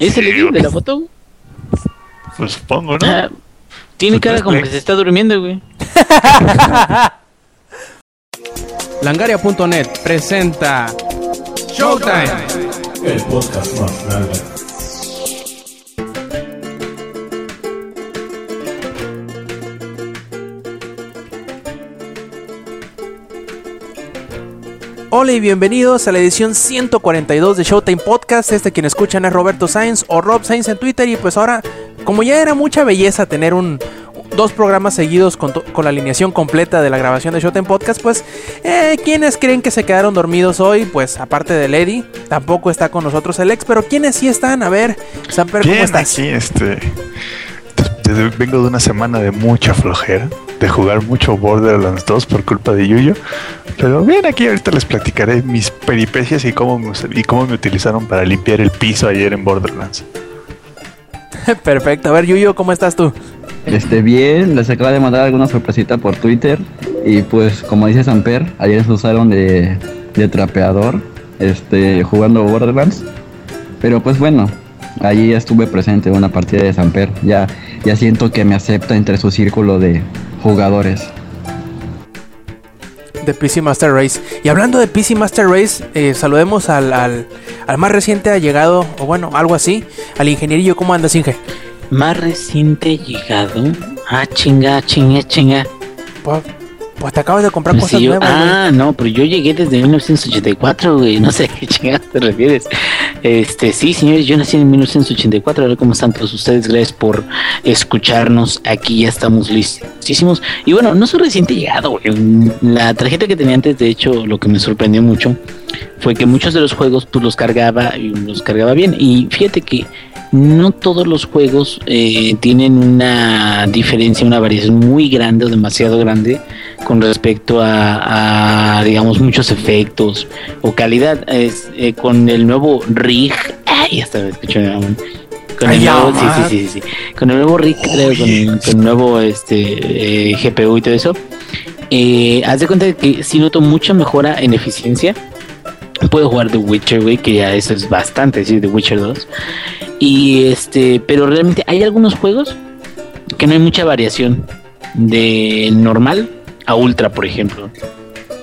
¿Es el Eddie de la foto? Pues supongo, ¿no? Ah, tiene Pues cara como que se está durmiendo, güey. Langaria.net presenta Showtime. El podcast más grande. Hola y bienvenidos a la edición 142 de Showtime Podcast. Este quien escuchan es Roberto Sainz o Rob Sainz en Twitter. Y pues ahora, como ya era mucha belleza tener un dos programas seguidos con, con la alineación completa de la grabación de Showtime Podcast, pues eh, quienes creen que se quedaron dormidos hoy, pues aparte de Lady, tampoco está con nosotros el ex, pero quienes sí están, a ver, Samper, ¿cómo estás? este. vengo de una semana de mucha flojera, de jugar mucho Borderlands 2 por culpa de Yuyo. Pero bien, aquí ahorita les platicaré mis peripecias y cómo, me, y cómo me utilizaron para limpiar el piso ayer en Borderlands. Perfecto, a ver Yuyo, ¿cómo estás tú? Este, bien, les acaba de mandar alguna sorpresita por Twitter. Y pues, como dice Samper, ayer se usaron de, de trapeador, este, jugando Borderlands. Pero pues bueno, allí estuve presente en una partida de Samper. Ya, ya siento que me acepta entre su círculo de jugadores. de PC Master Race. Y hablando de PC Master Race, eh, saludemos al, al, al más reciente allegado, o bueno, algo así, al ingenierillo. ¿Cómo andas, Inge? Más reciente llegado. Ah, chinga, chinga, chinga. Pues, te acabas de comprar Pues cosas yo- nuevas. güey. ah, no, pero yo llegué desde 1984, güey. No sé a qué chingados te refieres. Este, sí, señores, yo nací en 1984. A ver cómo están todos ustedes. Gracias por escucharnos. Aquí ya estamos listísimos. Y bueno, no soy reciente llegado, güey. La tarjeta que tenía antes, de hecho, lo que me sorprendió mucho fue que muchos de los juegos, pues los cargaba y los cargaba bien. Y fíjate que no todos los juegos eh, tienen una diferencia, una variación muy grande o demasiado grande con respecto a, a, digamos, muchos efectos o calidad. Es, eh, con el nuevo rig, ay, hasta me escuché, mamón. Con el Ay, nuevo, sí, sí, sí, sí, con el nuevo rig, traigo, con, con el nuevo este, eh, GPU y todo eso. Eh, haz de cuenta que sí noto mucha mejora en eficiencia. Puedo jugar The Witcher, güey, que ya eso es bastante, sí, The Witcher 2. Y este, pero realmente hay algunos juegos que no hay mucha variación de normal a ultra, por ejemplo.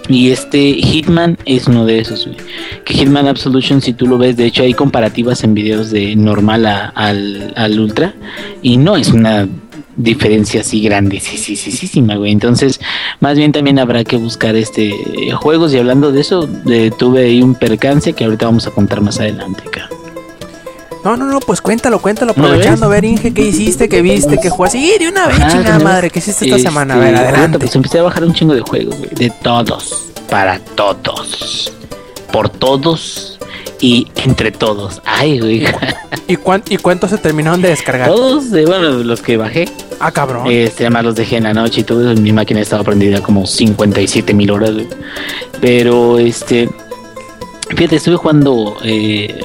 Y este Hitman es uno de esos, güey. Que Hitman Absolution, si tú lo ves, de hecho hay comparativas en videos de normal a- al, al ultra. Y no es una diferencia así grande, sí, sí, sí, sí, sí, güey. Entonces, más bien también habrá que buscar este juegos. Y hablando de eso, de- tuve ahí un percance que ahorita vamos a contar más adelante, acá. No, no, no, pues cuéntalo, cuéntalo, ¿No aprovechando. A ver, Inge, ¿qué hiciste? ¿Qué viste? ¿Qué jugaste? Sí, de una vez, Ah, chingada madre, ¿qué hiciste esta Este, semana? A ver, ahorita, adelante. Pues empecé a bajar un chingo de juegos, güey. De todos. Para todos. Por todos. Y entre todos. Ay, güey. ¿Y, cuán- ¿Y cuántos se terminaron de descargar? todos, eh, bueno, los que bajé. Ah, cabrón. Este, además los dejé en la noche y todo. Mi máquina estaba prendida como 57 mil horas, güey. Pero, este. Fíjate, estuve jugando eh,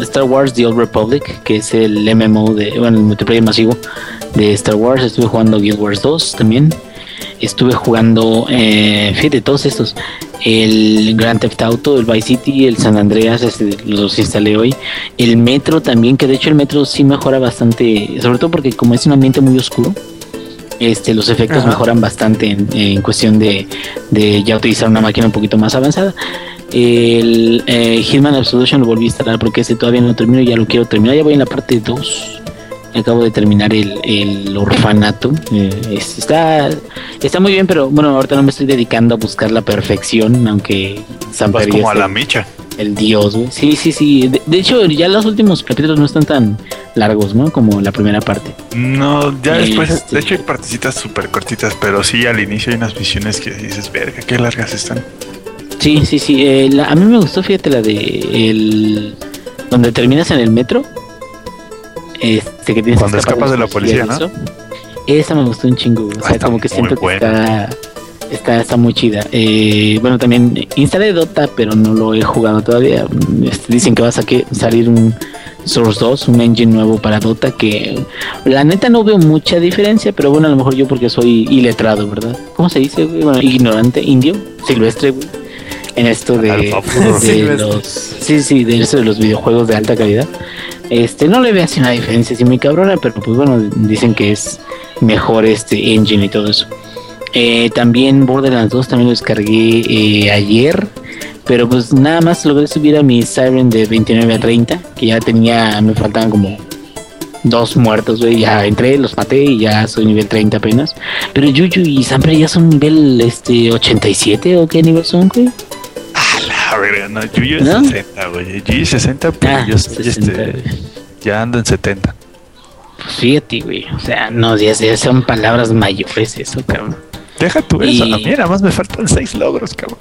Star Wars The Old Republic, que es el MMO de, bueno, el multiplayer masivo de Star Wars. Estuve jugando Guild Wars 2 también. Estuve jugando, eh, fíjate, todos estos. El Grand Theft Auto, el Vice City, el San Andreas, este, los instalé hoy. El Metro también, que de hecho el Metro sí mejora bastante, sobre todo porque como es un ambiente muy oscuro, este, los efectos Ajá. mejoran bastante en, en cuestión de, de ya utilizar una máquina un poquito más avanzada. El eh, Hitman Absolution lo volví a instalar porque ese todavía no lo termino, ya lo quiero terminar, ya voy en la parte 2. Acabo de terminar el, el orfanato. Eh, es- está, está muy bien, pero bueno, ahorita no me estoy dedicando a buscar la perfección, aunque San Pedro como a la micha. el dios, güey. Sí, sí, sí. De, de hecho, ya los últimos capítulos no están tan largos, ¿no? Como la primera parte. No, ya después, Este- de hecho hay partecitas súper cortitas, pero sí al inicio hay unas misiones que dices, verga, qué largas están. Sí, sí, sí. eh, la- a mí me gustó, fíjate, la de el donde terminas en el metro. Este que tienes Cuando escapas de la policía, eso. Esa me gustó un chingo. O sea, como que siento que está, está, está muy chida. Eh, bueno, también instalé Dota, pero no lo he jugado todavía. Este, dicen que va a salir un Source 2, un engine nuevo para Dota que la neta no veo mucha diferencia, pero bueno, a lo mejor yo porque soy iletrado, ¿verdad? ¿Cómo se dice? Bueno, ignorante, indio, silvestre, güey. En esto de, los sí, sí, de eso de los videojuegos de alta calidad. Este, no le veo así una diferencia así muy cabrona, pero pues bueno, dicen que es mejor este engine y todo eso. Eh, también Borderlands 2 también lo descargué eh, ayer, pero pues nada más logré subir a mi Siren de 29 a 30, que ya tenía, me faltaban como dos muertos, güey, ya entré, los maté y ya soy nivel 30 apenas. Pero Yuyu y Sampre ya son nivel este 87 o qué nivel son, güey. A verga, no, Yuyo es ¿No? 60, güey. Yuyo es 60, pero Ah, yo soy 60, este. güey. Ya ando en 70. Pues fíjate, güey, o sea, no, ya, ya son palabras mayores eso, cabrón. Deja tú eso, Y- a mí nada más me faltan 6 logros, cabrón.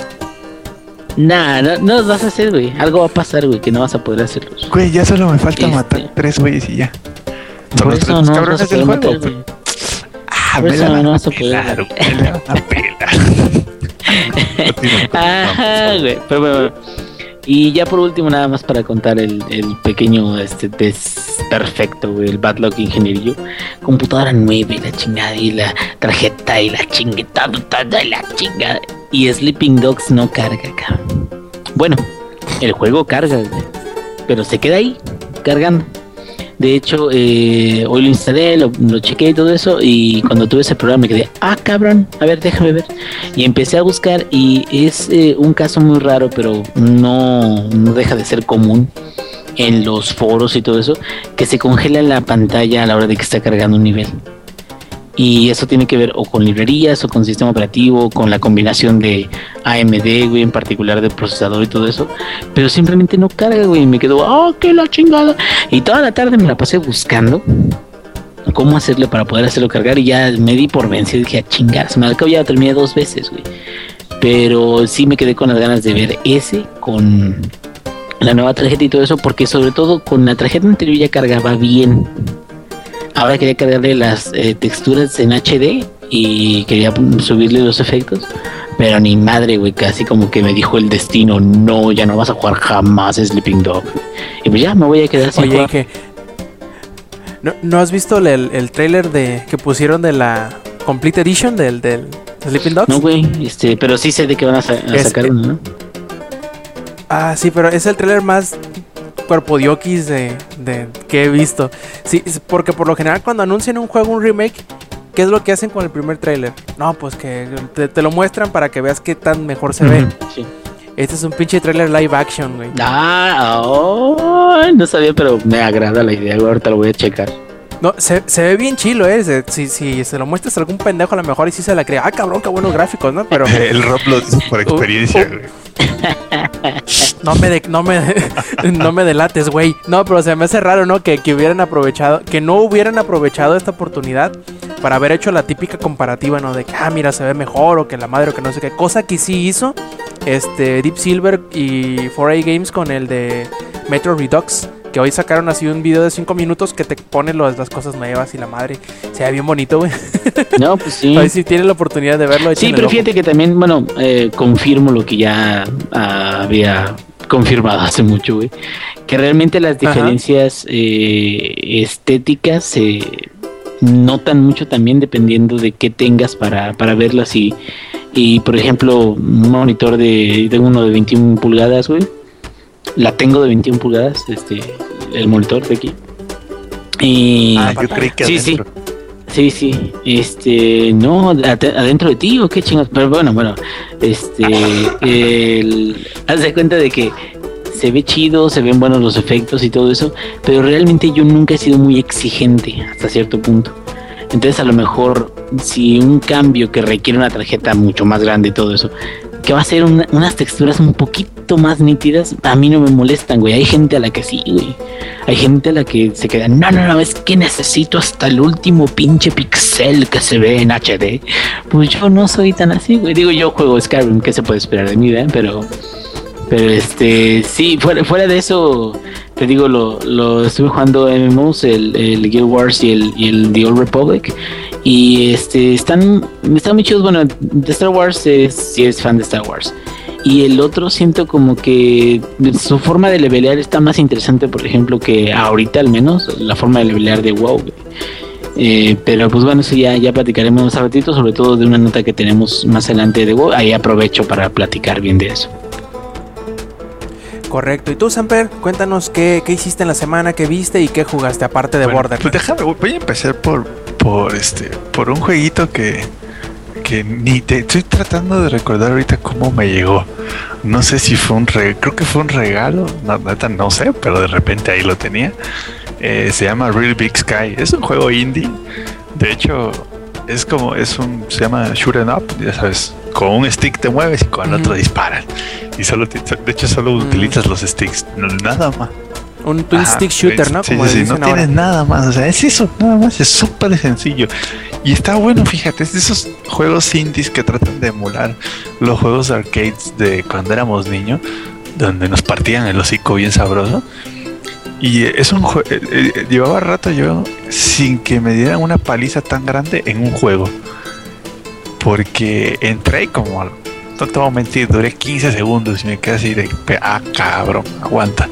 Nah, no, no los vas a hacer, güey. Algo va a pasar, güey, que no vas a poder hacerlos. Güey, ya solo me falta Este. matar 3 güeyes y ya. Son los tres no cabrones del juego. matar. Ah, Por me eso la no a vas a poder me la van a pelar. Ajá, güey. Pero. Y ya por último, nada más para contar el, el pequeño este desperfecto, güey, el bad luck ingenierillo. Computadora nueva y la chingada y la tarjeta y la chingada, todo y la chingada. Y Sleeping Dogs no carga, cabrón. Bueno, el juego carga, güey, pero se queda ahí, cargando. De hecho, eh, hoy lo instalé, lo, lo chequé y todo eso. Y cuando tuve ese programa me quedé, ah, cabrón, a ver, déjame ver. Y empecé a buscar y es eh, un caso muy raro, pero no, no deja de ser común en los foros y todo eso, que se congela la pantalla a la hora de que está cargando un nivel. Y eso tiene que ver o con librerías o con sistema operativo, con la combinación de AMD, güey, en particular de procesador y todo eso. Pero simplemente no carga, güey. y Me quedo, oh, qué la chingada. Y toda la tarde me la pasé buscando cómo hacerle para poder hacerlo cargar. Y ya me di por vencido. Dije, a chingar, se me al cabo ya terminé dos veces, güey. Pero sí me quedé con las ganas de ver ese con la nueva tarjeta y todo eso. Porque sobre todo con la tarjeta anterior ya cargaba bien. Ahora quería cargarle las eh, texturas en HD y quería subirle los efectos. Pero ni madre, güey, casi como que me dijo el destino, no, ya no vas a jugar jamás Sleeping Dog. Y pues ya me voy a quedar sin Oye, jugar. Inge, ¿no, ¿no has visto el, el trailer de, que pusieron de la Complete Edition del, del Sleeping Dogs? No, güey, este, pero sí sé de que van a, sa- a Es- sacar uno, ¿no? Ah, sí, pero es el trailer más cuerpo de, de que he visto. Sí, porque por lo general cuando anuncian un juego, un remake, ¿qué es lo que hacen con el primer trailer? No, pues que te, te lo muestran para que veas qué tan mejor se ve. Sí. Este es un pinche trailer live action, güey. Ah, oh, no sabía, pero me agrada la idea, güey, ahorita lo voy a checar. No, se, se ve bien chilo, eh. Se- si, si se lo muestras a algún pendejo, a lo mejor y sí se la cree. Ah, cabrón, qué buenos gráficos, ¿no? Pero El Rob lo dice por experiencia, uh. güey. no me, de- no me, no me delates, güey. No, pero se me hace raro, ¿no? Que, que hubieran aprovechado, que no hubieran aprovechado esta oportunidad para haber hecho la típica comparativa, ¿no? De que, ah, mira, se ve mejor o que la madre o que no sé qué. Cosa que sí hizo este Deep Silver y 4A Games con el de Metro Redux. Que hoy sacaron así un video de 5 minutos que te pone los- las cosas nuevas y la madre. Se ve bien bonito, güey. No, pues sí. Ahí si tienen la oportunidad de verlo. Sí, pero fíjate que también, bueno, eh, confirmo lo que ya ah, había confirmado hace mucho, güey. Que realmente las diferencias eh, estéticas se notan mucho también dependiendo de qué tengas para, para verlas. Y, y, por ejemplo, un monitor de, de uno de 21 pulgadas, güey. La tengo de 21 pulgadas, este, el monitor de aquí. Y... Ah, yo creí que Sí, sí. adentro. Sí, sí, este, no, ade- adentro de ti o qué chingados, pero bueno, bueno, este, el, haz de cuenta de que se ve chido, se ven buenos los efectos y todo eso, pero realmente yo nunca he sido muy exigente hasta cierto punto. Entonces a lo mejor si un cambio que requiere una tarjeta mucho más grande y todo eso, va a ser una- unas texturas un poquito más nítidas, a mí no me molestan, güey. Hay gente a la que sí, güey. Hay gente a la que se queda, no, no, no, es que necesito hasta el último pinche pixel que se ve en HD. Pues yo no soy tan así, güey. Digo, yo juego Skyrim, ¿qué se puede esperar de mí, eh? Pero, pero este, sí, fuera, fuera de eso, te digo, lo, lo estuve jugando MMOs, el, el Guild Wars y el, y el The Old Republic. Y este, están, están muy chidos. Bueno, de Star Wars es, sí es fan de Star Wars. Y el otro siento como que su forma de levelear está más interesante, por ejemplo, que ahorita al menos, la forma de levelear de WoW. Eh, pero pues bueno, eso ya, ya platicaremos más a ratito, sobre todo de una nota que tenemos más adelante de WoW. Ahí aprovecho para platicar bien de eso. Correcto. ¿Y tú, Samper? Cuéntanos qué, qué hiciste en la semana, qué viste y qué jugaste aparte de Bueno, Borderlands. Pues déjame, voy a empezar por, por este, por un jueguito que, que ni te estoy tratando de recordar ahorita cómo me llegó. No sé si fue un regalo, creo que fue un regalo, no, neta no sé, pero de repente ahí lo tenía. Eh, se llama Real Big Sky. Es un juego indie. De hecho, es como, es un, se llama Shooting Up, ya sabes, con un stick te mueves y con el otro disparas. Y solo, te- de hecho, solo utilizas los sticks, no- nada más. Un twin Ajá, stick shooter, ¿no? sí, Como sí, no ahora. tienes nada más, o sea, es eso, nada más, es súper sencillo. Y está bueno, fíjate, es de esos juegos indies que tratan de emular los juegos de arcades de cuando éramos niños, donde nos partían el hocico bien sabroso. Y es un jue- eh, eh, llevaba rato yo sin que me dieran una paliza tan grande en un juego. Porque entré como, no te voy a mentir, duré 15 segundos y me quedé así de, ah, cabrón, aguanta.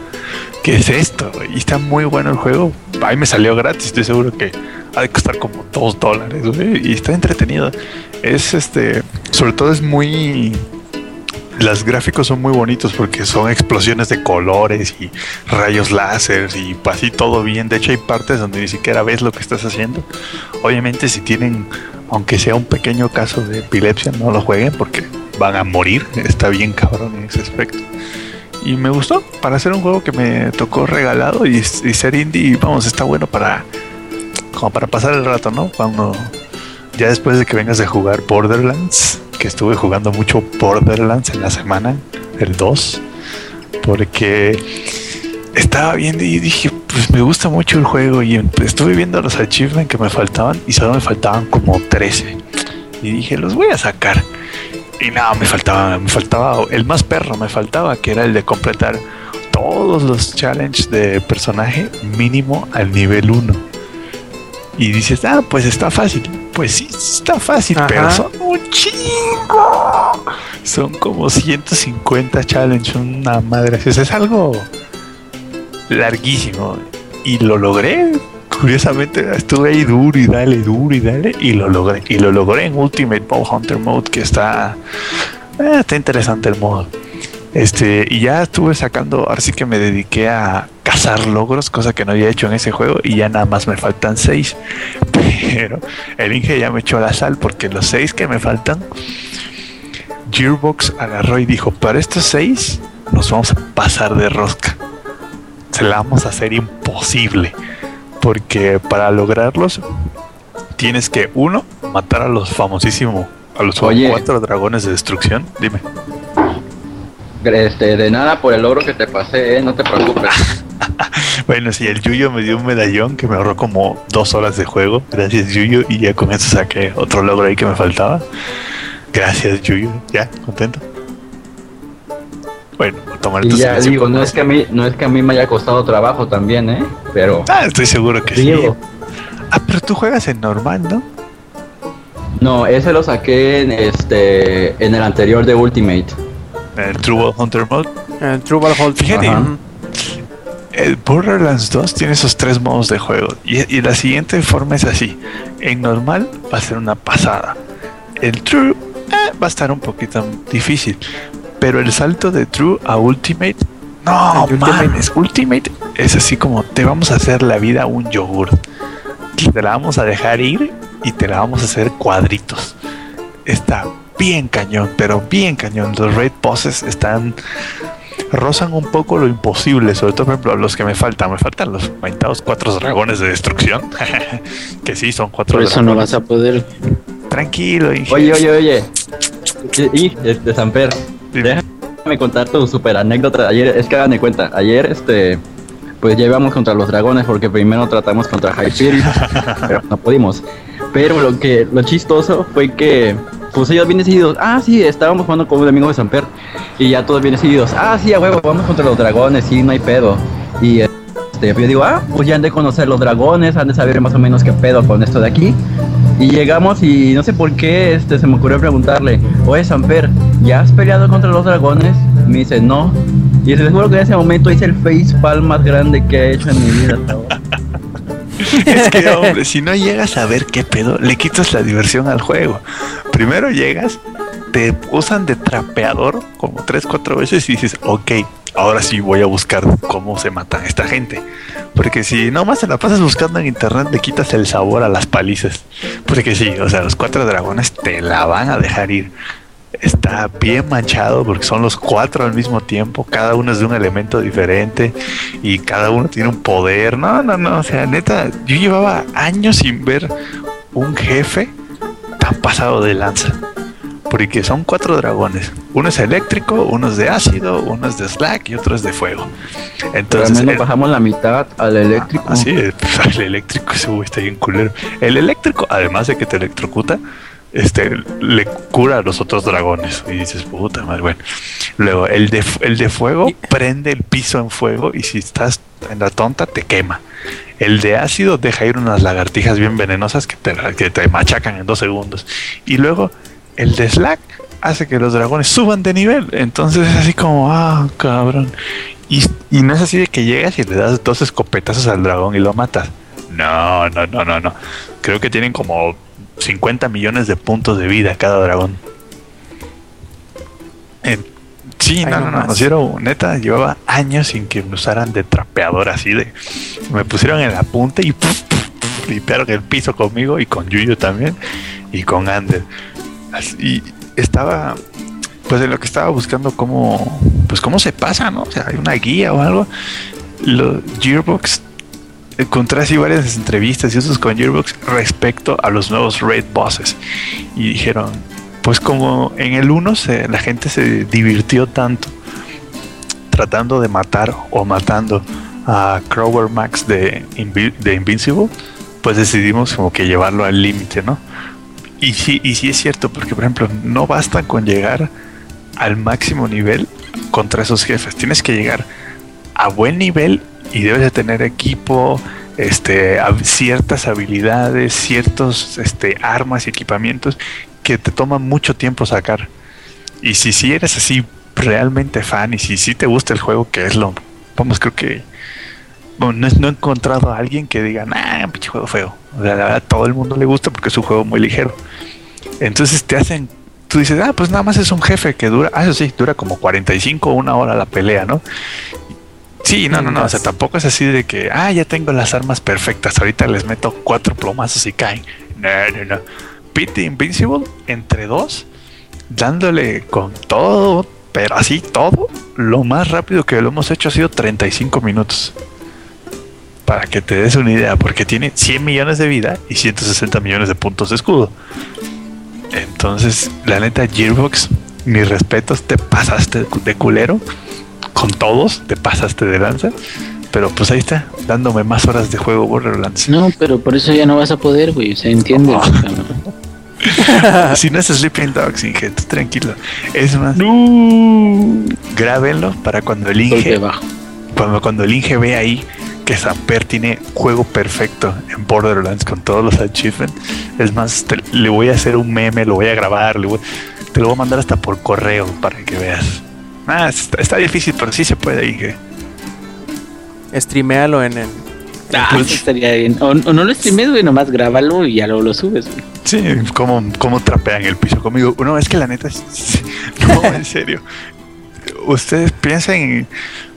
¿Qué es esto? Y está muy bueno el juego. Ahí me salió gratis, estoy seguro que ha de costar como 2 dólares, Y está entretenido. Es este, sobre todo es muy... Los gráficos son muy bonitos porque son explosiones de colores y rayos láser y así todo bien. De hecho hay partes donde ni siquiera ves lo que estás haciendo. Obviamente si tienen, aunque sea un pequeño caso de epilepsia, no lo jueguen porque van a morir. Está bien cabrón en ese aspecto. Y me gustó para hacer un juego que me tocó regalado y, ser indie, vamos, está bueno para como para pasar el rato, ¿no? Cuando ya después de que vengas de jugar Borderlands, que estuve jugando mucho Borderlands en la semana, el 2, porque estaba viendo y dije, pues me gusta mucho el juego y estuve viendo los achievements que me faltaban y solo me faltaban como 13. Y dije, los voy a sacar. Y nada, me faltaba, me faltaba el más perro, me faltaba, que era el de completar todos los challenges de personaje mínimo al nivel 1. Y dices, ah, pues está fácil. Pues sí, está fácil, Ajá. pero son un chingo. Son como 150 challenges, una madre. es algo larguísimo. Y lo logré. Curiosamente, estuve ahí duro y dale, duro y dale. Y lo logré. Y lo logré en Ultimate Ball Hunter Mode, que está. eh, está interesante el modo. Este, y ya estuve sacando, ahora sí que me dediqué a cazar logros, cosa que no había hecho en ese juego, y ya nada más me faltan seis. Pero el Inge ya me echó la sal, porque los seis que me faltan, Gearbox agarró y dijo: Para estos seis nos vamos a pasar de rosca. Se la vamos a hacer imposible. Porque para lograrlos, tienes que, uno, matar a los famosísimos, a los Oye. cuatro dragones de destrucción. Dime. Este, de nada por el logro que te pasé, ¿eh? no te preocupes. Bueno, sí, el Yuyo me dio un medallón que me ahorró como dos horas de juego. Gracias, Yuyo. Y ya con eso saqué otro logro ahí que me faltaba. Gracias, Yuyo. Ya, contento. Bueno, tomar Y tu ya digo, no es que a mí, no es que a mí me haya costado trabajo también, ¿eh? Pero Ah, estoy seguro que sí. Ah, pero tú juegas en normal, ¿no? no, ese lo saqué en este en el anterior de Ultimate. En el True Ball Hunter Mode. Eh, True Ball Hold. Fíjate, Ajá. El Borderlands 2 tiene esos tres modos de juego. Y, y la siguiente forma es así. En normal va a ser una pasada. El True eh, va a estar un poquito difícil. Pero el salto de True a Ultimate. No, El mames. Ultimate es así como te vamos a hacer la vida un yogur. Te la vamos a dejar ir y te la vamos a hacer cuadritos. Está bien cañón, pero bien cañón. Los raid bosses están rozan un poco lo imposible, sobre todo por ejemplo los que me faltan, me faltan los mentados cuatro dragones de destrucción, que sí son cuatro Por eso no dragones. vas a poder. Tranquilo, Inge. Oye, oye, oye. Y, y, este Samper. Déjame contar tu super anécdota. Ayer, es que hagan de cuenta, ayer este pues ya íbamos contra los dragones porque primero tratamos contra Hyperion, pero no pudimos. Pero lo que lo chistoso fue que pues ellos bien decididos, ah sí, estábamos jugando con un amigo de Samper y ya todos bien decididos, ah sí, a huevo, vamos contra los dragones, sí, no hay pedo. Y este, yo digo, ah, pues ya han de conocer los dragones, han de saber más o menos qué pedo con esto de aquí. Y llegamos y no sé por qué este, se me ocurrió preguntarle, oye Samper, ¿ya has peleado contra los dragones? Me dice, no. Y les juro que en ese momento hice el facepalm más grande que he hecho en mi vida hasta. Es que, hombre, si no llegas a ver qué pedo, le quitas la diversión al juego. Primero llegas, te usan de trapeador como tres, cuatro veces y dices, ok, ahora sí voy a buscar cómo se matan esta gente. Porque si nomás te la pasas buscando en internet, le quitas el sabor a las palizas. Porque sí, o sea, los cuatro dragones te la van a dejar ir. Está bien manchado porque son los cuatro al mismo tiempo. Cada uno es de un elemento diferente y cada uno tiene un poder. No, no, no. O sea, neta, yo llevaba años sin ver un jefe tan pasado de lanza. Porque son cuatro dragones. Uno es eléctrico, uno es de ácido, uno es de slack y otro es de fuego. Al Entonces, menos el- bajamos la mitad al eléctrico. Así es, pues, el eléctrico ese está bien culero. El eléctrico, además de que te electrocuta, este le cura a los otros dragones. Y dices, puta madre, bueno. Luego, el de, el de fuego prende el piso en fuego y si estás en la tonta, te quema. El de ácido deja ir unas lagartijas bien venenosas que te, que te machacan en dos segundos. Y luego, el de Slack hace que los dragones suban de nivel. Entonces es así como, ah, cabrón. Y, y no es así de que llegas y le das dos escopetazos al dragón y lo matas. No, no, no, no, no. Creo que tienen como 50 millones de puntos de vida cada dragón. En- sí, no, no no, no. neta, llevaba años sin que me usaran de trapeador así de. Me pusieron en la punta y puf, puf, puf, limpiaron el piso conmigo y con Yuyo también y con Ander. Y estaba, pues en lo que estaba buscando cómo, pues cómo se pasa, ¿no? O sea, hay una guía o algo. Los Gearbox encontré así varias entrevistas y esos con Gearbox respecto a los nuevos raid bosses y dijeron, pues como en el 1 se, la gente se divirtió tanto tratando de matar o matando a Crower Max de, de Invincible, pues decidimos como que llevarlo al límite, ¿no? Y sí, y sí es cierto, porque por ejemplo, no basta con llegar al máximo nivel contra esos jefes, tienes que llegar a buen nivel y debes de tener equipo, este, ciertas habilidades, ciertos este, armas y equipamientos que te toman mucho tiempo sacar. Y si, si eres así realmente fan y si sí te gusta el juego, que es lo, vamos, creo que bueno, no, no he encontrado a alguien que diga, nah, pinche juego feo. O sea, la verdad, a todo el mundo le gusta porque es un juego muy ligero. Entonces te hacen, tú dices, ah, pues nada más es un jefe que dura, ah, eso sí, dura como 45 o una hora la pelea, ¿no? Sí, no, no, no, o sea, tampoco es así de que, ah, ya tengo las armas perfectas, ahorita les meto cuatro plomazos y caen. No, no, no. Pete Invincible, entre dos, dándole con todo, pero así todo, lo más rápido que lo hemos hecho ha sido 35 minutos. Para que te des una idea, porque tiene 100 millones de vida y 160 millones de puntos de escudo. Entonces, la neta, Gearbox, mis respetos, te pasaste de culero. Con todos, te pasaste de lanza. Pero pues ahí está, dándome más horas de juego Borderlands. No, pero por eso ya no vas a poder, güey. Se entiende. Oh. si no es Sleeping Dogs, Inge, tú tranquilo. Es más, grábenlo para cuando el Inge, bajo. cuando, cuando el Inge ve ahí que Samper tiene juego perfecto en Borderlands con todos los achievements. Es más, te- le voy a hacer un meme, lo voy a grabar, le voy- te lo voy a mandar hasta por correo para que veas. Ah, está, está difícil, pero sí se puede, Inge. Streamealo en el. Ah, Pues- estaría bien. O, o no lo streames, güey, nomás grábalo y ya luego lo subes, güey. Sí, cómo, cómo trapean el piso conmigo. No, es que la neta, es- no, en serio. Ustedes piensen,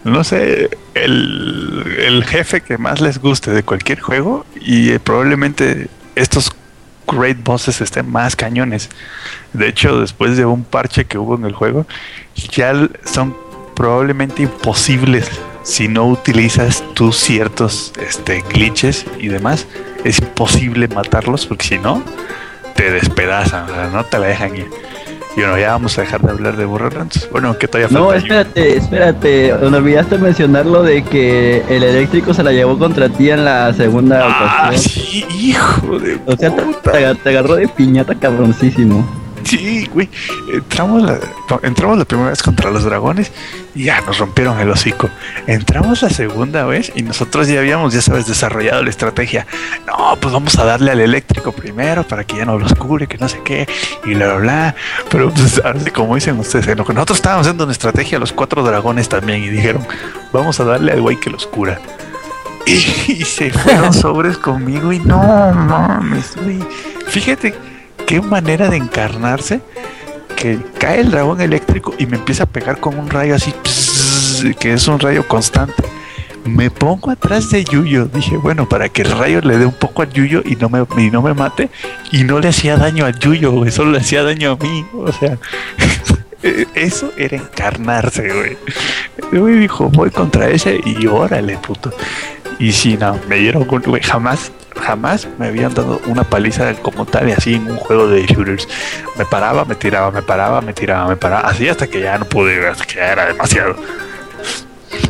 no sé, el, el jefe que más les guste de cualquier juego y eh, probablemente estos great bosses estén más cañones. De hecho, después de un parche que hubo en el juego, ya son probablemente imposibles si no utilizas tus ciertos este, glitches y demás. Es imposible matarlos porque si no, te despedazan, no te la dejan ir. Y bueno, ya vamos a dejar de hablar de Borderlands. Bueno, que todavía No, falta. espérate, espérate. Me olvidaste mencionar lo de que el eléctrico se la llevó contra ti en la segunda Ah, ocasión. sí, hijo de O sea, puta. te- te agarró de piñata cabroncísimo. Sí, güey. Entramos la, entramos la primera vez contra los dragones y ya nos rompieron el hocico. Entramos la segunda vez y nosotros ya habíamos, ya sabes, desarrollado la estrategia. No, pues vamos a darle al eléctrico primero para que ya no los cure, que no sé qué, y bla, bla, bla. Pero pues, como dicen ustedes, en lo que nosotros estábamos haciendo una estrategia, los cuatro dragones también, y dijeron, vamos a darle al güey que los cura. Y, y se fueron sobres conmigo y no mames, güey. Fíjate qué manera de encarnarse que cae el dragón eléctrico y me empieza a pegar con un rayo así que es un rayo constante. Me pongo atrás de Yuyo. Dije, bueno, para que el rayo le dé un poco al Yuyo y no me, y no me mate. Y no le hacía daño al Yuyo, güey. Solo le hacía daño a mí. O sea, eso era encarnarse, güey. Güey dijo, voy contra ese y órale, puto. Y si no, me dieron, gol, güey, jamás, jamás me habían dado una paliza como tal y así en un juego de shooters. Me paraba, me tiraba, me paraba, me tiraba, me paraba, así hasta que ya no pude, hasta que ya era demasiado.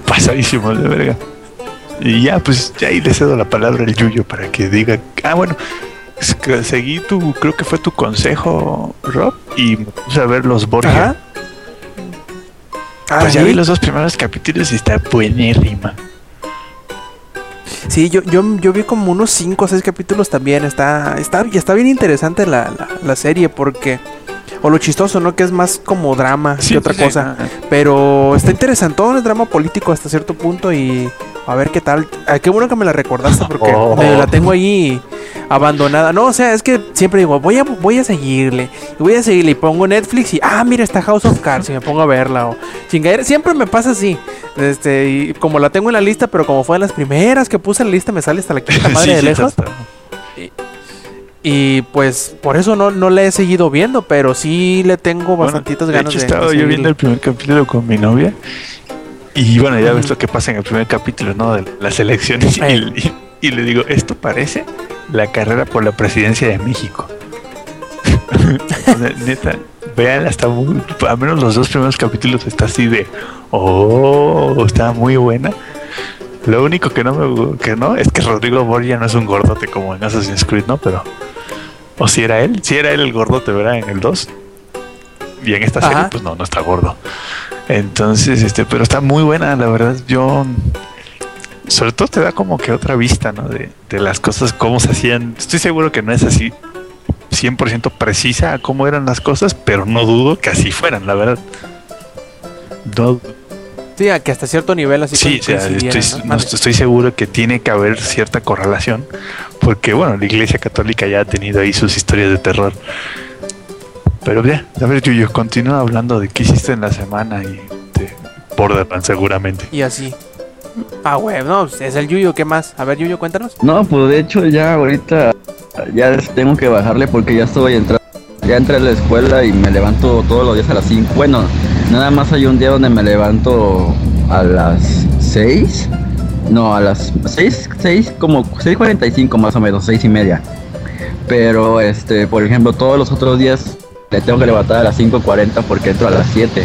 Pasadísimo de verga. Y ya, pues ya ahí le cedo la palabra al Yuyo para que diga, ah, bueno, seguí tu, creo que fue tu consejo, Rob, y me puse a ver los Borgia. Ajá. Ah, Pues ya ¿sí? vi los dos primeros capítulos y está buenérrima. Sí, yo, yo, yo vi como unos 5 o 6 capítulos también. Está, está, está bien interesante la, la, la serie porque... O lo chistoso, ¿no? Que es más como drama que otra sí, cosa. Pero está interesantón el drama político hasta cierto punto y a ver qué tal. Qué bueno que me la recordaste porque Oh. me la tengo ahí abandonada. No, o sea, es que siempre digo, voy a, voy a seguirle. Y voy a seguirle y pongo Netflix y, ah, mira, está House of Cards y me pongo a verla. O, chingadera. Siempre me pasa así. Este, y como la tengo en la lista, pero como fue de las primeras que puse en la lista, me sale hasta la quinta madre Sí, de sí, lejos. Y pues por eso no, no la he seguido viendo, pero sí le tengo Bueno, bastantitas de ganas hecho, de, estaba de yo viendo el primer capítulo con mi novia. Y bueno, ya ves lo que pasa en el primer capítulo, ¿no? De las elecciones. Y, Ey. y- y le digo, esto parece la carrera por la presidencia de México. O sea, Neta, vean, hasta muy, al menos los dos primeros capítulos está así de, oh, está muy buena. Lo único que no me que no es que Rodrigo Borgia no es un gordote como en Assassin's Creed, ¿no? Pero o si era él, si era él el gordote, ¿verdad? En el 2. Y en esta serie, pues no, no está gordo. Entonces, este, pero está muy buena, la verdad. Yo, sobre todo te da como que otra vista, ¿no? De, de las cosas, cómo se hacían. Estoy seguro que no es así 100% precisa a cómo eran las cosas, pero no dudo que así fueran, la verdad. No, Sí, a que hasta cierto nivel así sí, o sea, coincidieran, estoy, ¿no? no, Mande. estoy seguro que tiene que haber cierta correlación, porque bueno, la Iglesia Católica ya ha tenido ahí sus historias de terror. Pero ya, a ver, Yuyo, continúa hablando de qué hiciste en la semana y de Borderlands seguramente. Y así. Ah, güey, no, pues, es el Yuyo, ¿qué más? A ver, Yuyo, cuéntanos. No, pues de hecho ya ahorita ya tengo que bajarle porque ya estoy entrando. Ya entré a la escuela y me levanto todos los días a las 5. Bueno, nada más hay un día donde me levanto a las 6. No, a las 6, 6 como 6.45 más o menos, 6 y media. Pero este, por ejemplo, todos los otros días le tengo que levantar a las 5.40 porque entro a las 7.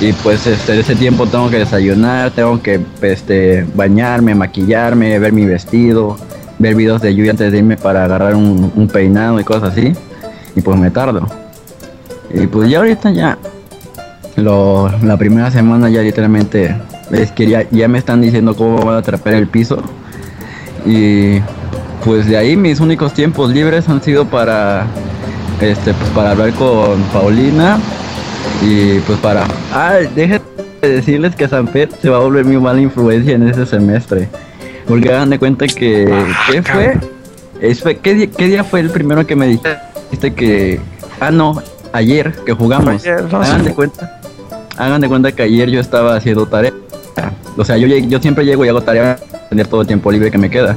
Y pues este, de ese tiempo tengo que desayunar, tengo que este, bañarme, maquillarme, ver mi vestido, ver videos de lluvia antes de irme para agarrar un, un peinado y cosas así. Y pues me tardo. Y pues ya ahorita ya, lo, la primera semana ya literalmente es que ya, me están diciendo cómo van a trapear el piso. Y pues de ahí mis únicos tiempos libres han sido para este pues para hablar con Paulina y pues para ah déjenme decirles que Sanfer se va a volver mi mala influencia en ese semestre. Porque hagan de cuenta que Ah, ¿qué fue? Es ¿qué, día, ¿Qué día fue el primero que me dijiste que ah no ayer que jugamos Ayer, no hagan de cuenta hagan de cuenta que ayer yo estaba haciendo tarea. O sea yo, yo siempre llego y hago tarea para tener todo el tiempo libre que me queda.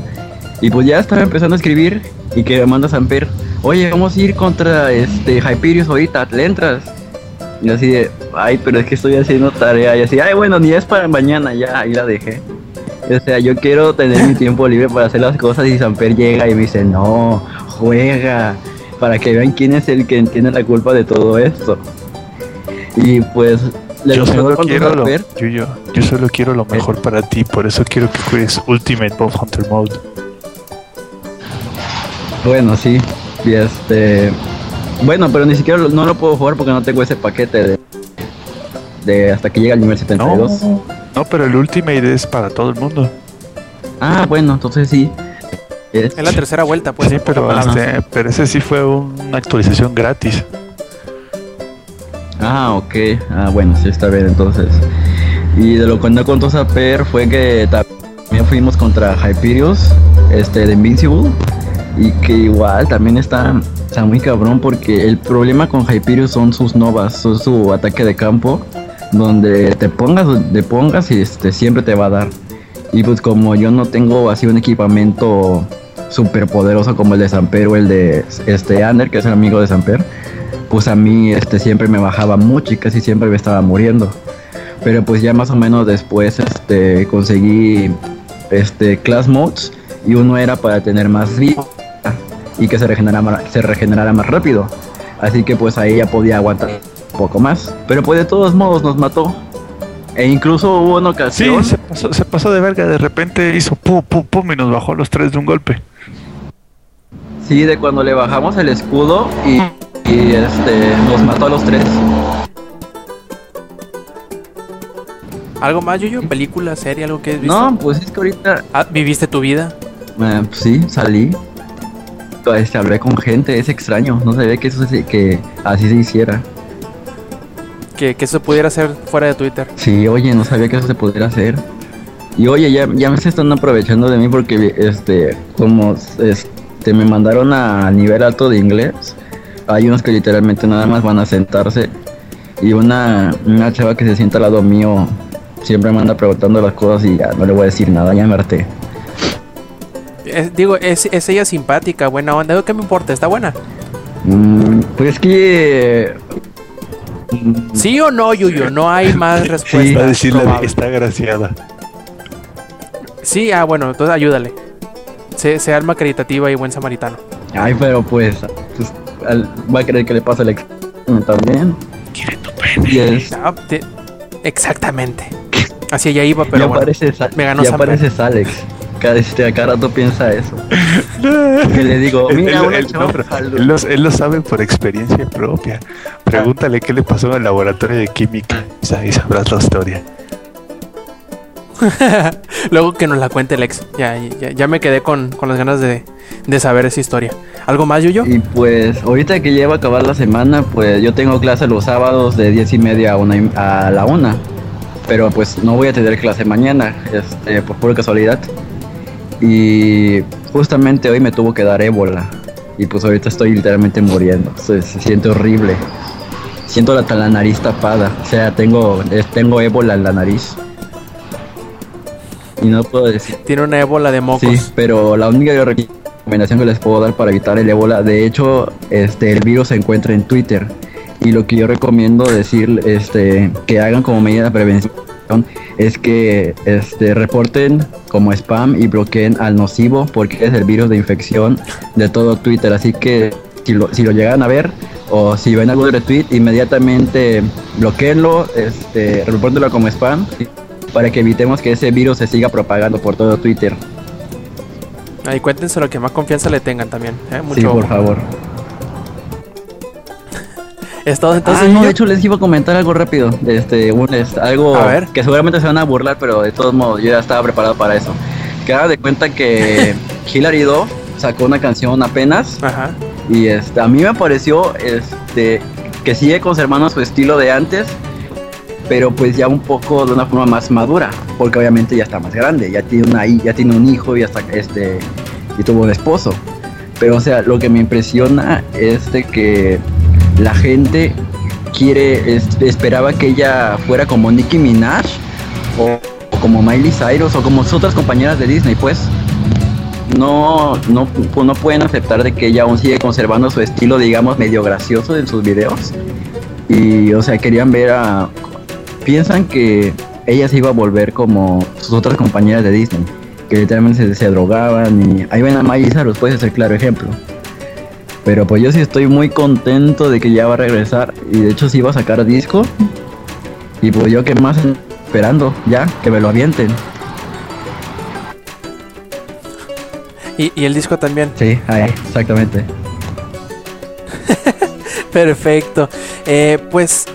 Y pues ya estaba empezando a escribir y que me manda Samper, oye, vamos a ir contra este Hyperius ahorita, ¿le entras? Y así de, ay, pero es que estoy haciendo tarea. Y así, ay, bueno, ni es para mañana, ya, ahí la dejé. O sea, yo quiero tener mi tiempo libre para hacer las cosas y Samper llega y me dice, no, juega, para que vean quién es el que tiene la culpa de todo esto. Y pues, le Yo lo solo quiero lo, yo solo quiero lo mejor para ti, por eso quiero que juegues Ultimate Bob Hunter Mode. Bueno, sí. Y este. Bueno, pero ni siquiera lo- no lo puedo jugar porque no tengo ese paquete de. De hasta que llegue al nivel No, 72. no, pero el Ultimate es para todo el mundo. Ah, bueno, entonces sí. Es- la tercera vuelta, pues. sí, pero, este, pero ese sí fue una actualización gratis. Ah, ok. Ah, bueno, sí, está bien, entonces. Y de lo que no contó Saper fue que también fuimos contra Hyperius, este, de Invincible. Y que igual también está, está muy cabrón porque el problema con Hyperius son sus novas, son su ataque de campo. donde te pongas, te pongas y este, siempre te va a dar. Y pues como yo no tengo así un equipamiento súper poderoso como el de Samper o el de este Ander, que es el amigo de Samper, pues a mí este, siempre me bajaba mucho y casi siempre me estaba muriendo. Pero pues ya más o menos después este, conseguí este, class modes y uno era para tener más vida y que se regenerara, ma- se regenerara más rápido. Así que pues ahí ya podía aguantar un poco más. Pero pues de todos modos nos mató. E incluso hubo una Sí, ocasión... se pasó, se pasó de verga. De repente hizo pum, pum, pum y nos bajó a los tres de un golpe. Sí, de cuando le bajamos el escudo y, y, este nos mató a los tres. ¿Algo más, Yuyo? ¿Película, serie, algo que has visto? No, pues es que ahorita Ah, ¿Viviste tu vida? eh, pues sí, salí. Este, hablé con gente, es extraño, no sabía que eso se- que así se hiciera. Que, que eso pudiera hacer fuera de Twitter. Sí, oye, no sabía que eso se pudiera hacer. Y oye, ya, ya me se están aprovechando de mí porque este, como este me mandaron a nivel alto de inglés, hay unos que literalmente nada más van a sentarse y una, una chava que se sienta al lado mío siempre me anda preguntando las cosas y ya no le voy a decir nada, ya me harté. Es- digo, es, es ella simpática, buena onda. ¿Qué me importa? ¿Está buena? Mm, pues que mm, ¿Sí o no, Yuyo? No hay más Va a respuestas. decirle de está graciada. Sí, ah, bueno, entonces ayúdale. Se, se alma caritativa y buen samaritano. Ay, pero pues, pues, al- va a creer que le pasa el examen también. Quiere tu pene. Ah, te- exactamente. Así ella iba, pero ya bueno. pareces, Al- me ganó ya Samper. pareces Alex. Cada, este, a cada rato piensa eso. Que le digo, Él, mira, él- una él- chava no, pero salud". él lo, él lo sabe por experiencia propia. Pregúntale qué le pasó en el laboratorio de química y ahí sabrás la historia. Luego que nos la cuente el ex. Ya, ya, ya me quedé con, con las ganas de, de saber esa historia. ¿Algo más, Yuyo? Y pues, ahorita que lleva a acabar la semana, pues yo tengo clase los sábados de 10 y media a, una y- a la una. Pero pues no voy a tener clase mañana, este, por pura casualidad. Y justamente hoy me tuvo que dar ébola. Y pues ahorita estoy literalmente muriendo. Se, se siente horrible. Siento la, la nariz tapada. O sea, tengo, tengo ébola en la nariz. Y no puedo decir. Tiene una ébola de mocos. Sí, pero la única recomendación que les puedo dar para evitar el ébola, de hecho, este, el virus se encuentra en Twitter. Y lo que yo recomiendo decir, este, que hagan como medida de prevención es que este, reporten como spam y bloqueen al nocivo porque es el virus de infección de todo Twitter. Así que si lo, si lo llegan a ver o si ven algún retweet, inmediatamente bloqueenlo, este, repórtenlo como spam para que evitemos que ese virus se siga propagando por todo Twitter. Ahí cuéntense lo que más confianza le tengan también. ¿eh? Mucho sí, por favor. Entonces. ah, no, de hecho les iba a comentar algo rápido. Este, un, este, algo A ver. que seguramente se van a burlar, pero de todos modos yo ya estaba preparado para eso. Que haga de cuenta que Hilary Duff sacó una canción apenas Ajá. y este, a mí me pareció este, que sigue conservando su estilo de antes, pero pues ya un poco de una forma más madura, porque obviamente ya está más grande, ya tiene una ya tiene un hijo y hasta este y tuvo un esposo. Pero o sea, lo que me impresiona es de que la gente quiere es- esperaba que ella fuera como Nicki Minaj o, como Miley Cyrus o como sus otras compañeras de Disney, pues no, no, pu- no pueden aceptar de que ella aún sigue conservando su estilo, digamos, medio gracioso en sus videos. Y, o sea, querían ver a... Piensan que ella se iba a volver como sus otras compañeras de Disney, que literalmente se, se drogaban y... Ahí ven a Miley Cyrus, puede ser claro ejemplo. Pero pues yo sí estoy muy contento de que ya va a regresar y de hecho sí va a sacar disco. Y pues yo que más esperando, ya, que me lo avienten. Y, y el disco también. Sí, ahí, exactamente. Perfecto. Eh, pues,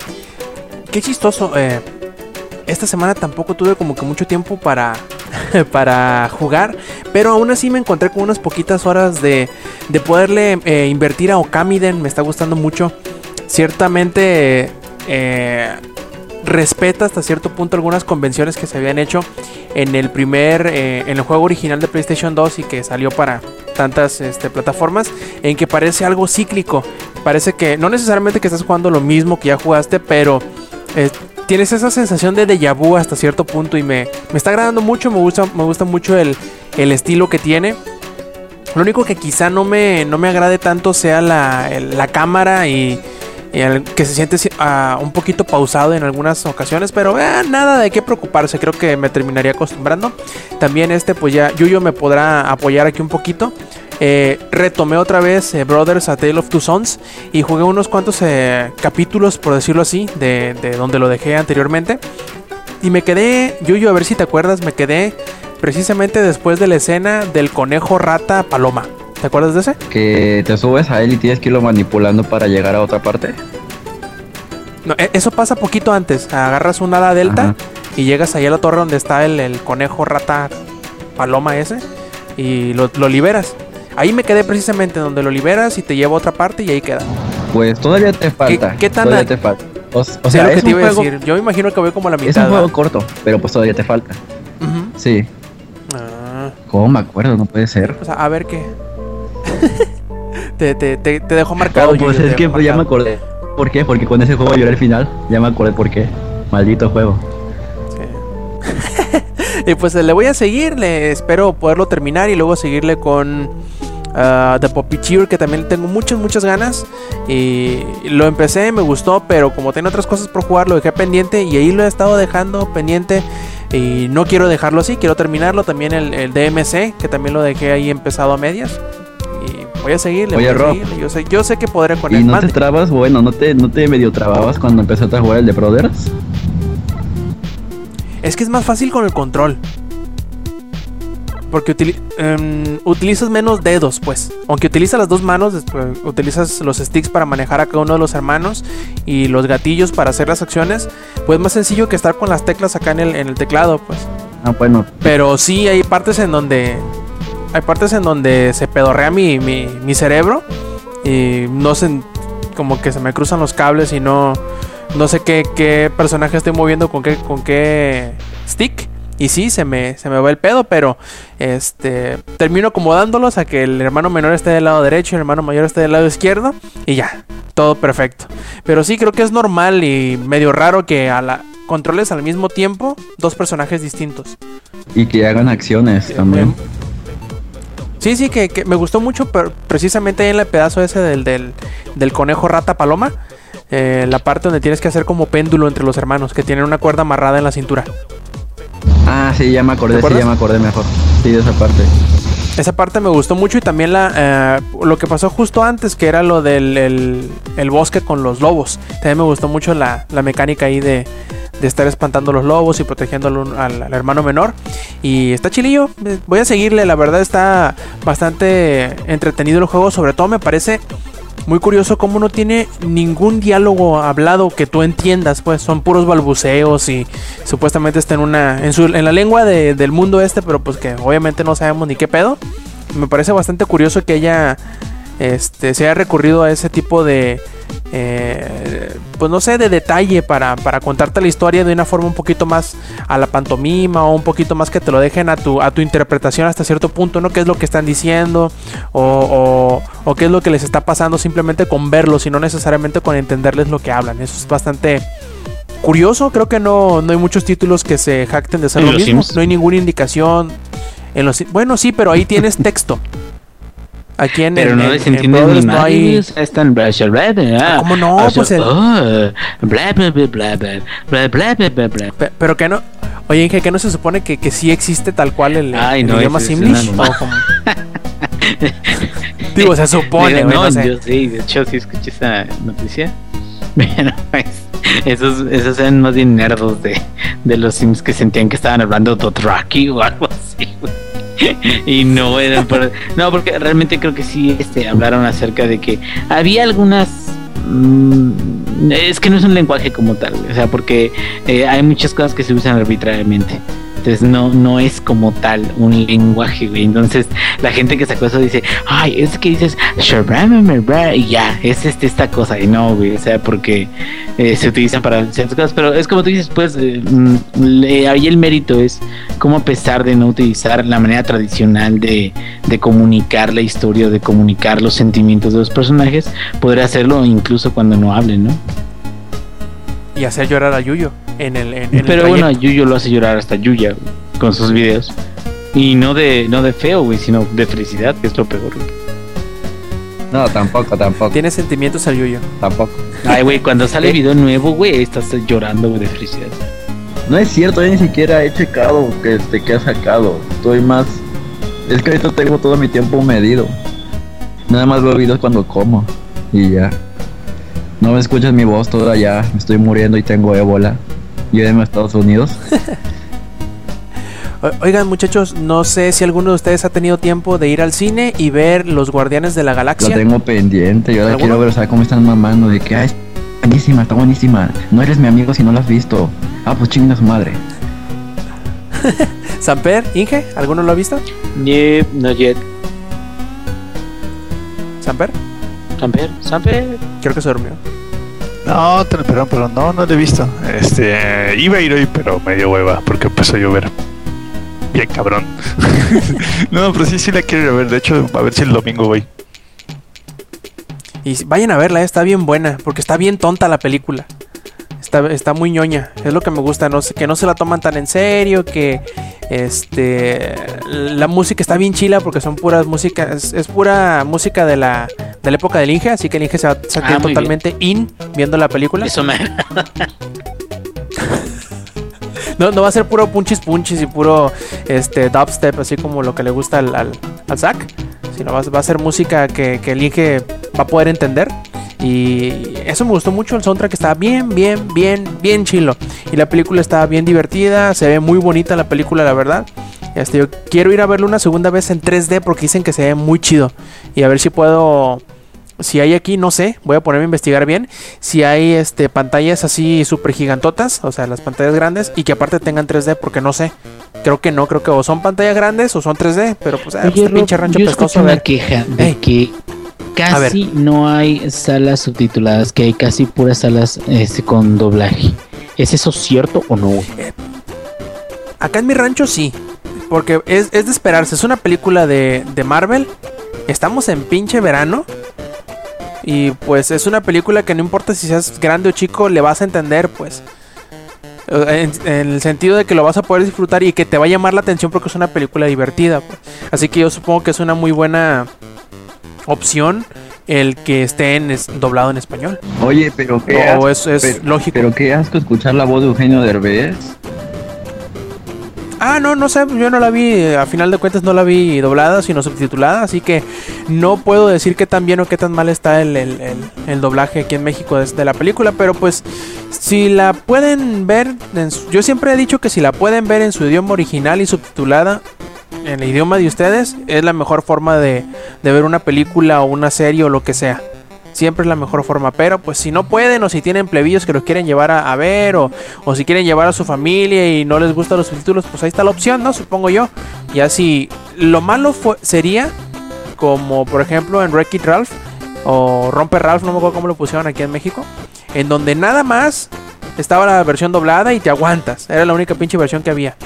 qué chistoso. eh, esta semana tampoco tuve como que mucho tiempo para, para jugar. Pero aún así me encontré con unas poquitas horas de, de poderle eh, invertir a Okamiden. Me está gustando mucho. Ciertamente eh, respeta hasta cierto punto algunas convenciones que se habían hecho en el primer, eh, en el juego original de PlayStation 2 y que salió para tantas este, plataformas, en que parece algo cíclico. Parece que no necesariamente que estás jugando lo mismo que ya jugaste, pero tienes esa sensación de déjà vu hasta cierto punto y me, me está agradando mucho, me gusta, me gusta mucho el, el estilo que tiene. Lo único que quizá no me, no me agrade tanto sea la, la cámara y, y el que se siente ah, un poquito pausado en algunas ocasiones, pero eh, nada de qué preocuparse, creo que me terminaría acostumbrando. También este, pues ya Yuyo me podrá apoyar aquí un poquito. Eh, retomé otra vez eh, Brothers A Tale of Two Sons y jugué unos cuantos eh, capítulos, por decirlo así, de, de donde lo dejé anteriormente. Y me quedé, Yuyo, a ver si te acuerdas, me quedé precisamente después de la escena del conejo rata paloma. ¿Te acuerdas de ese? Que te subes a él y tienes que irlo manipulando para llegar a otra parte. No, e- eso pasa poquito antes. Agarras un ala delta Ajá. y llegas ahí a la torre donde está el, el conejo rata paloma ese y lo, lo liberas. Ahí me quedé precisamente donde lo liberas y te lleva a otra parte y ahí queda. Pues todavía te falta. qué tan todavía a- te falta. O, sea, sea, lo que es te iba a juego, decir. Yo me imagino que voy como a la es mitad. un juego ¿verdad? corto, pero pues todavía te falta. Sí. Ah, ¿Cómo me acuerdo? No puede ser. o sea, a ver qué. te, te, te, te dejo marcado. No, pues es que pues, ya me acordé. ¿Por qué? Porque con ese juego lloré al final. Ya me acordé por qué. Maldito juego. Sí. y pues le voy a seguir, le espero poderlo terminar y luego seguirle con ah, The Puppeteer, que también tengo muchas, muchas ganas. Y lo empecé, me gustó, pero como tenía otras cosas por jugar, lo dejé pendiente y ahí lo he estado dejando pendiente. Y no quiero dejarlo así, quiero terminarlo. También el, el DMC, que también lo dejé ahí empezado a medias. Y voy a seguirle, Oye, voy a Rob. seguirle. Yo sé, yo sé que podré con ¿Y no te trabas? Bueno, ¿no te, ¿no te medio trababas cuando empezaste a jugar el de Brothers? Es que es más fácil con el control. Porque utili- em, utilizas menos dedos, pues. Aunque utilizas las dos manos, después utilizas los sticks para manejar a cada uno de los hermanos y los gatillos para hacer las acciones. Pues más sencillo que estar con las teclas acá en el, en el teclado, pues. Ah, bueno. Pero sí hay partes en donde. Hay partes en donde se pedorrea mi, mi, mi cerebro. Y no sé. Como que se me cruzan los cables y no. No sé qué, qué personaje estoy moviendo con qué, con qué stick. Y sí, se me, se me va el pedo, pero este termino acomodándolos a que el hermano menor esté del lado derecho y el hermano mayor esté del lado izquierdo. Y ya, todo perfecto. Pero sí creo que es normal y medio raro que a la controles al mismo tiempo dos personajes distintos. Y que hagan acciones también. Sí, sí, que, que me gustó mucho, pero precisamente ahí en el pedazo ese del, del, del conejo rata paloma. eh, la parte donde tienes que hacer como péndulo entre los hermanos, que tienen una cuerda amarrada en la cintura. Ah, sí, ya me acordé, ¿Te sí, ya me acordé mejor. Sí, de esa parte. Esa parte me gustó mucho y también la, eh, lo que pasó justo antes, que era lo del el, el bosque con los lobos. También me gustó mucho la, la mecánica ahí de, de estar espantando a los lobos y protegiendo al, al- al hermano menor. Y está chilillo, voy a seguirle, la verdad está bastante entretenido el juego, sobre todo me parece muy curioso cómo no tiene ningún diálogo hablado que tú entiendas, pues son puros balbuceos y supuestamente está en una en, su, en la lengua de- del mundo este, pero pues que obviamente no sabemos ni qué pedo. Me parece bastante curioso que ella este, se haya recurrido a ese tipo de, eh, pues no sé, de detalle para, para contarte la historia de una forma un poquito más a la pantomima o un poquito más que te lo dejen a tu, a tu interpretación hasta cierto punto, ¿no? ¿Qué es lo que están diciendo o, o, o qué es lo que les está pasando simplemente con verlos y no necesariamente con entenderles lo que hablan? Eso es bastante curioso, creo que no, no hay muchos títulos que se jacten de ser ¿En lo mismo, Sims? no hay ninguna indicación. En los, bueno, sí, pero ahí tienes texto. Aquí en Pero no les entiendes ni no hay... Están... ¿Cómo no? Pues el... Pero que no... Oye, Inge, ¿que no se supone que, que sí existe tal cual el, Ay, el no, idioma simlish? Digo, se supone, güey. No, no sé. yo sí, de hecho, sí escuché esa noticia. Bueno, pues, esos, esos eran más bien nerdos de, de los sims que sentían que estaban hablando Dothraki o algo así, güey. Y no eran por- No, porque realmente creo que sí este, hablaron acerca de que había algunas. mm, es que no es un lenguaje como tal, o sea, porque eh, hay muchas cosas que se usan arbitrariamente. No, no es como tal un lenguaje, güey. Entonces la gente que sacó eso dice, ay, es que dices, y ya, es este, esta cosa. Y no, güey, o sea, porque eh, se utilizan para ciertas cosas. Pero es como tú dices, pues, eh, mm, ahí el mérito es como a pesar de no utilizar la manera tradicional de, de comunicar la historia, de comunicar los sentimientos de los personajes, poder hacerlo incluso cuando no hablen, ¿no? Y hacer llorar a Yuyo. En el, en, en el Pero bueno. Yuyo lo hace llorar hasta Yuya con sus videos. Y no de, no de feo, güey, sino de felicidad, que es lo peor. güey. No, tampoco, tampoco, Tiene sentimientos al Yuyo. tampoco. Ay, güey, cuando sale video nuevo, güey, estás llorando, güey, de felicidad. No es cierto, yo ni siquiera he checado que, este, que ha sacado. Estoy más. Es que ahorita tengo todo mi tiempo medido. Nada más veo videos cuando como. Y ya. No me escuchas mi voz toda ya. Me estoy muriendo y tengo ébola. Y en Estados Unidos. O- Oigan, muchachos, no sé si alguno de ustedes ha tenido tiempo de ir al cine y ver Los Guardianes de la Lo Galaxia. tengo pendiente. Yo la ¿Alguno? quiero ver, ¿sabes cómo están mamando? De que, ah, es buenísima, está buenísima. No eres mi amigo si no la has visto. Ah, pues chinguen a su madre. Samper, Inge, ¿alguno lo ha visto? Yep, not yet. Samper, Samper, Samper. creo que se durmió. No, perdón, perdón, no, no lo he visto. Este, iba a ir hoy, pero me dio hueva porque empezó a llover. Bien cabrón. no, pero sí, sí la quiero ir a ver. De hecho, a ver si el domingo voy. Y vayan a verla, eh, está bien buena, porque está bien tonta la película. Está, está muy ñoña, es lo que me gusta, no sé, que no se la toman tan en serio, que este la música está bien chila porque son puras músicas, es, es pura música de la, de la época del Inge, así que el Inge se va a sentir Ah, muy totalmente in viendo la película. Eso me. No, no va a ser puro punchis punchis y puro este dubstep, así como lo que le gusta al, al, al Zack, sino va, a- va a ser música que, que el Inge va a poder entender. Y eso me gustó mucho, el soundtrack estaba bien, bien, bien, bien chilo. Y la película estaba bien divertida, se ve muy bonita la película, la verdad. Este, yo quiero ir a verlo una segunda vez en 3D porque dicen que se ve muy chido. Y a ver si puedo si hay aquí, no sé, voy a ponerme a investigar bien. Si hay este pantallas así súper gigantotas, o sea, las pantallas grandes, y que aparte tengan 3D, porque no sé. Creo que no, creo que o son pantallas grandes o son 3D, pero pues, ah, pues, este pinche rancho yo pescoso. una queja de Ey. que. Casi no hay salas subtituladas, que hay casi puras salas este, con doblaje. ¿Es eso cierto o no? güey? Acá en mi rancho sí, porque es, es de esperarse. Es una película de, de Marvel. Estamos en pinche verano. Y pues es una película que no importa si seas grande o chico, le vas a entender, pues. Eh, En, en el sentido de que lo vas a poder disfrutar y que te va a llamar la atención porque es una película divertida. pues. Así que yo supongo que es una muy buena opción el que esté en es- doblado en español. Oye, pero qué O asco, es, es pero, lógico. pero qué asco escuchar la voz de Eugenio Derbez. Ah, no, no sé, yo no la vi, a final de cuentas no la vi doblada, sino subtitulada, así que no puedo decir qué tan bien o qué tan mal está el, el- el- el doblaje aquí en México de, de la película, pero pues si la pueden ver, en su- yo siempre he dicho que si la pueden ver en su idioma original y subtitulada, en el idioma de ustedes, es la mejor forma de, de ver una película o una serie o lo que sea. Siempre es la mejor forma, pero pues si no pueden o si tienen plebillos que los quieren llevar a, ver o, o si quieren llevar a su familia y no les gustan los subtítulos, pues ahí está la opción, ¿no? Supongo yo. Y así, lo malo sería como por ejemplo en Wreck-It Ralph o Rompe Ralph, no me acuerdo cómo lo pusieron aquí en México, en donde nada más estaba la versión doblada y te aguantas. Era la única pinche versión que había.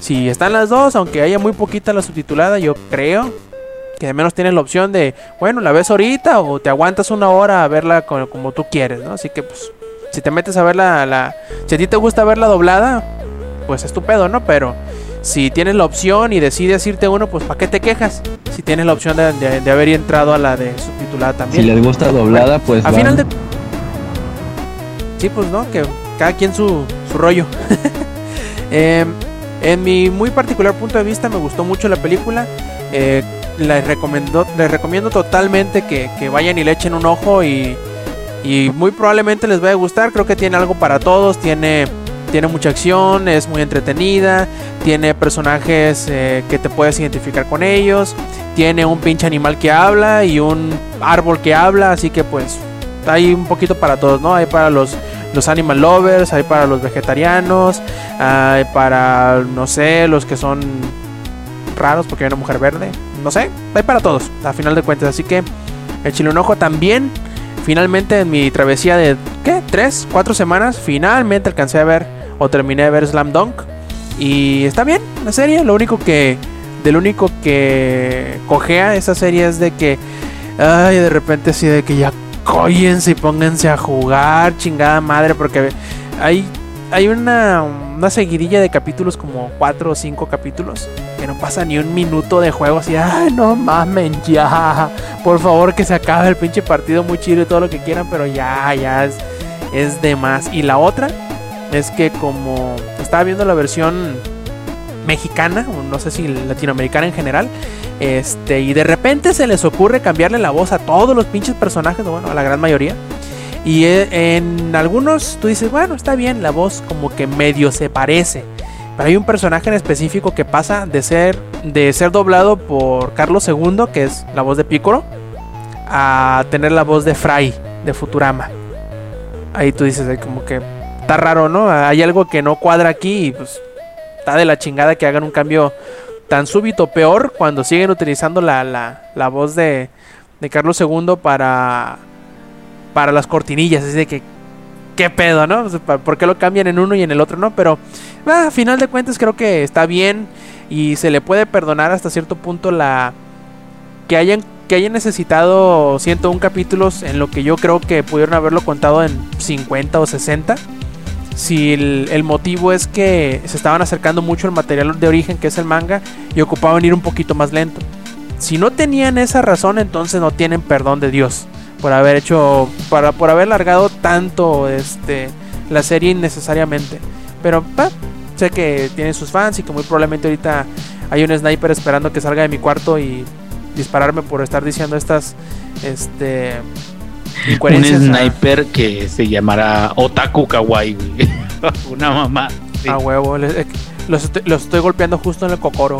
Si están las dos, aunque haya muy poquita la subtitulada, yo creo que al menos tienes la opción de, bueno, la ves ahorita o te aguantas una hora a verla co- como, tú quieres, ¿no? Así que pues, si te metes a verla, la, si a ti te gusta verla doblada, pues estupendo, ¿no? Pero si tienes la opción y decides irte uno, pues ¿para qué te quejas? Si tienes la opción de, de- de haber entrado a la de subtitulada Si también. les gusta doblada, pues a van. final de... Sí, pues no, que cada quien su, su rollo. Em, en mi muy particular punto de vista me gustó mucho la película. Eh, les, recomendó, les recomiendo totalmente que, que vayan y le echen un ojo y, y muy probablemente les vaya a gustar. Creo que tiene algo para todos. Tiene, tiene mucha acción, es muy entretenida. Tiene personajes eh, que te puedes identificar con ellos. Tiene un pinche animal que habla y un árbol que habla. Así que pues hay un poquito para todos, ¿no? Hay para los, los animal lovers, hay para los vegetarianos, hay para, no sé, los que son raros porque hay una mujer verde. No sé, hay para todos, a final de cuentas. Así que échale un ojo también. Finalmente en mi travesía de, ¿qué? ¿Tres? ¿Cuatro semanas? Finalmente alcancé a ver o terminé de ver Slam Dunk. Y está bien la serie. Lo único que, de lo único que cojea esa serie es de que, ay, de repente así de que ya cóllense y pónganse a jugar, chingada madre, porque hay hay una, una seguidilla de capítulos, como cuatro o cinco capítulos, que no pasa ni un minuto de juego. Así, ay, no mamen, ya. Por favor, que se acabe el pinche partido muy chido y todo lo que quieran, pero ya, ya es, es de más. Y la otra es que, como estaba viendo la versión mexicana, o no sé si latinoamericana en general, este, y de repente se les ocurre cambiarle la voz a todos los pinches personajes, bueno, a la gran mayoría. Y eh, en algunos tú dices, bueno, está bien, la voz como que medio se parece. Pero hay un personaje en específico que pasa de ser, de ser doblado por Carlos II, que es la voz de Piccolo, a tener la voz de Fry, de Futurama. Ahí tú dices, como que está raro, ¿no? Hay algo que no cuadra aquí y pues está de la chingada que hagan un cambio tan súbito. Peor cuando siguen utilizando la, la, la voz de, de Carlos II para para las cortinillas. Es de que, ¿qué pedo, no? ¿Por qué lo cambian en uno y en el otro no? Pero ah, a final de cuentas creo que está bien y se le puede perdonar hasta cierto punto la que hayan que hayan necesitado 101 capítulos en lo que yo creo que pudieron haberlo contado en 50 o 60. Si el, el, motivo es que se estaban acercando mucho al material de origen que es el manga y ocupaban ir un poquito más lento. Si no tenían esa razón, entonces no tienen perdón de Dios por haber hecho, para, por haber largado tanto este, la serie innecesariamente. Pero sé que tiene sus fans y que muy probablemente ahorita hay un sniper esperando que salga de mi cuarto y dispararme por estar diciendo estas este un sniper que se llamará Otaku Kawaii, Una mamá. A huevo, los los estoy golpeando justo en el cocoro,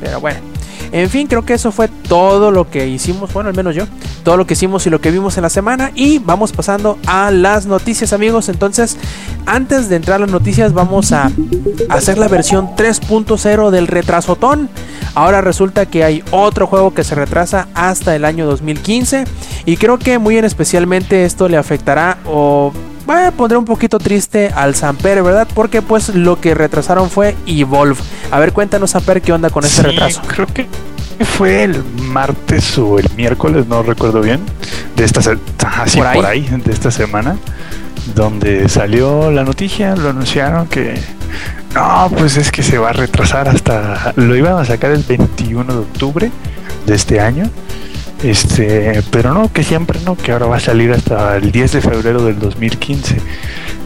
Pero bueno. En fin, creo que eso fue todo lo que hicimos, bueno, al menos yo, todo lo que hicimos y lo que vimos en la semana. Y vamos pasando a las noticias, amigos. Entonces, antes de entrar a las noticias, vamos a hacer la versión 3.0 del retrasotón. Ahora resulta que hay otro juego que se retrasa hasta el año 2015. Y creo que muy en especialmente esto le afectará o a poner un poquito triste al Samper, ¿verdad? Porque pues lo que retrasaron fue Evolve. A ver, cuéntanos, Samper, ¿qué onda con este retraso? Creo que fue el martes o el miércoles, no recuerdo bien, de esta así por ahí, de esta semana, donde salió la noticia, lo anunciaron que no, pues es que se va a retrasar hasta lo iban a sacar el 21 de octubre de este año. Este, pero no, que siempre no, que ahora va a salir hasta el 10 de febrero del 2015.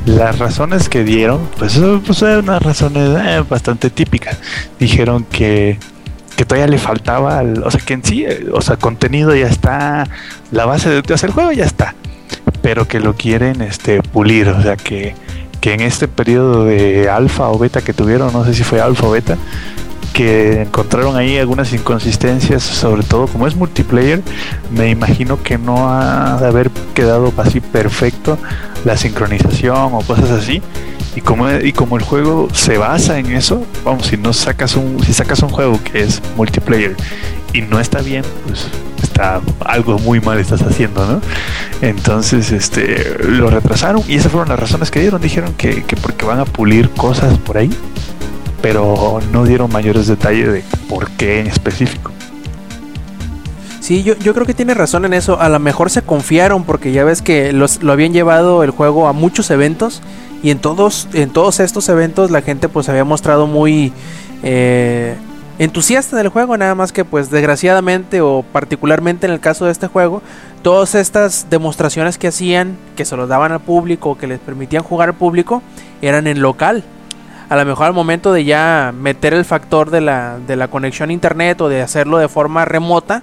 Las razones que dieron, pues, pues unas razones eh, bastante típicas. Dijeron que, que todavía le faltaba, o sea, que en sí, o sea, contenido ya está, la base de, hacer el juego ya está, pero que lo quieren este, pulir, o sea, que, que en este periodo de alfa o beta que tuvieron, no sé si fue alfa o beta, que encontraron ahí algunas inconsistencias, sobre todo como es multiplayer, me imagino que no ha de haber quedado así perfecto la sincronización o cosas así. Y como, y como el juego se basa en eso, vamos, si no sacas un, si sacas un juego que es multiplayer y no está bien, pues está algo muy mal estás haciendo, ¿no? Entonces, este, lo retrasaron y esas fueron las razones que dieron. Dijeron que, que porque van a pulir cosas por ahí pero no dieron mayores detalles de por qué en específico. Sí, yo, yo creo que tiene razón en eso. A lo mejor se confiaron porque ya ves que lo habían llevado el juego a muchos eventos y en todos, en todos estos eventos la gente pues había mostrado muy eh, entusiasta del juego, nada más que pues desgraciadamente o particularmente en el caso de este juego, todas estas demostraciones que hacían, que se los daban al público, que les permitían jugar al público, eran en local a lo mejor al momento de ya meter el factor de la, de la conexión a internet o de hacerlo de forma remota,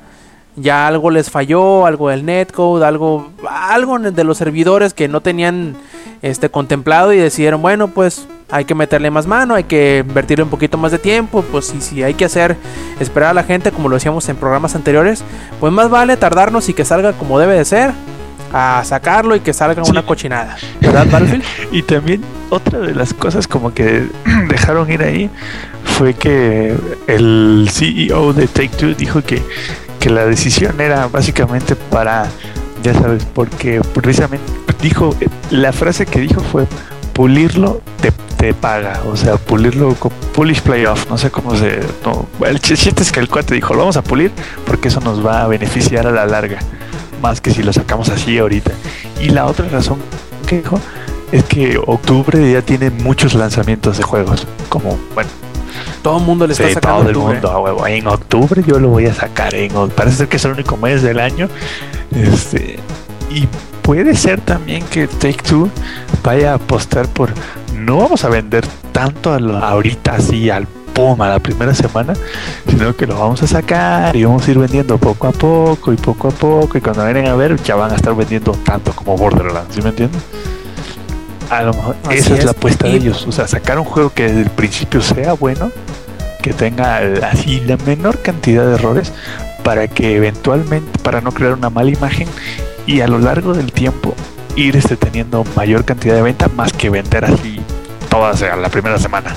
ya algo les falló, algo del netcode, algo, algo de los servidores que no tenían este contemplado y decidieron, bueno, pues hay que meterle más mano, hay que invertirle un poquito más de tiempo, pues si, si hay que hacer esperar a la gente como lo hacíamos en programas anteriores, pues más vale tardarnos y que salga como debe de ser a sacarlo y que salga una cochinada. ¿Verdad, Battlefield? y también otra de las cosas como que dejaron ir ahí fue que el CEO de Take Two dijo que, que la decisión era básicamente para, ya sabes, porque precisamente dijo, la frase que dijo fue pulirlo te, te paga, o sea, pulirlo con polish playoff, no sé cómo se... No, el chiste es que el cuate dijo, lo vamos a pulir porque eso nos va a beneficiar a la larga más que si lo sacamos así ahorita. Y la otra razón que dijo es que octubre ya tiene muchos lanzamientos de juegos. Como, bueno, Todo el mundo le está sí, sacando todo el octubre. mundo a huevo. En octubre yo lo voy a sacar. En, parece ser que es el único mes del año. Este, y puede ser también que Take Two vaya a apostar por. No vamos a vender tanto a lo- ahorita así al pum a la primera semana, sino que lo vamos a sacar y vamos a ir vendiendo poco a poco y poco a poco. Y cuando vengan a ver, ya van a estar vendiendo tanto como Borderlands. ¿Sí me entiendes? A lo mejor Así esa es, es. la apuesta de ellos. O sea, sacar un juego que desde el principio sea bueno, que tenga así la menor cantidad de errores para que eventualmente, para no crear una mala imagen y a lo largo del tiempo ir este, teniendo mayor cantidad de venta más que vender así todas a la primera semana.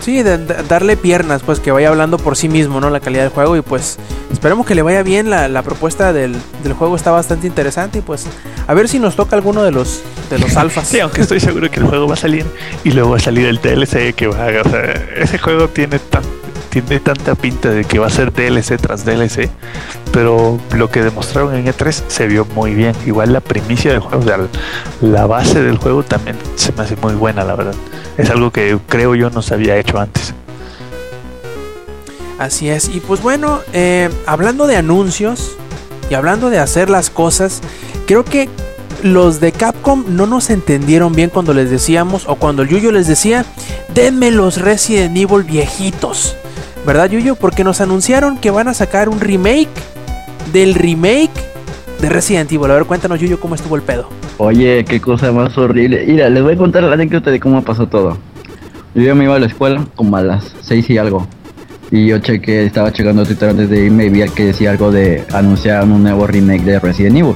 Sí, de- de- darle piernas, pues que vaya hablando por sí mismo, ¿no? La calidad del juego y pues esperemos que le vaya bien. La, la propuesta del, del juego está bastante interesante y pues a ver si nos toca alguno de los de los alfas. Sí, aunque estoy seguro que el juego va a salir y luego va a salir el DLC que va a... O sea, ese juego tiene tan, tiene tanta pinta de que va a ser DLC tras DLC, pero lo que demostraron en E3 se vio muy bien. Igual la primicia del juego, o sea, la base del juego también se me hace muy buena, la verdad. Es algo que creo yo no se había hecho antes. Así es. Y pues bueno, eh, hablando de anuncios y hablando de hacer las cosas, creo que los de Capcom no nos entendieron bien cuando les decíamos o cuando el Yuyo les decía, denme los Resident Evil viejitos. ¿Verdad Yuyo? Porque nos anunciaron que van a sacar un remake del remake de Resident Evil. A ver, cuéntanos Yuyo cómo estuvo el pedo. Oye, qué cosa más horrible. Mira, les voy a contar la anécdota de cómo pasó todo. Yo me iba a la escuela como a las 6 y algo. Y yo chequé, estaba checando Twitter antes de irme y vi que decía algo de anunciar un nuevo remake de Resident Evil.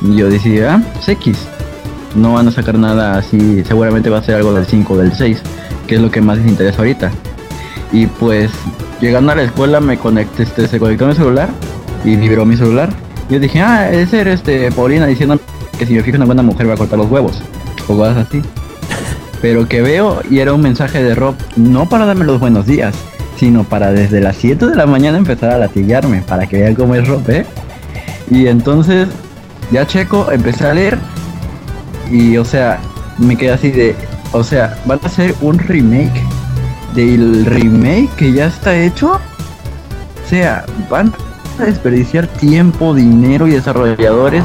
Y yo decía, ah, pues X. No van a sacar nada así, seguramente va a ser algo del 5 o del 6, que es lo que más les interesa ahorita. Y pues, llegando a la escuela me conecté, este, se conectó mi celular y vibró mi celular. Yo dije, ah, es ser este Paulina diciendo que si me fijo en una buena mujer va a cortar los huevos. O cosas así. Pero que veo y era un mensaje de Rob, no para darme los buenos días, sino para desde las 7 de la mañana empezar a latillarme, para que vean cómo es Rob, ¿eh? Y entonces, ya checo, empecé a leer y, o sea, me quedé así de, o sea, van a hacer un remake del remake que ya está hecho. O sea, van a desperdiciar tiempo, dinero y desarrolladores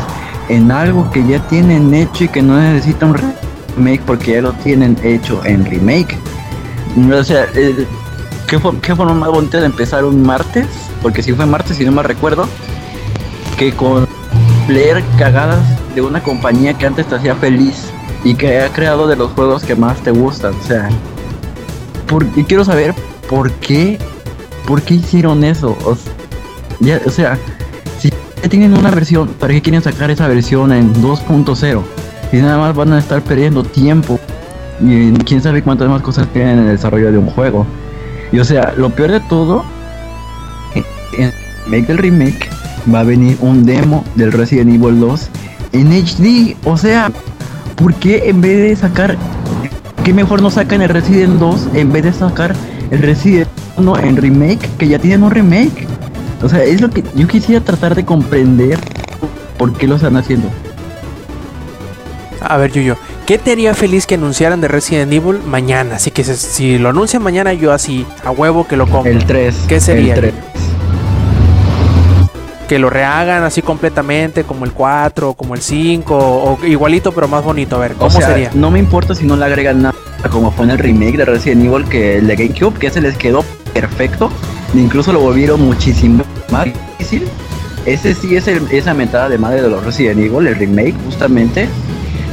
en algo que ya tienen hecho y que no necesita un remake porque ya lo tienen hecho en remake. O sea, ¿qué, for- qué forma más bonita de empezar un martes? Porque si fue martes, si no me recuerdo, que con leer cagadas de una compañía que antes te hacía feliz y que ha creado de los juegos que más te gustan. O sea, por- y quiero saber por qué, por qué hicieron eso. O, s- ya, o sea, si ya tienen una versión, ¿para qué quieren sacar esa versión en 2.0? Y nada más van a estar perdiendo tiempo. Y quién sabe cuántas más cosas tienen en el desarrollo de un juego. Y o sea, lo peor de todo, en en el remake del remake va a venir un demo del Resident Evil 2 en HD. O sea, ¿por qué en vez de sacar, qué mejor no sacan el Resident 2 en vez de sacar el Resident 1 en remake, que ya tienen un remake? O sea, es lo que yo quisiera tratar de comprender por qué lo están haciendo. A ver, Yuyo, ¿qué te haría feliz que anunciaran de Resident Evil mañana? Así que se- si lo anuncian mañana, yo así, a huevo que lo compro. El 3. ¿Qué sería? El 3. Que lo rehagan así completamente, como el 4, como el 5, o igualito pero más bonito. A ver, ¿cómo O sea, sería? no me importa si no le agregan nada, como fue en el remake de Resident Evil, que el de GameCube, que se les quedó perfecto, incluso lo volvieron muchísimo más difícil. Ese sí es el- esa mentada de madre de los Resident Evil, el remake, justamente.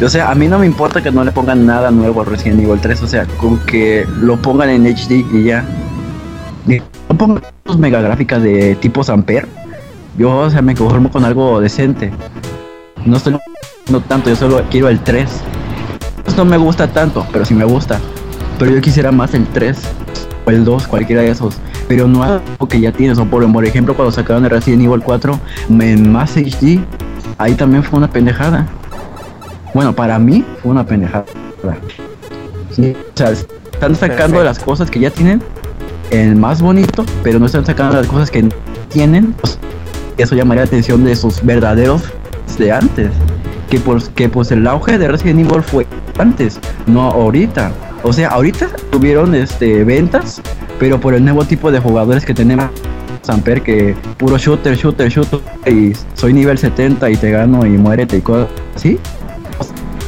O sea, a mí no me importa que no le pongan nada nuevo a Resident Evil 3, o sea, con que lo pongan en HD y ya. No pongan sus mega gráficas de tipo Samper. Yo, o sea, me conformo con algo decente. No estoy no tanto, yo solo quiero el 3. Pues no me gusta tanto, pero sí me gusta. Pero yo quisiera más el 3 o el 2, cualquiera de esos. Pero no algo que ya tienes. O por, por ejemplo, cuando sacaron el Resident Evil 4 en más HD, ahí también fue una pendejada. Bueno, para mí fue una pendejada. Sí, o sea, están sacando Perfecto. las cosas que ya tienen el más bonito, pero no están sacando las cosas que tienen. Eso llamaría la atención de sus verdaderos de antes. que pues, que pues el auge de Resident Evil fue antes, no ahorita. O sea, ahorita tuvieron este ventas, pero por el nuevo tipo de jugadores que tenemos Samper que puro shooter, shooter, shooter y soy nivel 70 y te gano y muérete y cosas así.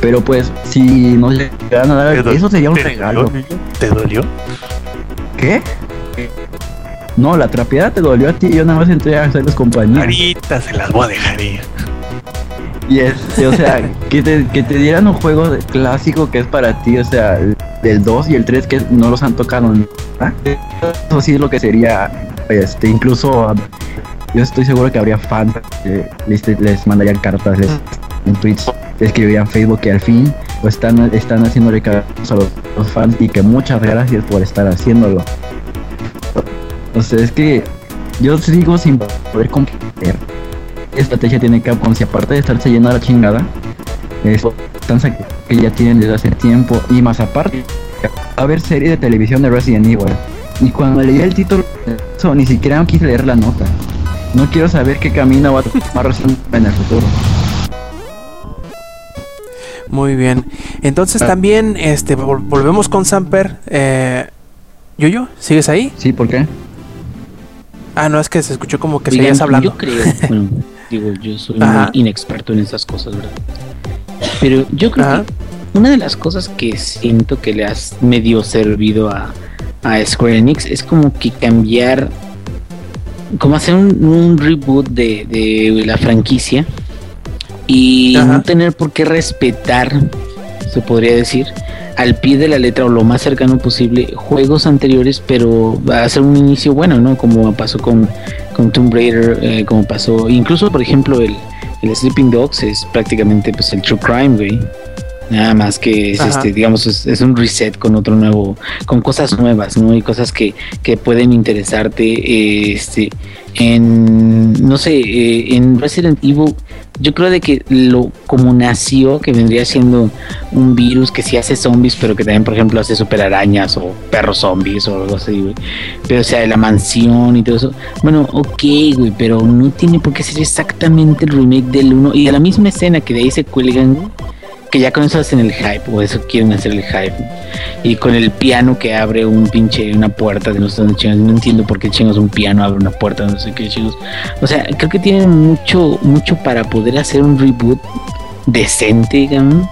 Pero pues si nos llegan a dar ¿Te do- eso sería un regalo. ¿Te dolió? ¿Qué? No, la trapeada te dolió a ti, yo nada más entré a hacerles compañía. Ahorita se las voy a dejar ir. Y este, o sea, que te, que te dieran un juego clásico que es para ti, o sea, el- del 2 y el 3 que no los han tocado. ¿ah? Eso sí es lo que sería, este, incluso yo estoy seguro que habría fans que les, les mandarían cartas, les, en tweets, les escribirían en Facebook que al fin pues, están, están haciendo recados a los, los fans y que muchas gracias por estar haciéndolo. O sea, es que yo sigo sin poder comprender qué estrategia tiene Capcom si aparte de estarse yendo a la chingada, es tanza que ya tienen desde hace tiempo y más aparte, va a haber serie de televisión de Resident Evil. Y cuando leí el título, eso, ni siquiera quise leer la nota. No quiero saber qué camino va a tomar Resident Evil en el futuro. Muy bien. Entonces Ah. también este vol- volvemos con Samper. Eh, Yuyo, ¿sigues ahí? Sí, ¿por qué? Ah, no, es que se escuchó como que Oigan, seguías hablando. Yo creo, bueno, digo, yo soy Ajá. muy inexperto en estas cosas, ¿verdad? Pero yo creo Ajá. que una de las cosas que siento que le has medio servido a, a Square Enix es como que cambiar, como hacer un, un reboot de, de la franquicia y Ajá. no tener por qué respetar, se podría decir, al pie de la letra o lo más cercano posible juegos anteriores, pero va a ser un inicio bueno, ¿no? Como pasó con, con Tomb Raider, eh, como pasó, incluso por ejemplo el, el Sleeping Dogs es prácticamente pues el True Crime, güey. Nada más que es Ajá. este, digamos, es, es un reset con otro nuevo, con cosas nuevas, ¿no? Y cosas que, que pueden interesarte, eh, este, en, no sé, eh, en Resident Evil, yo creo de que lo, como nació, que vendría siendo un virus que sí hace zombies, pero que también, por ejemplo, hace super arañas o perros zombies o algo así, güey. Pero, o sea, de la mansión y todo eso. Bueno, ok, güey, pero no tiene por qué ser exactamente el remake del 1 y de la misma escena que de ahí se cuelgan, Que ya con eso hacen el hype, o eso quieren hacer el hype. Y con el piano que abre un pinche, una puerta de no sé dónde chingos. No entiendo por qué chingos un piano abre una puerta de no sé qué chingos. O sea, creo que tienen mucho, mucho para poder hacer un reboot decente, digamos.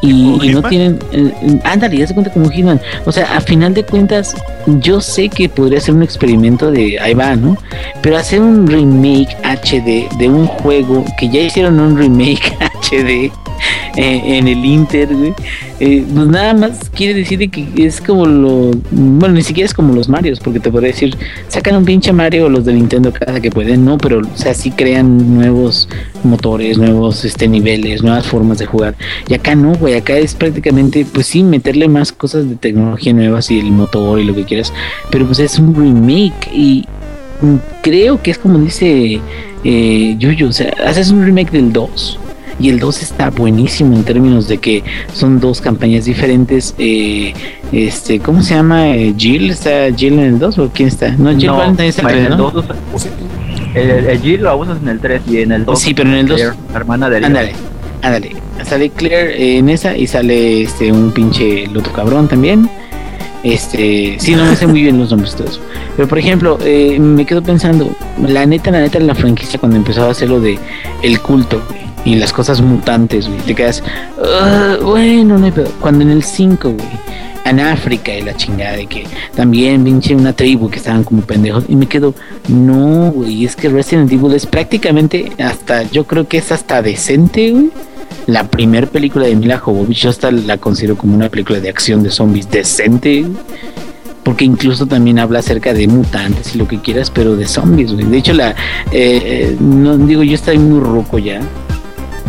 Y, ¿Como y no tienen. eh, ándale, ya se cuenta como Hitman. O sea, a final de cuentas, yo sé que podría ser un experimento de. Ahí va, ¿no? Pero hacer un remake HD de un juego que ya hicieron un remake HD eh, en el Inter, eh, pues nada más quiere decir de que es como lo. Bueno, ni siquiera es como los Marios, porque te podría decir, sacan un pinche Mario los de Nintendo cada que pueden, no, pero o sea, sí crean nuevos motores, nuevos este niveles, nuevas formas de jugar. Y acá no, güey, acá es prácticamente, pues sí, meterle más cosas de tecnología nuevas y el motor y lo que quieras, pero pues es un remake y creo que es como dice eh, Yuyu, o sea, haces un remake del 2 y el 2 está buenísimo en términos de que son dos campañas diferentes. eh, este, ¿cómo se llama? Eh, Jill, ¿está Jill en el 2 o quién está? No, Jill Valentine está en el en 3, el ¿no? 2 el, G lo usas en el 3 y en el 2 sí, pero en el 2 Claire, la hermana de. Ándale, ándale. Sale Claire eh, en esa y sale este un pinche el otro cabrón también. Este, sí, no me sé muy bien los nombres todos. Pero por ejemplo, eh, me quedo pensando, la neta, la neta, la franquicia cuando empezó a hacer lo de el culto güey, y las cosas mutantes, güey, te quedas, "Ah, bueno, no hay pedo". Cuando en el 5, güey, en África y la chingada de que también pinche una tribu que estaban como pendejos y me quedo, no, güey, es que Resident Evil es prácticamente hasta, yo creo que es hasta decente, güey. La primera película de Mila Jovovich yo hasta la considero como una película de acción de zombies decente, güey. porque incluso también habla acerca de mutantes y lo que quieras, pero de zombies, güey. De hecho, la, eh, eh, no digo, yo estoy muy roco ya,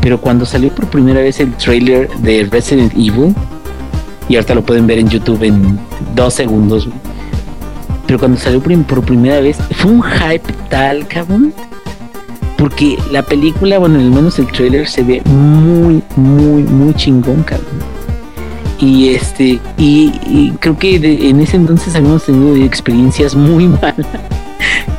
pero cuando salió por primera vez el trailer de Resident Evil, y ahorita lo pueden ver en YouTube en dos segundos, pero cuando salió por primera vez, fue un hype tal, cabrón, porque la película, bueno, al menos el trailer se ve muy, muy, muy chingón, cabrón. Y este, y, creo que en ese entonces habíamos tenido experiencias muy malas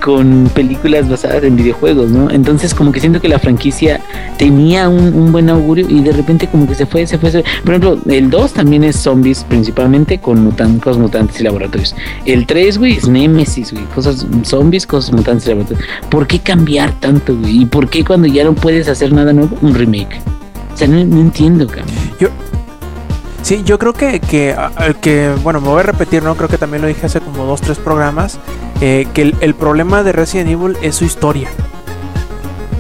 con películas basadas en videojuegos, ¿no? Entonces como que siento que la franquicia tenía un, buen augurio y de repente como que se fue, se fue. Por ejemplo, el 2 también es zombies principalmente con mutan- cosas mutantes y laboratorios. El 3, güey, es Nemesis, güey, cosas zombies, cosas mutantes y laboratorios. ¿Por qué cambiar tanto, güey? ¿Y por qué cuando ya no puedes hacer nada nuevo, un remake? O sea, no, entiendo, cabrón. Sí, yo creo que, que, que, bueno, me voy a repetir, ¿no? Creo que también lo dije hace como dos, tres programas, eh, que el, problema de Resident Evil es su historia.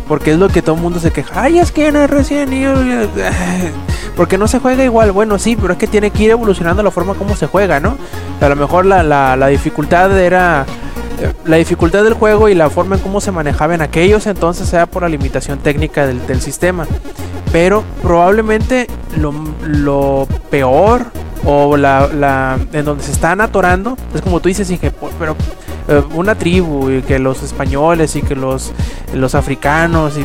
Porque es lo que todo el mundo se queja. Ay, es que es Resident Evil. Porque no se juega igual. Bueno, sí, pero es que tiene que ir evolucionando la forma como se juega, ¿no? A lo mejor la, dificultad era... eh, La dificultad del juego y la forma en cómo se manejaba en aquellos entonces sea por la limitación técnica del, sistema pero probablemente lo, peor o la, en donde se están atorando es como tú dices Inge, pero eh, una tribu y que los españoles y que los los africanos y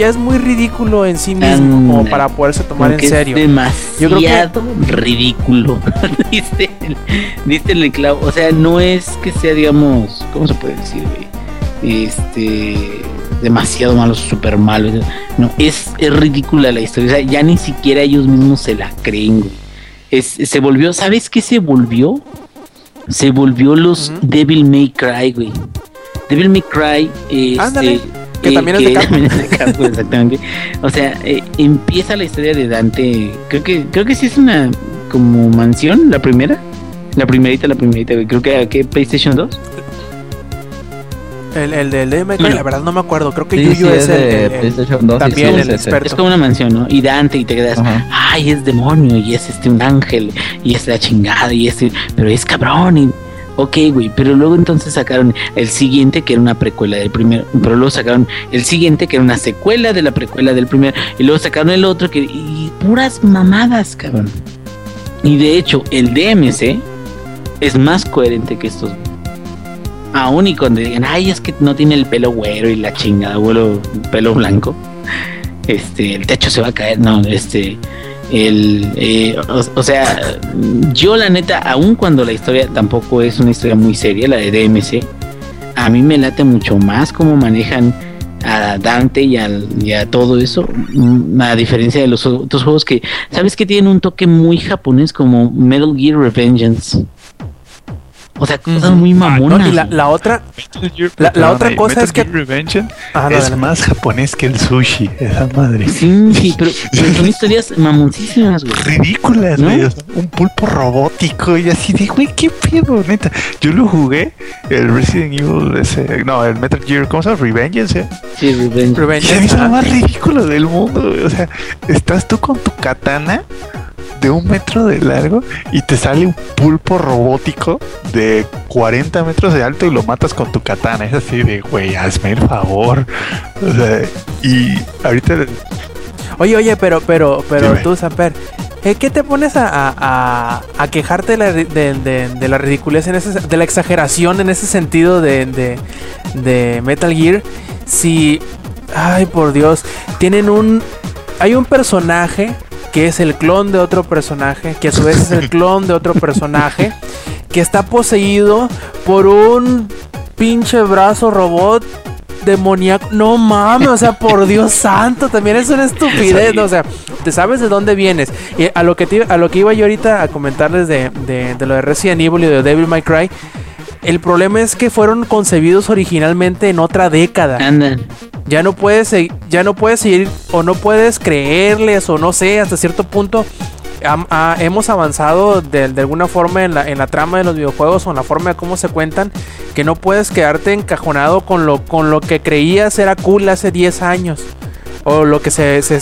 ya es muy ridículo en sí mismo como para poderse tomar en que serio Es demasiado ridículo. diste, diste el clavo. O sea, no es que sea, digamos, ¿cómo se puede decir? Este. Demasiado malo, súper malo. No, es, es ridícula la historia. O sea, ya ni siquiera ellos mismos se la creen, güey. Es, se volvió, ¿sabes qué se volvió? Se volvió los. Devil May Cry, güey. Devil May Cry. Este, Ándale, que también es de Capcom. también es de Capcom, exactamente. O sea, eh, empieza la historia de Dante. Creo que, creo que sí es una como mansión, la primera. La primerita, la primerita, güey. Creo que ¿qué? PlayStation 2. El, el del Bueno. la verdad no me acuerdo creo que Sí, Yuyu sí, es es el, de el- el- PlayStation 2 y también el experto. Es como una mansión, ¿no? Y Dante, y te quedas, Ajá. ay, es demonio, y es este un ángel, y es la chingada, y este, pero es cabrón, y ok, güey, pero luego entonces sacaron el siguiente que era una precuela del primero, pero luego sacaron el siguiente que era una secuela de la precuela del primero, y luego sacaron el otro que, y puras mamadas, cabrón. Y de hecho, el DMC es más coherente que estos. Aún y cuando digan, ay, es que no tiene el pelo güero y la chingada, güero, pelo blanco. Este, el techo se va a caer, no, este, el, eh, o, sea, yo la neta, aun cuando la historia tampoco es una historia muy seria, la de DMC, a mí me late mucho más cómo manejan a Dante y, y a todo eso, mm, a diferencia de los otros juegos que, ¿sabes que tienen un toque muy japonés como Metal Gear Revengeance? O sea, cosas muy Ah, ¿no? mamonas. y la, otra La- otra cosa es que- Revengeance Ajá, es más japonés que el sushi, esa madre. Sí, sí, pero, pero son historias mamoncísimas, güey. Ridículas, ¿No? güey. o sea, Un pulpo robótico y así de, güey, qué pedo, neta. Yo lo jugué, el Resident Evil, ese, no, el Metal Gear, ¿cómo se llama? Revengeance, ¿eh? Sí, Revenge. Y ajá. lo más ridículo del mundo, güey. O sea, estás tú con tu katana de un metro de largo y te sale un pulpo robótico de 40 metros de alto y lo matas con tu katana. Es así de, güey, hazme el favor. O sea, y ahorita Oye, oye, pero, pero, pero Dime. tú, Samper, ¿eh, ¿qué te pones a, a, a- a quejarte de la, de, de- de la ridiculez, en ese, de la exageración en ese sentido de, de, de Metal Gear? Si, ay, por Dios, tienen un, hay un personaje que es el clon de otro personaje, que a su vez es el clon de otro personaje, que está poseído por un pinche brazo robot demoníaco. No mames, o sea, por Dios santo, también es una estupidez, ¿no? o sea, te sabes de dónde vienes. Y a lo que, te- a lo que iba yo ahorita a comentarles de, de, de lo de Resident Evil y de Devil May Cry, el problema es que fueron concebidos originalmente en otra década. Anda. Ya no puedes, ya no puedes seguir o no puedes creerles o no sé, hasta cierto punto ah, hemos avanzado de, de alguna forma en la, en la trama de los videojuegos o en la forma de cómo se cuentan, que no puedes quedarte encajonado con lo, con lo que creías era cool hace 10 años o lo que se, se-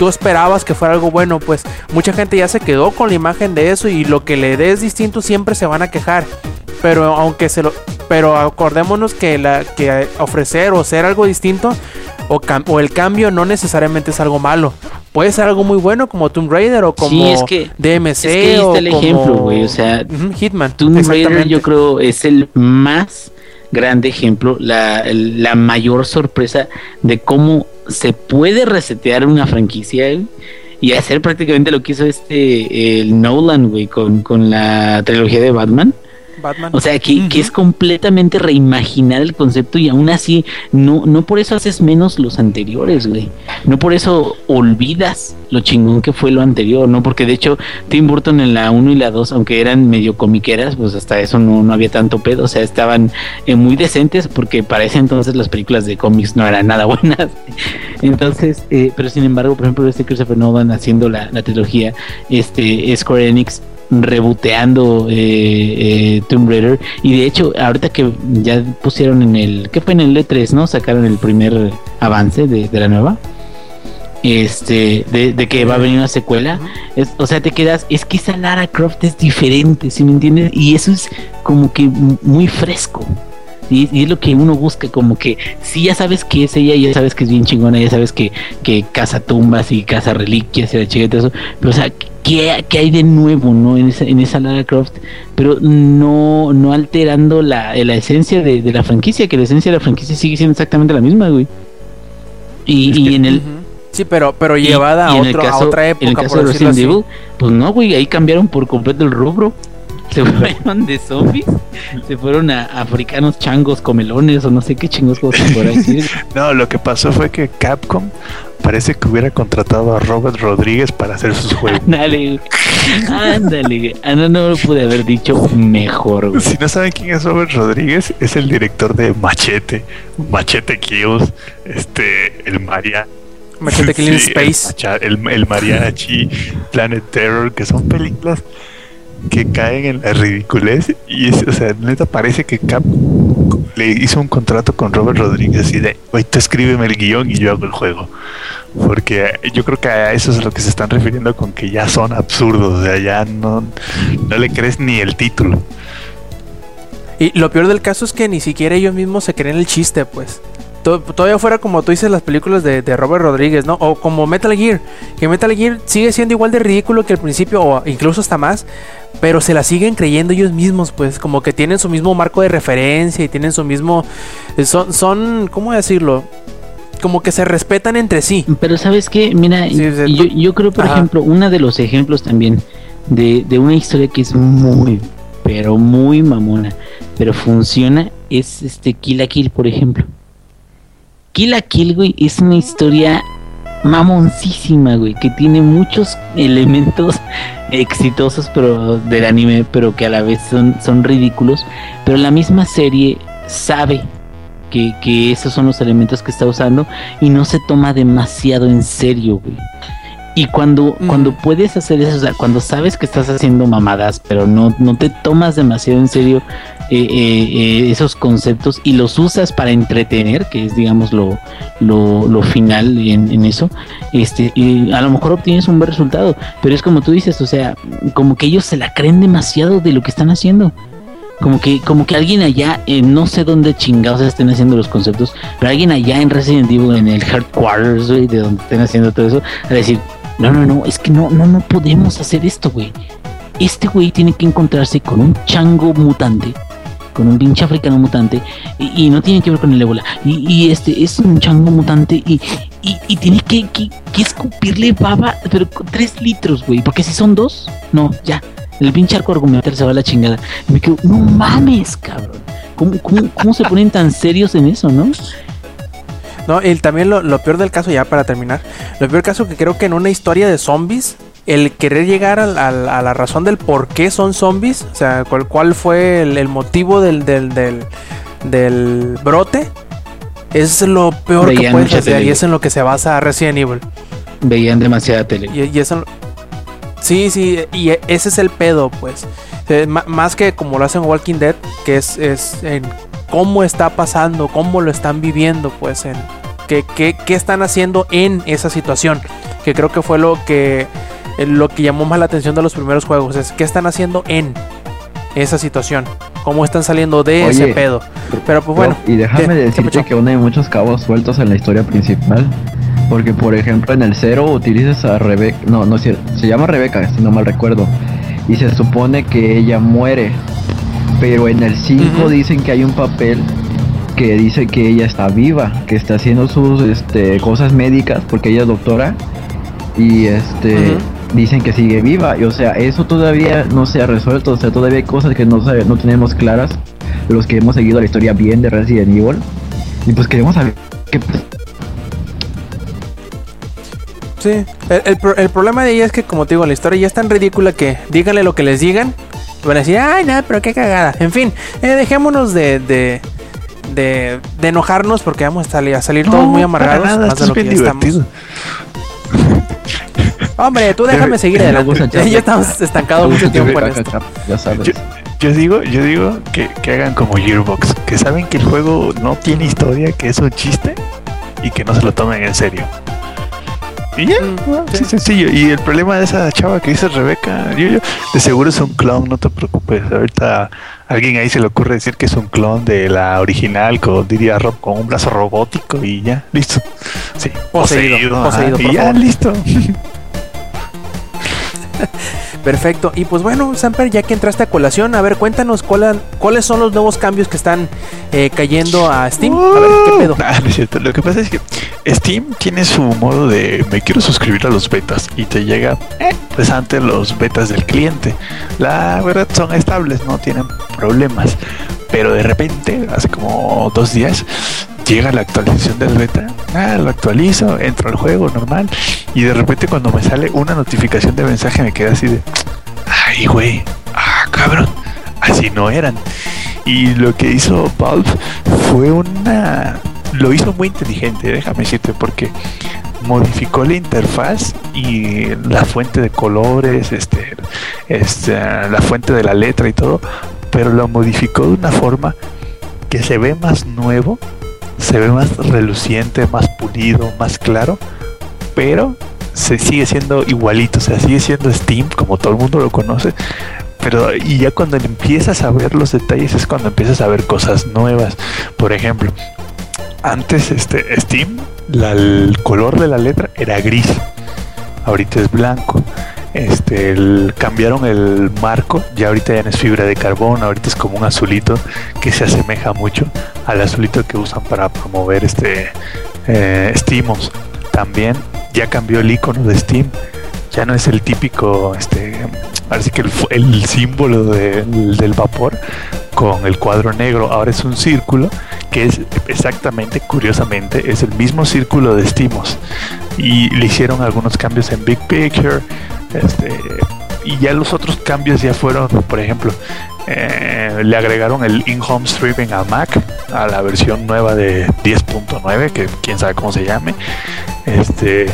tú esperabas que fuera algo bueno, pues mucha gente ya se quedó con la imagen de eso y lo que le des distinto siempre se van a quejar. Pero aunque se lo pero acordémonos que la que ofrecer o ser algo distinto o, cam- o el cambio no necesariamente es algo malo. Puede ser algo muy bueno como Tomb Raider o como Sí, es que- DMC es que ahí está o el como- ejemplo, güey, o sea, Hitman. Tomb Raider yo creo es el más grande ejemplo, la, la mayor sorpresa de cómo se puede resetear una franquicia y hacer prácticamente lo que hizo este el Nolan, güey, con, con la trilogía de Batman. Batman. O sea, que, es completamente reimaginar el concepto y aún así no, no por eso haces menos los anteriores, güey. No por eso olvidas lo chingón que fue lo anterior, ¿no? Porque de hecho Tim Burton en la 1 y la 2, aunque eran medio comiqueras, pues hasta eso no, no había tanto pedo. O sea, estaban eh, muy decentes porque para ese entonces las películas de cómics no eran nada buenas. Entonces, eh, pero sin embargo, por ejemplo, este Christopher Nolan haciendo la, la trilogía, este Square Enix reboteando eh, eh, Tomb Raider y de hecho ahorita que ya pusieron en el ¿qué fue en el E3 no? sacaron el primer avance de, de la nueva este de, que va a venir una secuela es- o sea te quedas es que esa Lara Croft es diferente ¿sí me entiendes? y eso es como que muy fresco y, es lo que uno busca, como que si ya sabes que es ella, ya sabes que es bien chingona, ya sabes que, que caza tumbas y caza reliquias y la chica eso, pero o sea, ¿qué, qué hay de nuevo, no? En esa, en esa Lara Croft, pero no, no alterando la, la esencia de, de la franquicia, que la esencia de la franquicia sigue siendo exactamente la misma, güey. Y, y que- en el. Sí, pero, pero llevada y a, otro, a otra En el época, caso por de Resident. Evil, pues no, güey, ahí cambiaron por completo el rubro. Se fueron de zombies, se fueron a africanos changos comelones o no sé qué chingos cosas por ahí decir. No, lo que pasó fue que Capcom parece que hubiera contratado a Robert Rodríguez para hacer sus juegos. Ándale, ándale. Ah, no, no lo pude haber dicho mejor, güey. Si no saben quién es Robert Rodríguez, es el director de Machete, Machete Kills, este, el Maria. Machete Killing Sí, Space. El, el, el Mariachi, Planet Terror, que son películas que caen en la ridiculez. Y es, o sea, neta parece que Cap le hizo un contrato con Robert Rodríguez y de, oye, tú escríbeme el guion y yo hago el juego. Porque yo creo que a eso es a lo que se están refiriendo con que ya son absurdos, o sea, ya no, no le crees ni el título. Y lo peor del caso es que ni siquiera ellos mismos se creen el chiste, pues. To- Todavía fuera como tú dices las películas de, de Robert Rodríguez, ¿no? O como Metal Gear. Que Metal Gear sigue siendo igual de ridículo que al principio, o incluso hasta más. Pero se la siguen creyendo ellos mismos, pues. Como que tienen su mismo marco de referencia y tienen su mismo. eh, Son, son ¿cómo decirlo? Como que se respetan entre sí. Pero sabes qué, mira, Sí, yo, yo creo, por Ajá. ejemplo, uno de los ejemplos también de, de una historia que es muy, pero muy mamona, pero funciona, es este Kill la Kill, por ejemplo. Kill la Kill, güey, es una historia mamoncísima, güey, que tiene muchos elementos exitosos pero del anime, pero que a la vez son, son ridículos. Pero la misma serie sabe que, que esos son los elementos que está usando y no se toma demasiado en serio, güey. Y cuando, Mm. cuando puedes hacer eso, o sea, cuando sabes que estás haciendo mamadas, pero no, no te tomas demasiado en serio eh, eh, eh, esos conceptos y los usas para entretener, que es, digamos, lo, lo, final en, en eso, este, y a lo mejor obtienes un buen resultado. Pero es como tú dices, o sea, como que ellos se la creen demasiado de lo que están haciendo. Como que, como que alguien allá, eh, no sé dónde chingados estén haciendo los conceptos, pero alguien allá en Resident Evil, en el Headquarters, güey, de donde estén haciendo todo eso, a decir, no, no, no, es que no, no, no podemos hacer esto, güey. Este güey tiene que encontrarse con un chango mutante, con un pinche africano mutante, y, no tiene que ver con el ébola. Y, este es un chango mutante y, y, tiene que, que, que escupirle baba, pero tres litros, güey, porque si son dos, no, ya. El pinche arco argumental se va a la chingada. Y me quedo, no mames, cabrón. ¿Cómo, cómo, cómo se ponen tan serios en eso, no? No, y también lo, lo peor del caso, ya para terminar, lo peor caso que creo que en una historia de zombies, el querer llegar al- al- a, la razón del por qué son zombies, o sea, cuál, cuál fue el, el motivo del, del, del, del brote, es lo peor que Veían puedes mucha hacer y es en lo que se basa Resident Evil. Veían demasiada tele. Y, y eso. Sí, sí, y e- ese es el pedo, pues. Eh, más que como lo hacen Walking Dead, que es, es en cómo está pasando, cómo lo están viviendo, pues, en qué, qué, qué están haciendo en esa situación. Que creo que fue lo que, lo que llamó más la atención de los primeros juegos, es qué están haciendo en esa situación, cómo están saliendo de ese pedo. Pero pues bueno, y déjame ¿qué- qué decirte que aún hay muchos cabos sueltos en la historia principal. Porque, por ejemplo, en el 0 utilizas a Rebeca. No, no es cierto. Se llama Rebeca, si no mal recuerdo. Y se supone que ella muere. Pero en el 5 Ujú. dicen que hay un papel que dice que ella está viva, que está haciendo sus este, cosas médicas, porque ella es doctora. Y este. Dicen que sigue viva. Y o sea, eso todavía no se ha resuelto. O sea, todavía hay cosas que no, sabe- no tenemos claras. Los que hemos seguido la historia bien de Resident Evil. Y pues queremos saber qué Sí, el, el pro- el problema de ella es que, como te digo, la historia ya es tan ridícula que díganle lo que les digan, van a decir, ay, no, pero qué cagada. En fin, eh, dejémonos de, de, de, de enojarnos porque vamos a salir, a salir todos muy amargados. para nada, más de lo es que ya estamos. Hombre, tú déjame seguir adelante. ya estamos estancados mucho tiempo en esto. Ya sabes. Yo, yo digo, yo digo que, que hagan como Gearbox, que saben que el juego no tiene historia, que es un chiste y que no se lo tomen en serio. Y ya, Mm, sí, sí. sencillo. Y el problema de esa chava que dice Rebeca, yo, yo, de seguro es un clon, no te preocupes. Ahorita a alguien ahí se le ocurre decir que es un clon de la original, con, diría Rob, con un brazo robótico y ya, listo. Sí, Poseído, poseído, por y ya, favor. listo. Perfecto. Y pues bueno, Samper, ya que entraste a colación, a ver, cuéntanos cuál- cuáles son los nuevos cambios que están eh, cayendo a Steam. A ver, ¿qué pedo? Ah, no es cierto. Lo que pasa es que Steam tiene su modo de me quiero suscribir a los betas y te llega eh, pues antes los betas del cliente. La verdad son estables, no tienen problemas. Pero de repente, hace como dos días, llega la actualización del beta. Ah, lo actualizo, entro al juego normal. Y de repente cuando me sale una notificación de mensaje me queda así de ay güey, ah cabrón, así no eran. Y lo que hizo Valve fue una. Lo hizo muy inteligente, déjame decirte, porque modificó la interfaz y la fuente de colores, este, este, la fuente de la letra y todo, pero lo modificó de una forma que se ve más nuevo, se ve más reluciente, más pulido, más claro, pero se sigue siendo igualito, o sea, sigue siendo Steam, como todo el mundo lo conoce, pero y ya cuando empiezas a ver los detalles es cuando empiezas a ver cosas nuevas. Por ejemplo, antes este Steam, el color de la letra era gris. Ahorita es blanco. Este, cambiaron el marco, ya ahorita ya no es fibra de carbón, ahorita es como un azulito que se asemeja mucho al azulito que usan para promover este eh, Steamos. También ya cambió el icono de Steam, ya no es el típico, este, así que el, símbolo del vapor con el cuadro negro, ahora es un círculo que es exactamente, curiosamente, es el mismo círculo de Steamos y le hicieron algunos cambios en Big Picture, este, y ya los otros cambios ya fueron, por ejemplo, eh, le agregaron el in-home streaming a Mac, a la versión nueva de 10.9, que quién sabe cómo se llame. Este,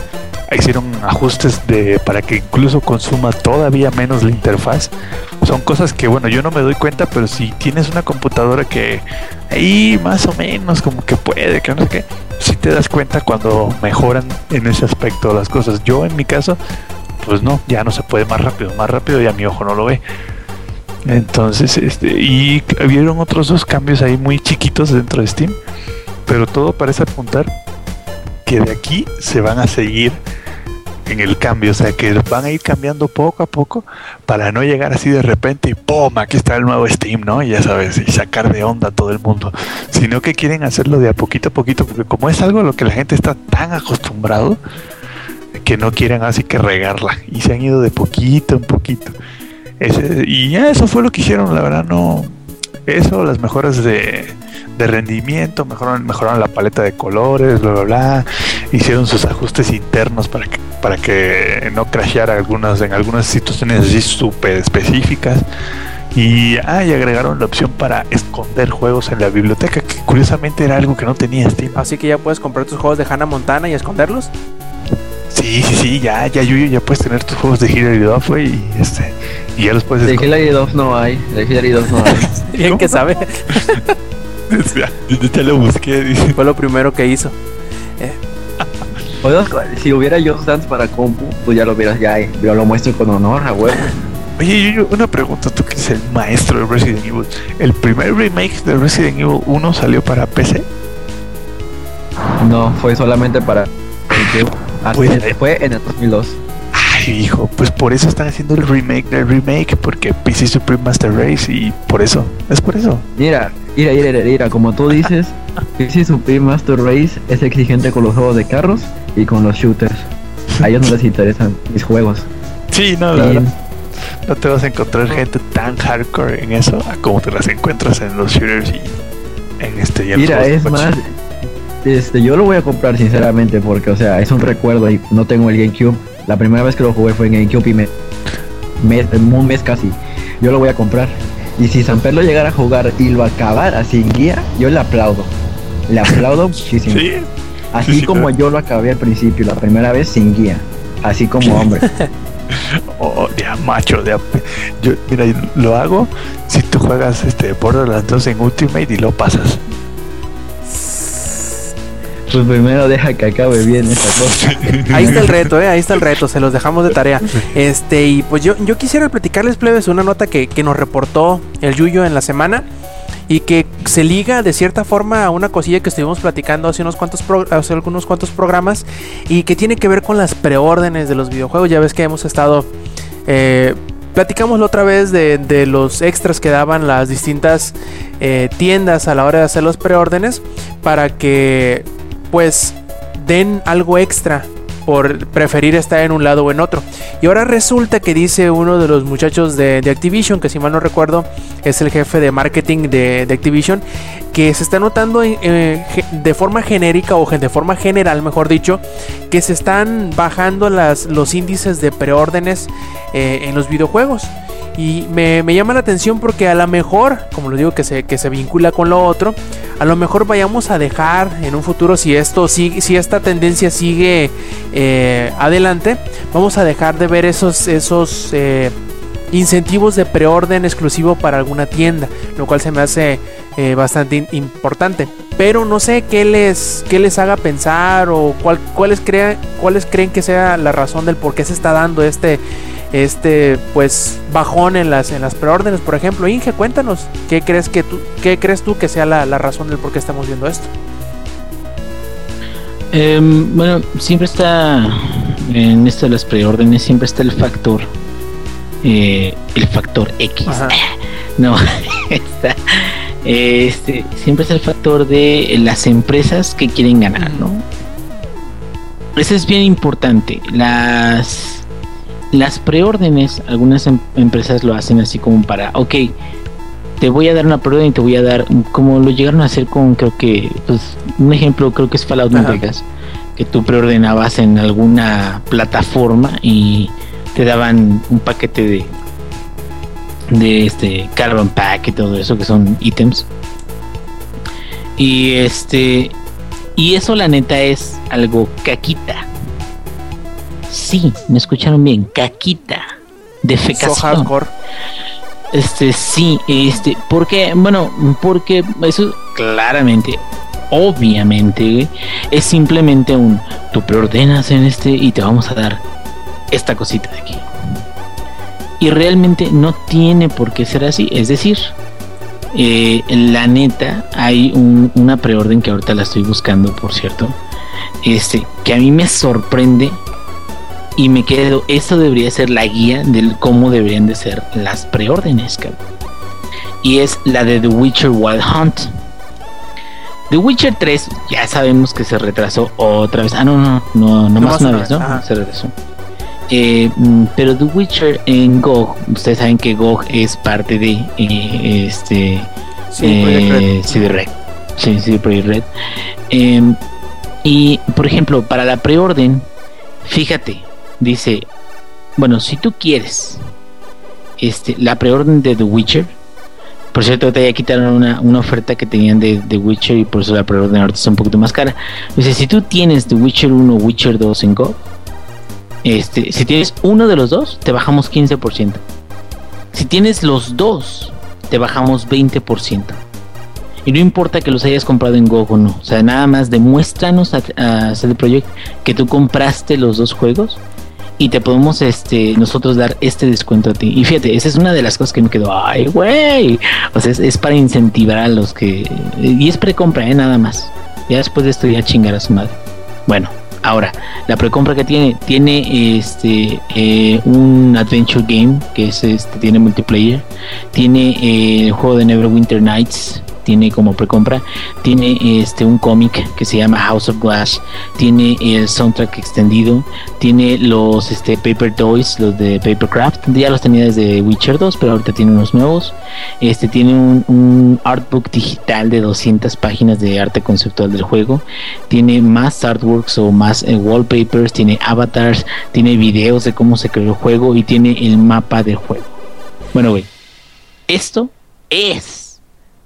hicieron ajustes de para que incluso consuma todavía menos la interfaz. Son cosas que, bueno, yo no me doy cuenta, pero si tienes una computadora que ahí más o menos como que puede, que no sé qué, si te das cuenta cuando mejoran en ese aspecto las cosas. Yo en mi caso, pues no, ya no se puede más rápido, más rápido ya mi ojo no lo ve. Entonces, este, y hubieron otros dos cambios ahí muy chiquitos dentro de Steam, pero todo parece apuntar que de aquí se van a seguir en el cambio, o sea que van a ir cambiando poco a poco para no llegar así de repente y ¡pum! Aquí está el nuevo Steam, ¿no? Y ya sabes, y sacar de onda a todo el mundo, sino que quieren hacerlo de a poquito a poquito, porque como es algo a lo que la gente está tan acostumbrado, que no quieren así que regarla, y se han ido de poquito en poquito. Y ya eso fue lo que hicieron, la verdad no. Eso, las mejoras de, de rendimiento, mejoraron, mejoraron la paleta de colores, bla bla bla. Hicieron sus ajustes internos para que, para que no crasheara algunas, en algunas situaciones así súper específicas. Y, ah, y agregaron la opción para esconder juegos en la biblioteca, que curiosamente era algo que no tenía Steam. Así que ya puedes comprar tus juegos de Hannah Montana y esconderlos. Sí, sí, sí, ya, ya, Yuyo, ya puedes tener tus juegos de Hilary Duff, güey, y este, y ya los puedes De. Hillary 2 no hay. De Hillary 2 no hay. Bien que sabe. Ya, yo te lo busqué, dice. Fue lo primero que hizo. Oiga, si hubiera Just Dance para compu, pues ya lo hubieras ya, eh, yo lo muestro con honor, a huevo. Oye, Yuyo, una pregunta, tú que eres el maestro de Resident Evil. ¿El primer remake de Resident Evil 1 salió para PC? No, fue solamente para. Así Pues, es, fue en el 2002. Ay, hijo, pues por eso están haciendo el remake del remake, porque PC Supreme Master Race, y por eso, es por eso. Mira, mira, mira, mira, como tú dices, PC Supreme Master Race es exigente con los juegos de carros y con los shooters. A ellos no les interesan mis juegos. Sí, no, la Y- verdad. No te vas a encontrar gente tan hardcore en eso como te las encuentras en los shooters y en este y en Mira, es más, este, yo lo voy a comprar sinceramente porque, o sea, es un recuerdo y no tengo el GameCube. La primera vez que lo jugué fue en GameCube y me, me- un mes casi. Yo lo voy a comprar. Y si Samper lo llegara a jugar y lo acabara sin guía, yo le aplaudo. Le aplaudo muchísimo. Sí, Así sí, como yo lo acabé al principio, la primera vez sin guía. Así como hombre. Oh, de a macho, de a- Yo, mira, lo hago si tú juegas este Borderlands 2 en Ultimate y lo pasas. Pues primero deja que acabe bien esta cosa. Ahí está el reto, eh, ahí está el reto, se los dejamos de tarea. Este, y pues yo, yo quisiera platicarles, plebes, una nota que, que nos reportó el Yuyo en la semana y que se liga de cierta forma a una cosilla que estuvimos platicando hace unos cuantos hace algunos cuantos programas y que tiene que ver con las preórdenes de los videojuegos. Ya ves que hemos estado eh, platicamos la otra vez de, de los extras que daban las distintas eh, tiendas a la hora de hacer los preórdenes para que pues den algo extra por preferir estar en un lado o en otro. Y ahora resulta que dice uno de los muchachos de, Activision, que si mal no recuerdo es el jefe de marketing de, Activision, que se está notando eh, de forma genérica o de forma general, mejor dicho, que se están bajando los índices de preórdenes eh, en los videojuegos. Y me, me llama la atención porque a lo mejor, como lo digo, que se, que se vincula con lo otro, a lo mejor vayamos a dejar en un futuro, si esto sigue, si esta tendencia sigue eh, adelante, vamos a dejar de ver esos, esos eh, incentivos de preorden exclusivo para alguna tienda, lo cual se me hace eh, bastante importante. Pero no sé qué les, qué les haga pensar o cuál, cuáles, crea- cuáles creen que sea la razón del por qué se está dando este, este pues bajón en las, en las preórdenes. Por ejemplo, Inge, cuéntanos, ¿qué crees, que tú, qué crees tú que sea la, la razón del por qué estamos viendo esto? Em, bueno, siempre está en esto de las preórdenes, siempre está el factor, eh, el factor X. Ajá. No, está, este, siempre está el factor de las empresas que quieren ganar, ¿no? Eso es bien importante. Las, las preórdenes, algunas em- empresas lo hacen así como para, ok, te voy a dar una preorden y te voy a dar, como lo llegaron a hacer con, creo que, pues, un ejemplo, creo que es Fallout New. Vegas, que tú preordenabas en alguna plataforma y te daban un paquete de de este carbon pack y todo eso que son ítems y este y eso la neta es algo caquita sí me escucharon bien caquita So defecación hardcore. este sí, este, porque, bueno, porque eso claramente, obviamente, es simplemente un, tú preordenas en este y te vamos a dar esta cosita de aquí. Y realmente no tiene por qué ser así, es decir, eh, la neta, hay un- una preorden que ahorita la estoy buscando, por cierto, este, que a mí me sorprende y me quedo, esto debería ser la guía del cómo deberían de ser las preórdenes, cabrón. Y es la de The Witcher Wild Hunt. The Witcher 3 ya sabemos que se retrasó otra vez. Ah, no, no, no, no más una vez, ¿no? Se retrasó. Eh, mm, pero The Witcher en GOG, ustedes saben que GOG es parte de eh, este Sí, eh, CD Red. Sí, sí, Project Red. Em, y por ejemplo, para la preorden, fíjate, dice, bueno, si tú quieres este, la preorden de The Witcher, por cierto, te ya quitaron una, una oferta que tenían de The Witcher y por eso la preorden ahorita está un poquito más cara. Dice, si tú tienes The Witcher 1 o Witcher 2 en Go, este, si tienes uno de los dos, te bajamos 15%. Si tienes los dos, te bajamos 20%. Y no importa que los hayas comprado en GOG o no. O sea, nada más demuéstranos a, a CD que tú compraste los dos juegos y te podemos este nosotros dar este descuento a ti. Y fíjate, esa es una de las cosas que me quedó, ay, güey. O sea, es, para incentivar a los que... Y es precompra, ¿eh? Nada más. Ya después de esto ya chingar a su madre. Bueno, ahora, la precompra que tiene, tiene este eh, un adventure game que es este, tiene multiplayer, tiene eh, el juego de Neverwinter Nights, tiene como precompra, tiene este un cómic que se llama House of Glass, tiene el soundtrack extendido, tiene los este Paper Toys, los de Papercraft, ya los tenía desde Witcher 2, pero ahorita tiene unos nuevos. Este tiene un, un artbook digital de 200 páginas de arte conceptual del juego, tiene más artworks o más eh, wallpapers, tiene avatars, tiene videos de cómo se creó el juego y tiene el mapa del juego. Bueno, güey, esto es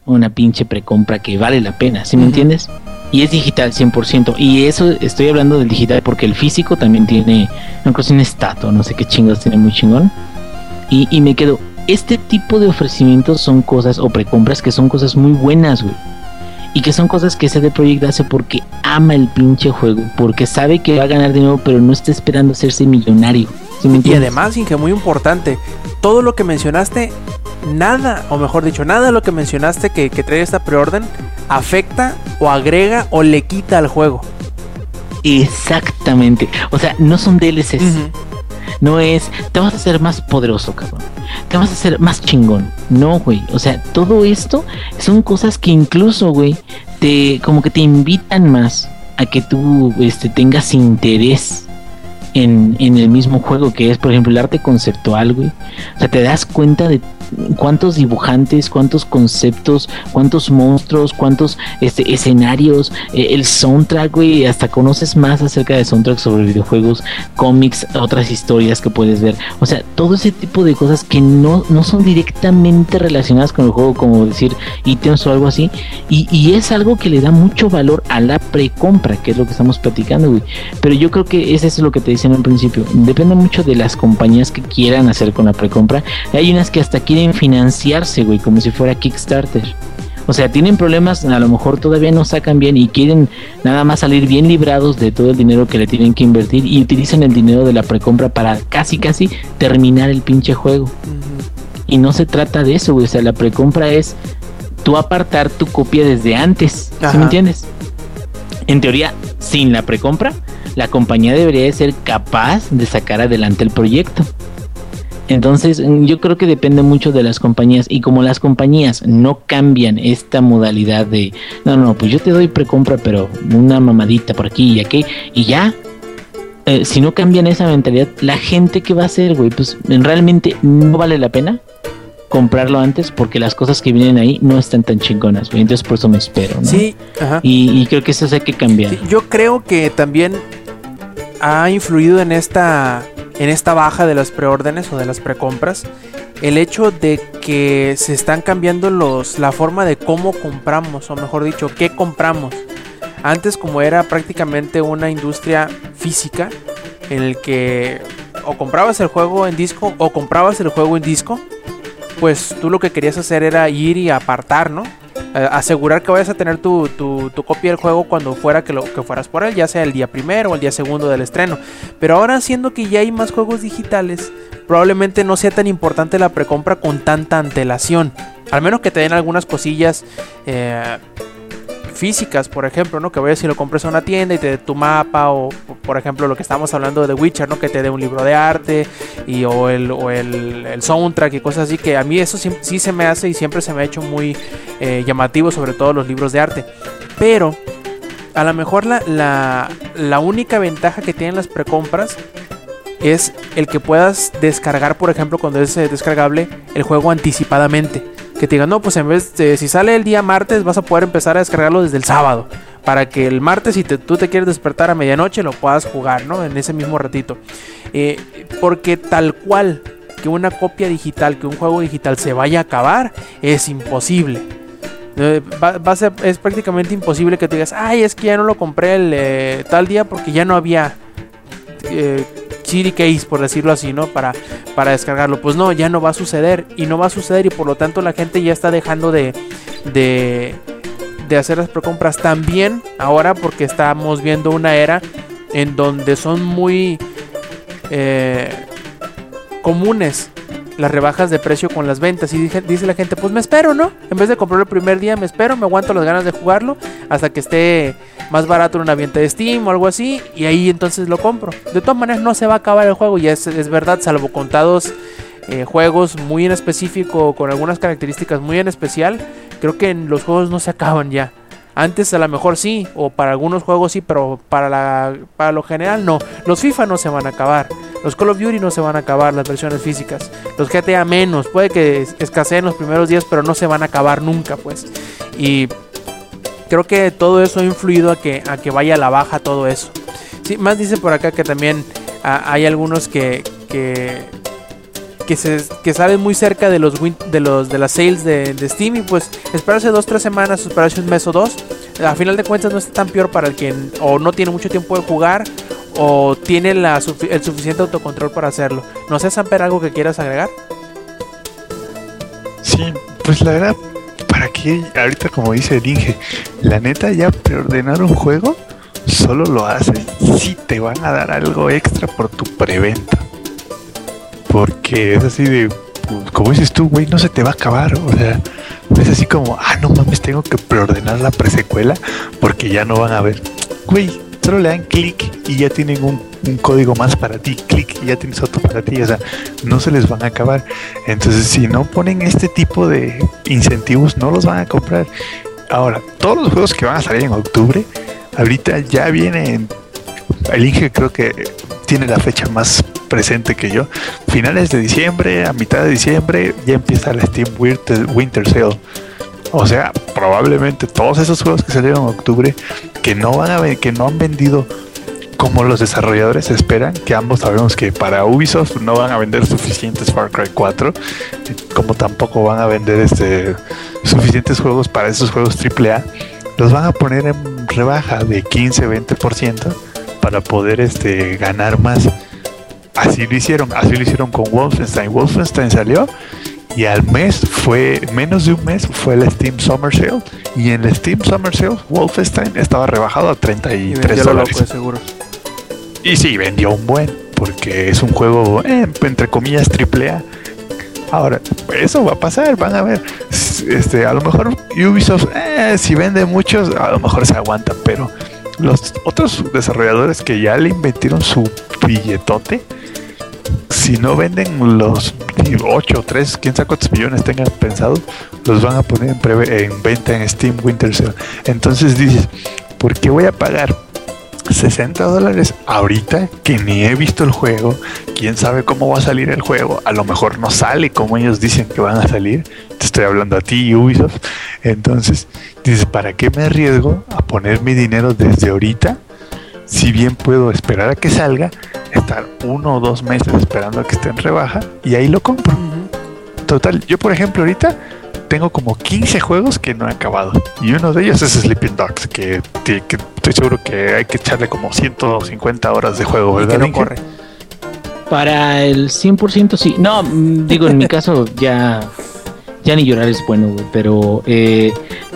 una pinche precompra que vale la pena, ¿sí me entiendes? Y es digital 100%. Y eso estoy hablando del digital porque el físico también tiene, no creo es un estatua, no sé qué chingados tiene muy chingón. Y, y me quedo, este tipo de ofrecimientos son cosas, o precompras que son cosas muy buenas, güey. Y que son cosas que CD Projekt hace porque ama el pinche juego, porque sabe que va a ganar dinero, pero no está esperando hacerse millonario. ¿sí me Y además, Inge, muy importante, todo lo que mencionaste, nada, o mejor dicho, nada de lo que mencionaste que, que trae esta preorden afecta o agrega o le quita al juego. Exactamente. O sea, no son DLCs. No es, te vas a hacer más poderoso, cabrón. Te vas a hacer más chingón. No, güey. O sea, todo esto son cosas que incluso, güey, te, como que te invitan más a que tú este, tengas interés en, en el mismo juego, que es, por ejemplo, el arte conceptual, güey. O sea, te das cuenta de cuántos dibujantes, cuántos conceptos, cuántos monstruos, cuántos este, escenarios, eh, el soundtrack, güey, hasta conoces más acerca de soundtrack sobre videojuegos, cómics, otras historias que puedes ver. O sea, todo ese tipo de cosas que no, no son directamente relacionadas con el juego, como decir ítems o algo así. Y, y es algo que le da mucho valor a la precompra, que es lo que estamos platicando, güey. Pero yo creo que es lo que te dicen al principio. Depende mucho de las compañías que quieran hacer con la precompra. Hay unas que hasta quieren financiarse, güey, como si fuera Kickstarter. O sea, tienen problemas, a lo mejor todavía no sacan bien y quieren nada más salir bien librados de todo el dinero que le tienen que invertir y utilizan el dinero de la precompra para casi, casi terminar el pinche juego. Y no se trata de eso, güey. O sea, la precompra es tú apartar tu copia desde antes. ¿Sí me entiendes? En teoría, sin la precompra, la compañía debería de ser capaz de sacar adelante el proyecto. Entonces, mm, yo creo que depende mucho de las compañías y como las compañías no cambian esta modalidad de, no, no, pues yo te doy precompra, pero una mamadita por aquí y aquí y ya. Eh, si no cambian esa mentalidad, la gente que va a hacer, güey, pues realmente no vale la pena comprarlo antes porque las cosas que vienen ahí no están tan chingonas, güey. Entonces por eso me espero, ¿no? Sí, ajá. Y, y creo que eso hay que cambiar. Sí, yo creo que también ha influido en esta en esta baja de las preórdenes o de las precompras el hecho de que se están cambiando los la forma de cómo compramos o mejor dicho qué compramos antes como era prácticamente una industria física en el que o comprabas el juego en disco o comprabas el juego en disco pues tú lo que querías hacer era ir y apartar, ¿no? Eh, asegurar que vayas a tener tu, tu- copia del juego cuando fuera que, lo, que fueras por él, ya sea el día primero o el día segundo del estreno. Pero ahora siendo que ya hay más juegos digitales, probablemente no sea tan importante la precompra con tanta antelación. Al menos que te den algunas cosillas eh, físicas, por ejemplo, ¿no? Que vayas y lo compres a una tienda y te dé tu mapa o, por ejemplo, lo que estamos hablando de Witcher, ¿no? Que te dé un libro de arte y o el, o el, el soundtrack y cosas así, que a mí eso sí, sí se me hace y siempre se me ha hecho muy eh, llamativo, sobre todo los libros de arte. Pero a lo mejor la, la, la única ventaja que tienen las precompras es el que puedas descargar, por ejemplo, cuando es eh, descargable, el juego anticipadamente. Que te digan, no, pues en vez de si sale el día martes, vas a poder empezar a descargarlo desde el sábado. Para que el martes, si tú te quieres despertar a medianoche, lo puedas jugar, ¿no? En ese mismo ratito. Eh, porque tal cual que una copia digital, que un juego digital se vaya a acabar, es imposible. Eh, va, va es prácticamente imposible que te digas, ay, es que ya no lo compré el eh, tal día porque ya no había CD case, por decirlo así, ¿no? Para, para descargarlo. Pues no, ya no va a suceder. Y no va a suceder y por lo tanto la gente ya está dejando de, de, de hacer las precompras también ahora porque estamos viendo una era en donde son muy eh, comunes las rebajas de precio con las ventas. Y dice la gente pues me espero no en vez de comprarlo el primer día me espero me aguanto las ganas de jugarlo hasta que esté más barato en una venta de Steam o algo así y ahí entonces lo compro. De todas maneras no se va a acabar el juego y es, es verdad salvo contados eh, juegos muy en específico con algunas características muy en especial creo que los juegos no se acaban ya. Antes a lo mejor sí, o para algunos juegos sí, pero para, la, para lo general no. Los FIFA no se van a acabar, los Call of Duty no se van a acabar, las versiones físicas. Los GTA menos, puede que es- escaseen los primeros días, pero no se van a acabar nunca, pues. Y creo que todo eso ha influido a que, a que vaya a la baja todo eso. Sí, más dice por acá que también ah, hay algunos que, que, que, se, muy cerca de los, win- de los de las sales de, Steam y pues esperarse dos, tres semanas, esperarse un mes o dos. A final de cuentas no está tan peor para el quien o no tiene mucho tiempo de jugar o tiene la, el suficiente autocontrol para hacerlo. No sé, Samper, algo que quieras agregar. Sí, pues la verdad, ¿para qué? Ahorita como dice el la neta ya preordenar un juego solo lo haces si te van a dar algo extra por tu preventa. Porque es así de, como dices tú, güey, no se te va a acabar. O sea, es así como, ah, no mames, tengo que preordenar la presecuela porque ya no van a ver. Güey, solo le dan clic y ya tienen un, un código más para ti, clic y ya tienes otro para ti. O sea, no se les van a acabar. Entonces, si no ponen este tipo de incentivos, no los van a comprar. Ahora, todos los juegos que van a salir en octubre, ahorita ya vienen. El Inge creo que tiene la fecha más presente que yo. Finales de diciembre, a mitad de diciembre, ya empieza la Steam Winter, Sale. O sea, probablemente todos esos juegos que salieron en octubre, que no van a que no han vendido como los desarrolladores esperan, que ambos sabemos que para Ubisoft no van a vender suficientes Far Cry 4, como tampoco van a vender este suficientes juegos para esos juegos AAA, los van a poner en rebaja de 15-20% para poder este ganar más. Así lo hicieron, así lo hicieron con Wolfenstein. Wolfenstein salió y al mes fue, menos de un mes fue el Steam Summer Sale. Y en el Steam Summer Sale, Wolfenstein estaba rebajado a Y 33 vendió lo dólares. loco, de seguro. Y sí, vendió un buen, porque es un juego, eh, entre comillas, triple A. Ahora, eso va a pasar, van a ver. Este, a lo mejor Ubisoft, eh, si vende muchos, a lo mejor se aguanta, pero los otros desarrolladores que ya le invirtieron su billetote, si no venden los 8 o 3, quién sabe cuántos millones tengan pensados, los van a poner en, preve- en venta en Steam Winter Sale. Entonces dices, ¿por qué voy a pagar 60 dólares ahorita que ni he visto el juego? ¿Quién sabe cómo va a salir el juego? A lo mejor no sale como ellos dicen que van a salir. Estoy hablando a ti, Ubisoft. Entonces, dices, ¿para qué me arriesgo a poner mi dinero desde ahorita? Si bien puedo esperar a que salga, estar uno o dos meses esperando a que esté en rebaja y ahí lo compro. Total, yo por ejemplo ahorita tengo como 15 juegos que no he acabado. Y uno de ellos es Sleeping Dogs, que, estoy seguro que hay que echarle como 150 horas de juego, Y ¿verdad? que no corre. Para el 100% sí. No, mm, digo, en mi caso ya ya ni llorar es bueno, güey, pero eh,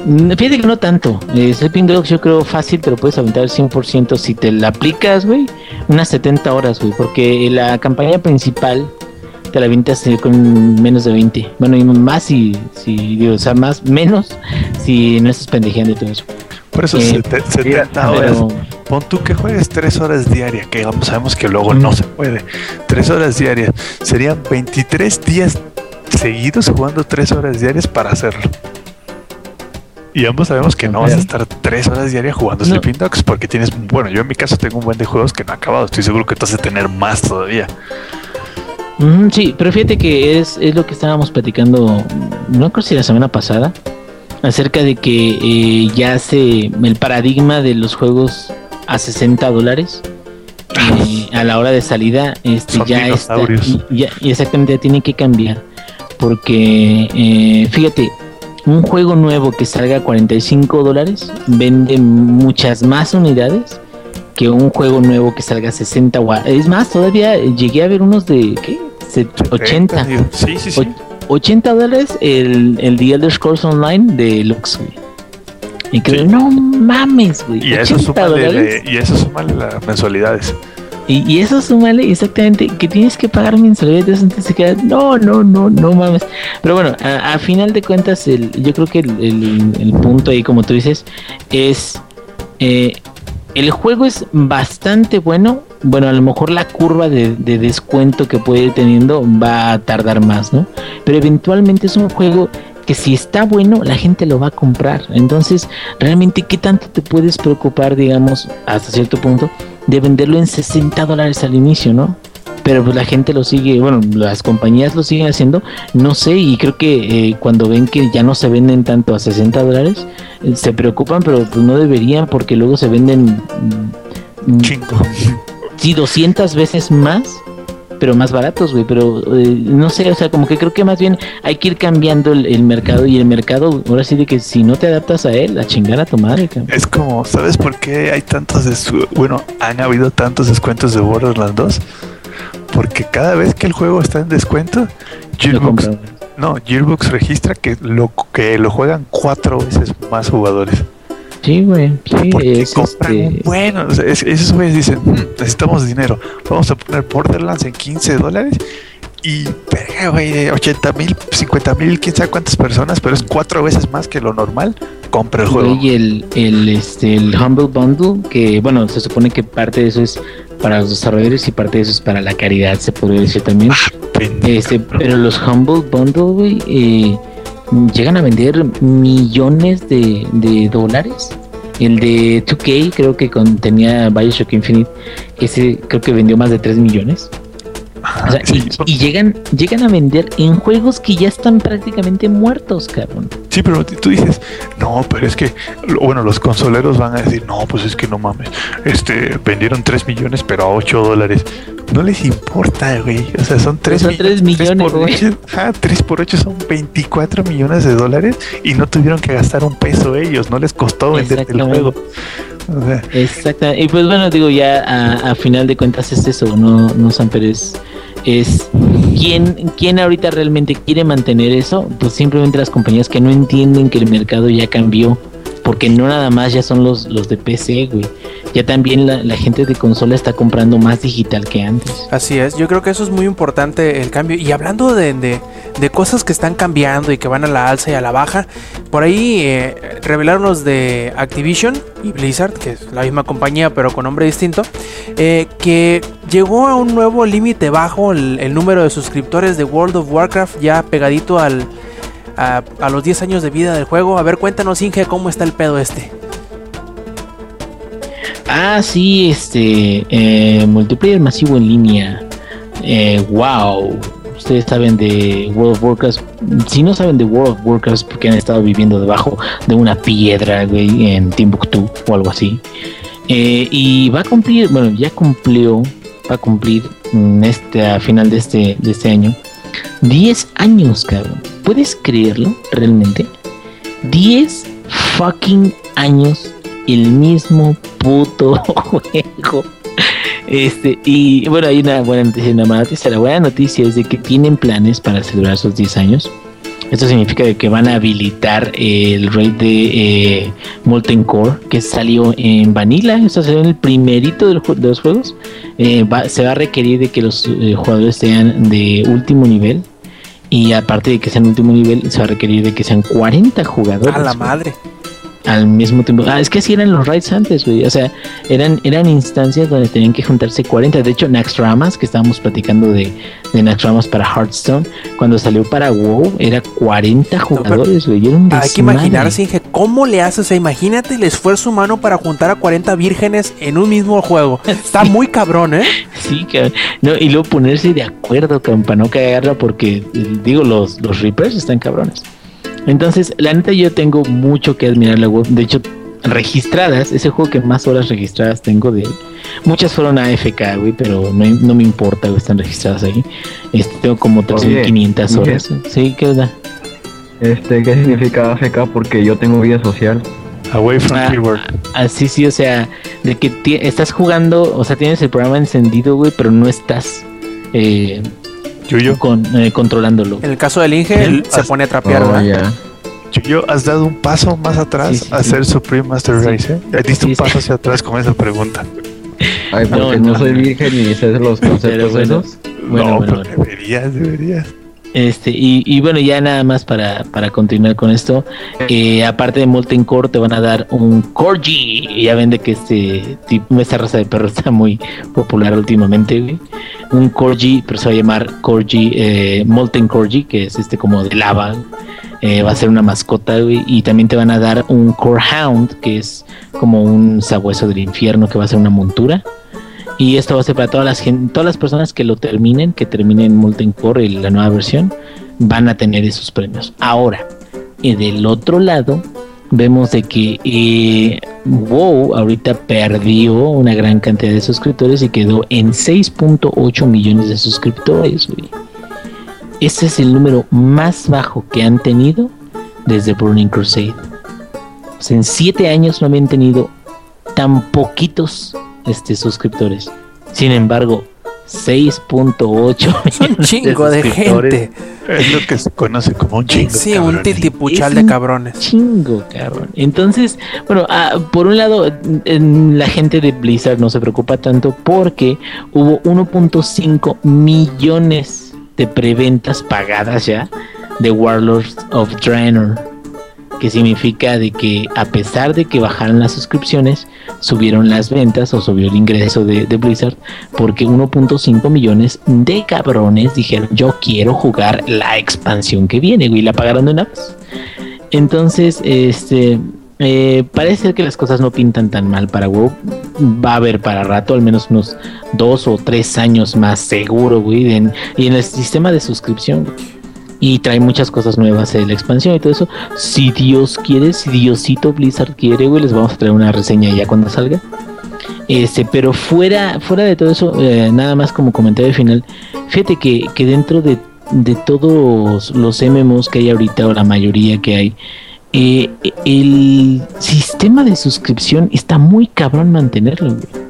mm, fíjate que no tanto. Eh, Sleeping Dogs yo creo fácil, pero puedes aventar el 100% si te la aplicas, güey, unas 70 horas, güey, porque la campaña principal te la avientas eh, con menos de 20. Bueno, y más si, si digo, o sea, más, menos si no estás pendejeando y todo eso. Por eso Eh, sete- 70 horas. Pero, Pon tú que juegues 3 horas diarias, que sabemos que luego no se puede. 3 horas diarias. Serían 23 días seguidos jugando 3 horas diarias para hacerlo. Y ambos sabemos que no vas a estar 3 horas diarias jugando No. Sleeping Dogs porque tienes, bueno, yo en mi caso tengo un buen de juegos que no he acabado. Estoy seguro que tú vas a tener más todavía. Sí, pero fíjate que es, es lo que estábamos platicando, no creo si la semana pasada, acerca de que eh, ya se el paradigma de los juegos a 60 dólares eh, a la hora de salida este, Son ya está, ya, exactamente ya tiene que cambiar porque eh, fíjate un juego nuevo que salga a 45 dólares vende muchas más unidades que un juego nuevo que salga a 60 wa- Es más, todavía llegué a ver unos de ¿qué? Se- 80. digo. Sí, sí, sí. Och- 80 dólares el, el The Elder Scrolls Online de Lux, güey. Y creo, no mames, güey. Y eso 80 súmale, dólares. le- y eso súmale las mensualidades. Y, y eso súmale exactamente que tienes que pagar mensualidades antes de quedar. No, no, no, no mames. Pero bueno, a, final de cuentas, el, yo creo que el, el- el punto ahí, como tú dices, es. eh, el juego es bastante bueno. Bueno, a lo mejor la curva de, de descuento que puede ir teniendo va a tardar más, ¿no? Pero eventualmente es un juego que si está bueno, la gente lo va a comprar. Entonces, realmente, ¿qué tanto te puedes preocupar, digamos, hasta cierto punto, de venderlo en 60 dólares al inicio, ¿no? Pero pues la gente lo sigue, bueno, las compañías lo siguen haciendo, no sé, y creo que eh, cuando ven que ya no se venden tanto a 60 dólares, eh, se preocupan, pero pues no deberían porque luego se venden mm, Chingo. sí, 200 veces más, pero más baratos, güey. Pero eh, no sé, o sea, como que creo que más bien hay que ir cambiando el, el mercado. Y el mercado, ahora sí, de que si no te adaptas a él, a chingar a tu madre, cabrón. Es como, ¿sabes por qué hay tantos bueno, han habido tantos descuentos de Borderlands 2? Porque cada vez que el juego está en descuento, Gearbox, no, Gearbox registra que lo que lo juegan cuatro veces más jugadores. Sí, güey. Sí, Porque es compran este. bueno, o sea, es- esos güeyes dicen, "Mm, necesitamos dinero, vamos a poner Borderlands en 15 dólares y verga, güey, de 80 mil, 50 mil, quién sabe cuántas personas, pero es cuatro veces más que lo normal, compra el juego. Güey, el, el, este, el Humble Bundle, que bueno, se supone que parte de eso es para los desarrolladores y parte de eso es para la caridad, se podría decir también. Pendejo. Este, pero los Humble Bundle, güey, eh, llegan a vender millones de, de dólares. El de 2K creo que contenía Bioshock Infinite, ese creo que vendió más de 3 millones. O sea, Sí, y, y llegan, llegan a vender en juegos que ya están prácticamente muertos, cabrón. Sí, pero tú dices, no, pero es que, bueno, los consoleros van a decir, no, pues es que no mames, este, vendieron 3 millones, pero a 8 dólares. No les importa, güey. O sea, son 3 Son tres millones, por güey. 8, ah, 3 por 8 son 24 millones de dólares y no tuvieron que gastar un peso ellos, no les costó vender el juego. Exacto. Y pues bueno, digo, ya a, a final de cuentas es eso, no, no San Pérez. Es quién, quién ahorita realmente quiere mantener eso, pues simplemente las compañías que no entienden que el mercado ya cambió. Porque no nada más ya son los, los de PC, güey. Ya también la, gente de consola está comprando más digital que antes. Así es, yo creo que eso es muy importante el cambio. Y hablando de, de- cosas que están cambiando y que van a la alza y a la baja, por ahí eh, revelaron los de Activision y Blizzard, que es la misma compañía pero con nombre distinto, eh, que llegó a un nuevo límite bajo el número de suscriptores de World of Warcraft ya pegadito al, a, a los 10 años de vida del juego. A ver, cuéntanos Inge, ¿cómo está el pedo este? Ah, sí, este eh, multiplayer masivo en línea. Eh, wow. Ustedes saben de World of Warcraft. Si no saben de World of Warcraft, porque han estado viviendo debajo de una piedra, güey, en Timbuktu o algo así. Eh, y va a cumplir, bueno, ya cumplió, va a cumplir mm, este, a final de este, de este año, 10 años, cabrón. ¿Puedes creerlo realmente? 10 fucking años el mismo puto juego. Este, y bueno, hay una buena noticia una. La buena noticia es de que tienen planes para celebrar sus 10 años. Esto significa de que van a habilitar el raid de eh, Molten Core que salió en Vanilla. Esto salió en el primerito del ju- de los juegos. Eh, se va a requerir de que los eh, jugadores sean de último nivel. Y aparte de que sean último nivel, se va a requerir de que sean 40 jugadores. A la madre. Al mismo tiempo. Ah, es que así eran los raids antes, güey. O sea, eran, eran instancias donde tenían que juntarse 40. De hecho, Naxxramas, que estábamos platicando de, de Naxxramas para Hearthstone, cuando salió para WoW, era 40 jugadores, güey. un Hay que imaginarse, Inge, cómo le haces. O sea, imagínate el esfuerzo humano para juntar a 40 vírgenes en un mismo juego. Está muy cabrón, ¿eh? Sí, cabrón. No, y luego ponerse de acuerdo, para no cagarla, porque, eh, digo, los, los Reapers están cabrones. Entonces, la neta, yo tengo mucho que admirar la web. De hecho, registradas, ese juego que más horas registradas tengo de él. Muchas fueron AFK, güey, pero no, no me importa, güey, están registradas ahí. Este, tengo como 3.500 Oye, horas. Sí, ¿qué onda? Este, ¿qué significa AFK? Porque yo tengo vida social. away from Ah, keyboard. Así, sí, o sea, de que estás jugando, o sea, tienes el programa encendido, güey, pero no estás eh, Yuyo, con, eh, controlándolo. En el caso del Inge, él se pone a trapear, Oh, ¿verdad? ya. Yuyo, has dado un paso más atrás Sí, sí, a sí. ser Supreme Master Sí. Race, ¿eh? Diste Sí, un sí. paso hacia atrás con esa pregunta. Ay, No, porque no, no. soy virgen ni sé los conceptos bueno, esos. bueno, no, bueno, pero bueno. deberías, deberías. Este, y, y bueno, ya nada más para, para continuar con esto. eh, aparte de Molten Core, te van a dar un Corgi. Ya ven de que este tipo, esta raza de perro está muy popular últimamente. Un Corgi, pero se va a llamar Corgi, eh, Molten Corgi, que es este como de lava. eh, va a ser una mascota, y también te van a dar un Core Hound, que es como un sabueso del infierno, que va a ser una montura. Y esto va a ser para todas las, todas las personas que lo terminen, que terminen Molten Core, la nueva versión, van a tener esos premios. Ahora, y del otro lado, vemos de que eh, WoW ahorita perdió una gran cantidad de suscriptores y quedó en 6.8 millones de suscriptores, güey. Ese es el número más bajo que han tenido desde Burning Crusade. En 7 años no habían tenido tan poquitos este, suscriptores. Sin embargo, 6.8 Un chingo de suscriptores. gente. Es lo que se conoce como un chingo. Sí, un cabrones. titipuchal Es de un cabrones. Chingo, cabrón. Entonces, bueno, ah, por un lado, en- la gente de Blizzard no se preocupa tanto porque hubo 1.5 millones de preventas pagadas ya de Warlords of Draenor. Que significa de que a pesar de que bajaron las suscripciones, subieron las ventas o subió el ingreso de, Blizzard porque 1.5 millones de cabrones dijeron yo quiero jugar la expansión que viene, güey, la pagaron de una vez. Entonces, este, eh, parece que las cosas no pintan tan mal para WoW. Va a haber para rato, al menos unos dos o tres años más seguro, güey, y en el sistema de suscripción. Y trae muchas cosas nuevas de la expansión y todo eso. Si Dios quiere, si Diosito Blizzard quiere, güey, les vamos a traer una reseña ya cuando salga. Este, pero fuera, fuera de todo eso, eh, nada más como comentario final, fíjate que, que dentro de, de todos los MMOs que hay ahorita, o la mayoría que hay, eh, el sistema de suscripción está muy cabrón mantenerlo, güey.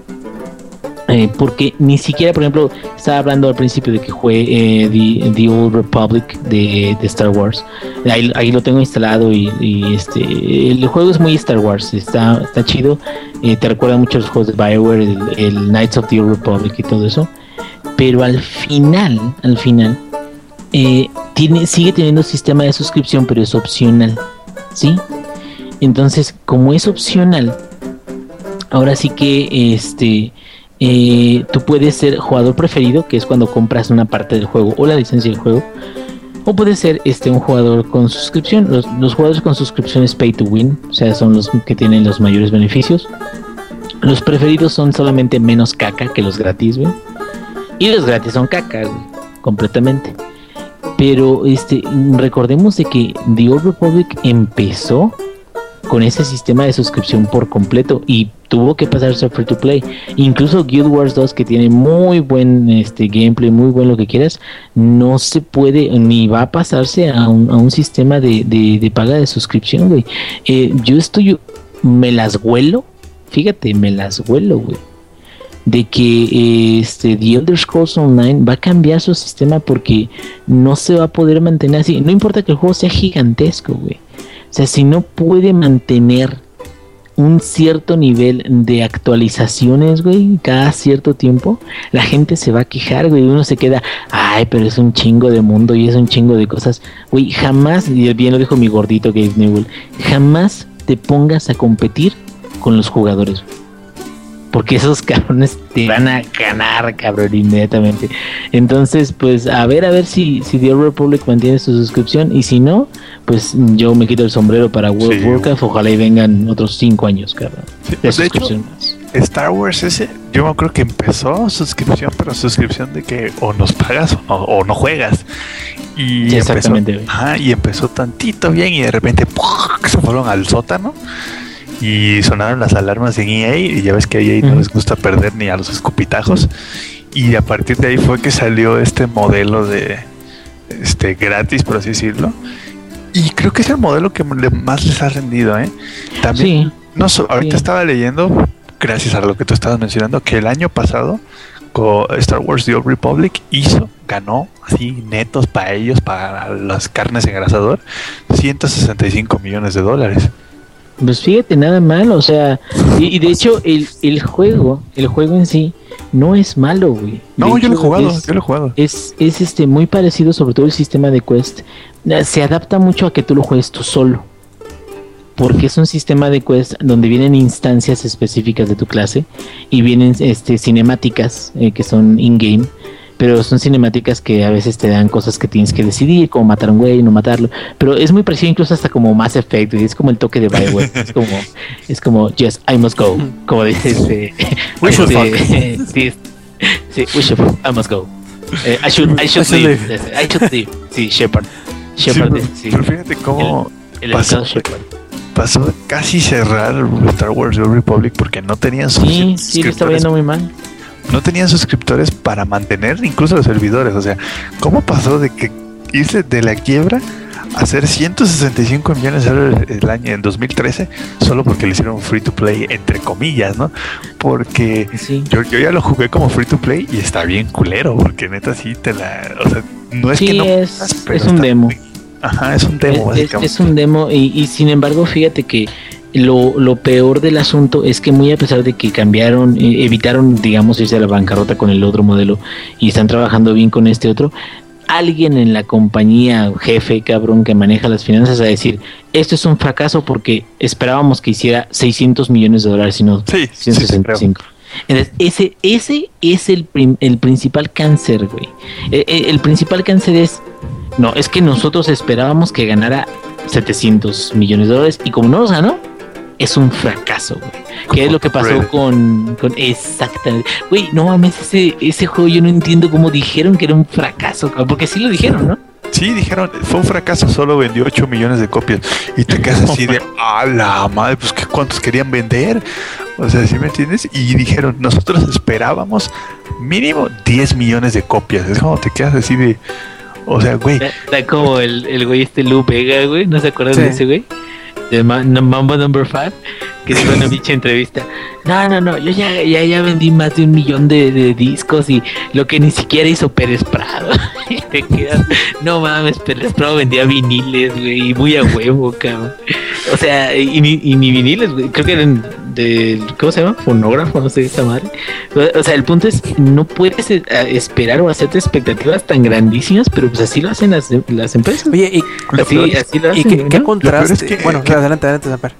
Eh, porque ni siquiera, por ejemplo, estaba hablando al principio de que jugué eh, The, The Old Republic de, Star Wars. Ahí, ahí lo tengo instalado y, este el juego es muy Star Wars, está, está chido. Eh, te recuerda mucho los juegos de Bioware, el, el Knights of the Old Republic y todo eso. Pero al final, al final, tiene, sigue teniendo sistema de suscripción, pero es opcional. ¿Sí? Entonces, como es opcional, ahora sí que este eh, tú puedes ser jugador preferido, que es cuando compras una parte del juego o la licencia del juego, o puedes ser este un jugador con suscripción. Los, los jugadores con suscripción es pay to win, o sea, son los que tienen los mayores beneficios. Los preferidos son solamente menos caca que los gratis, güey. Y los gratis son caca, güey, completamente. Pero este, recordemos de que The Old Republic empezó con ese sistema de suscripción por completo y tuvo que pasarse a free to play. Incluso Guild Wars 2 que tiene muy buen este gameplay, muy buen lo que quieras, no se puede ni va a pasarse a un, sistema de, de, paga de suscripción, güey. Eh, yo estoy, me las huelo, fíjate, me las huelo, güey. De que este The Elder Scrolls Online va a cambiar su sistema porque no se va a poder mantener así. No importa que el juego sea gigantesco, güey. Sea, si no puede mantener un cierto nivel de actualizaciones, güey, cada cierto tiempo, la gente se va a quejar, güey, uno se queda, ay, pero es un chingo de mundo y es un chingo de cosas, güey, jamás, y bien lo dijo mi gordito Gabe Newell, jamás te pongas a competir con los jugadores, güey. Porque esos cabrones te van a ganar, cabrón, inmediatamente. Entonces, pues, a ver, a ver si, si The Old Republic mantiene su suscripción. Y si no, pues yo me quito el sombrero para World Sí. of Warcraft. Ojalá y vengan otros cinco años, cabrón. Sí, De hecho, más. Star Wars ese, yo me acuerdo que empezó suscripción, pero suscripción de que o nos pagas o, o no juegas. Y Sí, empezó, exactamente, güey. ajá, y empezó tantito bien y de repente ¡pum! se fueron al sótano y sonaron las alarmas en EA y ya ves que a EA no les gusta perder ni a los escupitajos. Y a partir de ahí fue que salió este modelo de este gratis por así decirlo. Y creo que es el modelo que más les ha rendido eh también Sí, no, so- ahorita Sí. estaba leyendo, gracias a lo que tú estabas mencionando, que el año pasado con Star Wars The Old Republic hizo, ganó así netos para ellos, para las carnes engrasador, 165 millones de dólares. Pues fíjate, nada mal, o sea, y, y de hecho, el, el juego, el juego en sí, no es malo, güey. No, yo lo he jugado, es- yo lo he jugado. es, es este muy parecido, sobre todo el sistema de quest. Eh, Se adapta mucho a que tú lo juegues tú solo. Porque es un sistema de quest donde vienen instancias específicas de tu clase y vienen este, cinemáticas eh, que son in-game. Pero son cinemáticas que a veces te dan cosas que tienes que decidir, como matar a un güey, no matarlo, pero es muy parecido incluso hasta como Mass Effect, es como el toque de Bioware, es como, es como, yes, I must go, como dice este, We should este, sí, sí, we should, I must go, Eh, I should, I should I should leave, leave. I should leave, sí, Shepard, Shepard, pero, sí, pero fíjate cómo el pasó, educado Shepard. pasó casi cerrar Star Wars The Republic porque no tenían Sí, sí, le estaba yendo muy mal. No tenían suscriptores para mantener incluso los servidores. O sea, ¿cómo pasó de que irse de la quiebra a hacer 165 millones de dólares el año en 2013 solo porque le hicieron free to play, entre comillas, ¿no? Porque Sí. yo, yo ya lo jugué como free to play y está bien culero, porque neta sí te la. O sea, no es Sí, que no. es- puedas, pero es un demo. muy- ajá, es un demo, Es- es, básicamente. es un demo y, y sin embargo fíjate que lo, lo peor del asunto es que muy a pesar de que cambiaron, eh, evitaron digamos irse a la bancarrota con el otro modelo y están trabajando bien con este otro, alguien en la compañía, jefe cabrón que maneja las finanzas a decir, esto es un fracaso porque esperábamos que hiciera 600 millones de dólares y no Sí, sí, sí, creo. 165. Entonces, ese, ese es el, prim- el principal cáncer, güey. Eh, eh, el principal cáncer es, no, es que nosotros esperábamos que ganara 700 millones de dólares y como no los ganó, es un fracaso, güey. ¿Qué es lo que pasó con, con exactamente? Güey, no mames, ese, ese juego yo no entiendo cómo dijeron que era un fracaso, porque sí lo dijeron, ¿no? Sí, dijeron, fue un fracaso, solo vendió 8 millones de copias. Y te quedas así de, a la madre, pues ¿qué- ¿cuántos querían vender? O sea, ¿sí me entiendes? Y dijeron, nosotros esperábamos mínimo 10 millones de copias. Es como te quedas así de, o sea, güey, Está, está como el, el güey este Lu Vega, güey, ¿no se acuerdan Sí. de ese güey? De Mambo Number 5, que dijo en una pinche entrevista. No, no, no, yo ya, ya, ya vendí más de un millón de, de discos y lo que ni siquiera hizo Pérez Prado. Y te quedas, no mames, Pérez Prado vendía viniles, güey, y muy a huevo, cabrón. O sea, y ni, y ni viniles, güey, creo que eran del, ¿cómo se llama? Fonógrafo, no sé, esa madre. O sea, el punto es, no puedes eh, esperar o hacerte expectativas tan grandísimas, pero pues así lo hacen las, las empresas. Oye, ¿y, Así, así lo y hacen, qué, güey, qué ¿no? contraste? Lo peor es que- bueno, que- adelante, adelante, Zamper.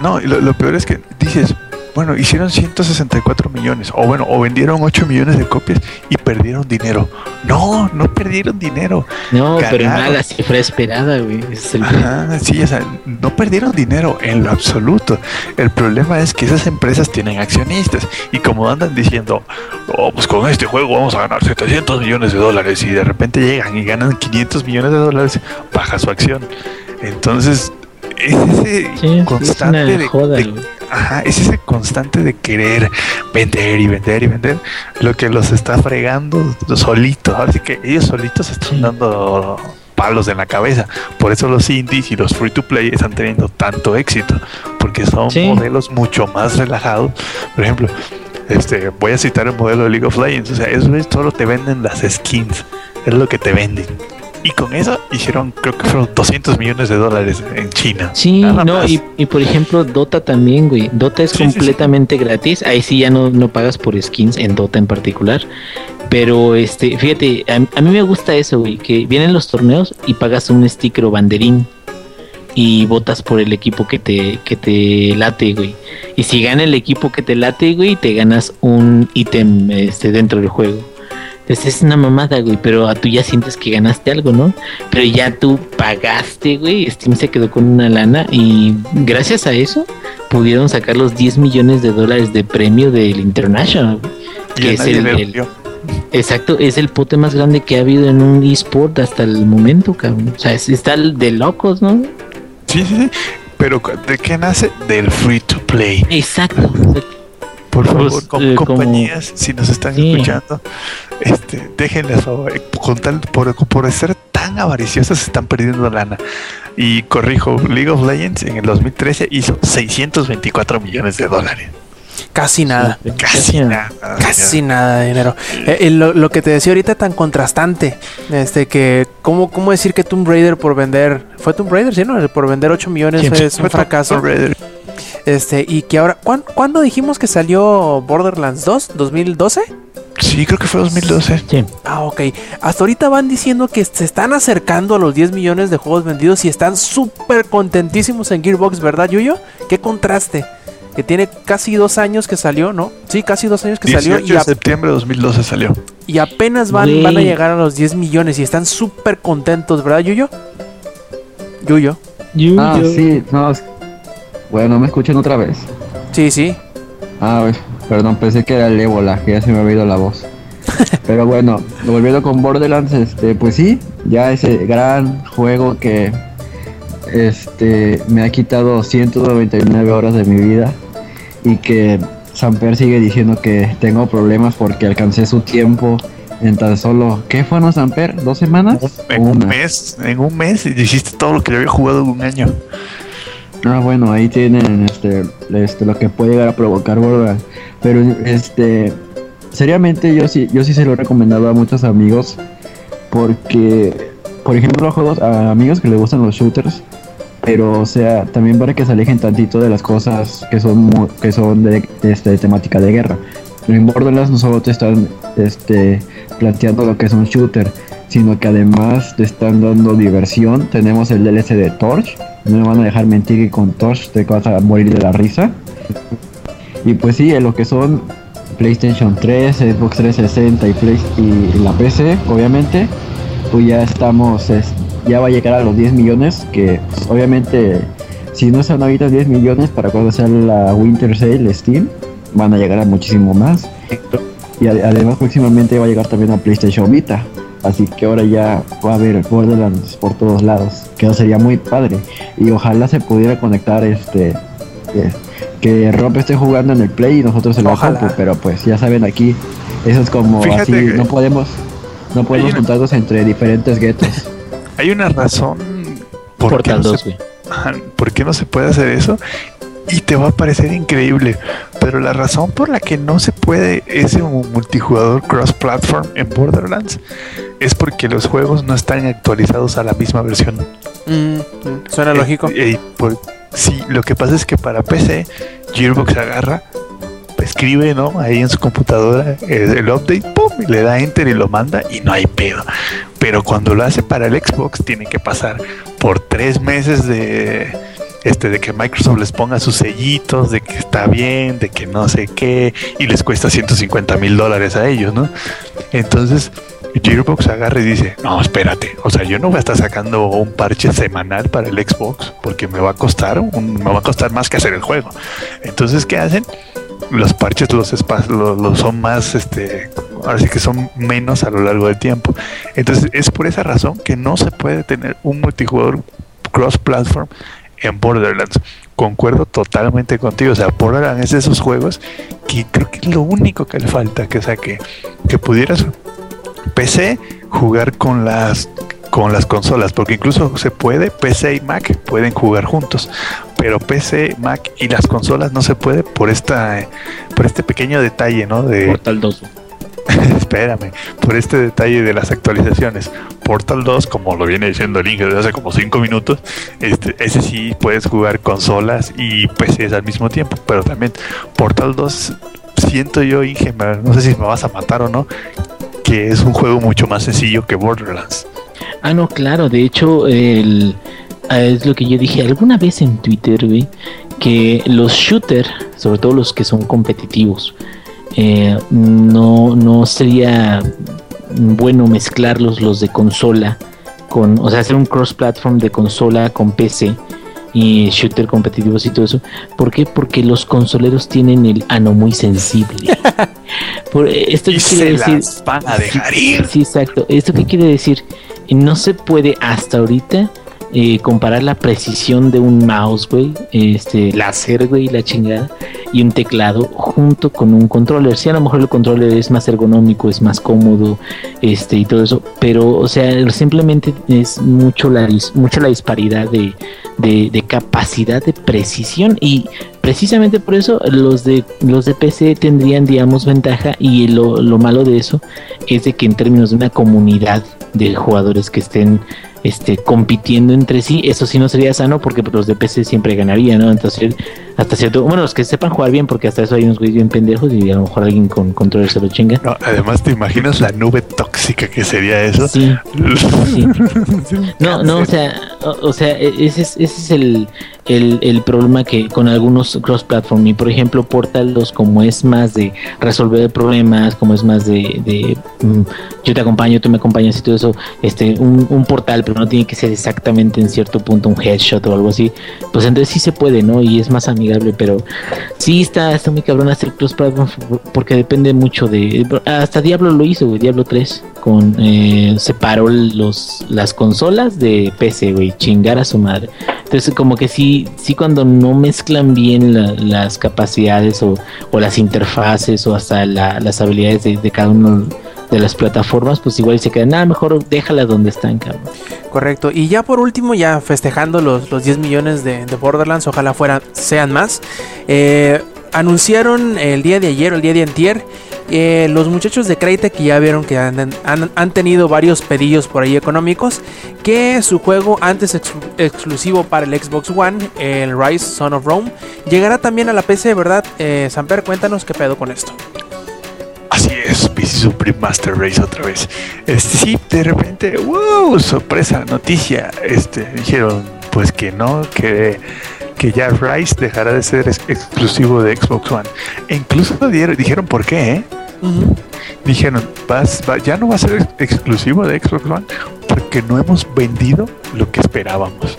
no, y lo, lo peor es que dices, bueno, hicieron 164 millones, o bueno, o vendieron 8 millones de copias y perdieron dinero. No, no perdieron dinero. No, pero Ganaron. nada, la cifra esperada, güey. Ese es el Ajá, sí, o sea, no perdieron dinero en lo absoluto. El problema es que esas empresas tienen accionistas y como andan diciendo, oh, pues con este juego vamos a ganar 700 millones de dólares y de repente llegan y ganan 500 millones de dólares, baja su acción. Entonces, es ese Sí, es constante una de, joda, de- ajá, es ese constante de querer vender y vender y vender lo que los está fregando solitos. Así que ellos solitos están Sí. dando palos en la cabeza. Por eso los indies y los free to play están teniendo tanto éxito, porque son Sí. modelos mucho más relajados. Por ejemplo, este, voy a citar el modelo de League of Legends. O sea, esos güeyes solo te venden las skins, es lo que te venden. Y con eso hicieron, creo que fueron 200 millones de dólares en China. Sí, Nada no, y, y por ejemplo, Dota también, güey. Dota es Sí, sí, sí. completamente gratis. Ahí sí ya no, no pagas por skins en Dota en particular. Pero este, fíjate, a, a mí me gusta eso, güey, que vienen los torneos y pagas un sticker o banderín y votas por el equipo que te, que te late, güey. Y si gana el equipo que te late, güey, te ganas un ítem este, dentro del juego. Entonces es una mamada, güey, pero tú ya sientes que ganaste algo, ¿no? Pero ya tú pagaste, güey. Steam se quedó con una lana y gracias a eso pudieron sacar los 10 millones de dólares de premio del International. Que es el, exacto, es el pote más grande que ha habido en un eSport hasta el momento, cabrón. O sea, es- está de locos, ¿no? Sí, sí, sí. Pero ¿de qué nace? Del free to play. Exacto. exacto. Por favor, Pues, com- eh, como- compañías, si nos están Sí. escuchando, este, déjenle a favor, eh, con tal, por, por ser tan avariciosas están perdiendo lana. Y corrijo, League of Legends en el 2013 hizo 624 millones de dólares. Casi nada. Casi nada. Casi nada de dinero. Eh, eh, lo, lo que te decía ahorita tan contrastante, este que cómo, cómo decir que Tomb Raider por vender, fue Tomb Raider, sí, no, por vender 8 millones es un Fue fracaso. Tomb Raider. Este y que ahora ¿cuán- ¿cuándo dijimos que salió Borderlands 2? 2012? Sí, creo que fue 2012. Sí. Ah, ok. Hasta ahorita van diciendo que se están acercando a los 10 millones de juegos vendidos y están súper contentísimos en Gearbox, ¿verdad, Yuyo? Qué contraste. Que tiene casi dos años que salió, ¿no? Sí, casi dos años que 18 salió y, a- septiembre de 2012 salió. Y apenas van, van a llegar a los 10 millones y están súper contentos, ¿verdad, Yuyo? Yuyo. Ah, sí, no. Bueno, ¿me escuchan otra vez? Sí, sí. Ah, perdón, pensé que era el ébola, que ya se me había ido la voz. Pero bueno, volviendo con Borderlands, este, pues sí, ya ese gran juego que este me ha quitado 199 horas de mi vida y que Samper sigue diciendo que tengo problemas porque alcancé su tiempo en tan solo ¿qué fueron Samper? ¿Dos semanas? En ¿O un mes, en un mes hiciste todo lo que yo había jugado en un año. Ah, bueno, ahí tienen este, este lo que puede llegar a provocar Borderlands. Pero este seriamente yo sí, yo sí se lo he recomendado a muchos amigos. Porque, por ejemplo, juegos a amigos que les gustan los shooters. Pero o sea, también para que se alejen tantito de las cosas que son que son de este, temática de guerra. En Borderlands no solo te están este, planteando lo que es un shooter, sino que además te están dando diversión. Tenemos el DLC de Torch. No me van a dejar mentir que con Torch te vas a morir de la risa. Y pues sí, en lo que son PlayStation 3, Xbox 360 y, Play- y la PC, obviamente, pues ya estamos, es- ya va a llegar a los 10 millones, que obviamente si no son ahorita 10 millones para cuando sea la Winter Sale Steam, van a llegar a muchísimo más. Y ade- además próximamente va a llegar también a PlayStation Vita. Así que ahora ya va a haber Borderlands por todos lados. Que eso sería muy padre. Y ojalá se pudiera conectar este. eh, que Rob esté jugando en el Play y nosotros en la compu. Pero pues ya saben aquí. Eso es como Fíjate así. que- No podemos. No podemos una- juntarnos entre diferentes guetos. Hay una razón por qué, Portal no 2, se, güey. Ajá, por qué no se puede hacer eso. Y te va a parecer increíble. Pero la razón por la que no se puede ese mu- multijugador cross-platform en Borderlands es porque los juegos no están actualizados a la misma versión. Mm, mm, suena lógico. Eh, eh, por- sí, lo que pasa es que para PC, Gearbox agarra, escribe, ¿no? Ahí en su computadora eh, el update, ¡pum! Y le da enter y lo manda y no hay pedo. Pero cuando lo hace para el Xbox, tiene que pasar por tres meses de. Este, de que Microsoft les ponga sus sellitos, de que está bien, de que no sé qué, y les cuesta 150 mil dólares a ellos, ¿no? Entonces, Gearbox agarra y dice, no, espérate, o sea, yo no voy a estar sacando un parche semanal para el Xbox porque me va a costar, un- me va a costar más que hacer el juego. Entonces, ¿qué hacen? Los parches los, espa- lo- lo son más, este, ahora sí que son menos a lo largo del tiempo. Entonces, es por esa razón que no se puede tener un multijugador cross-platform en Borderlands. Concuerdo totalmente contigo. O sea, Borderlands es de esos juegos que creo que es lo único que le falta. Que, sea, que, pudieras PC jugar con las con las consolas, porque incluso se puede, PC y Mac pueden jugar juntos, pero PC, Mac y las consolas no se puede por esta por este pequeño detalle, ¿no? De Portal 2. espérame, por este detalle de las actualizaciones. Portal 2, como lo viene diciendo el Inge desde hace como 5 minutos, este, ese sí puedes jugar consolas y PCs al mismo tiempo, pero también Portal 2, siento yo, Inge, no sé si me vas a matar o no, que es un juego mucho más sencillo que Borderlands. Ah, no, claro, de hecho, ah, es lo que yo dije alguna vez en Twitter, güey, que los shooters, sobre todo los que son competitivos, eh, no, no sería bueno mezclarlos los de consola con, o sea, hacer un cross-platform de consola con PC y shooter competitivos y todo eso. ¿Por qué? Porque los consoleros tienen el ano muy sensible. Por, esto Y se decir las van a dejar ir. Sí, exacto. ¿Esto qué quiere decir? No se puede hasta ahorita eh, comparar la precisión de un mouse, güey, este, láser, güey, la chingada, y un teclado junto con un controller. Sí, a lo mejor el controller es más ergonómico, es más cómodo, este, y todo eso, pero, o sea, simplemente es mucho la, mucha la disparidad de, de, de capacidad de precisión y precisamente por eso los de los de PC tendrían digamos ventaja y lo, lo malo de eso es de que en términos de una comunidad de jugadores que estén este compitiendo entre sí eso sí no sería sano porque pues, los de PC siempre ganarían no entonces hasta cierto bueno los que sepan jugar bien porque hasta eso hay unos güeyes bien pendejos y a lo mejor alguien con controles se lo chinga No, además, ¿te imaginas la nube tóxica que sería eso? sí Sí. No, no, o sea, o, o sea, e- ese es, ese es el, el, el problema que con algunos cross-platform y por ejemplo Portal 2 como es más de resolver problemas, como es más de, de mm, yo te acompaño, tú me acompañas y todo eso, este un, un portal, pero no tiene que ser exactamente en cierto punto un headshot o algo así, pues entonces sí se puede, ¿no? Y es más amigable, pero sí está, está muy cabrón hacer cross-platform porque depende mucho de... Hasta Diablo lo hizo, Diablo 3, con, eh, separó los, las consolas de PC, güey, chingar a su madre. Entonces como que sí, sí cuando no mezclan bien la- las capacidades o, o las interfaces o hasta la- las habilidades de, cada uno de las plataformas, pues igual se quedan, nada, mejor déjalas donde están, cabrón. Correcto. Y ya por último, ya festejando los, los 10 millones de, de Borderlands, ojalá fueran, sean más. eh, anunciaron el día de ayer el día de antier. Eh, los muchachos de Crytek que ya vieron que han, tenido varios pedillos por ahí económicos. Que su juego antes ex- exclusivo para el Xbox One, el Rise Son of Rome, llegará también a la PC, ¿verdad? Eh, Samper, cuéntanos qué pedo con esto. Así es, PC Supreme Master Race otra vez. Este, sí, de repente, wow, sorpresa, noticia. Este, dijeron, pues que no, que, que ya Rise dejará de ser ex- exclusivo de Xbox One. E incluso dieron- dijeron por qué, ¿eh? Dijeron, vas, va- ya no va a ser ex- exclusivo de Xbox One porque no hemos vendido lo que esperábamos.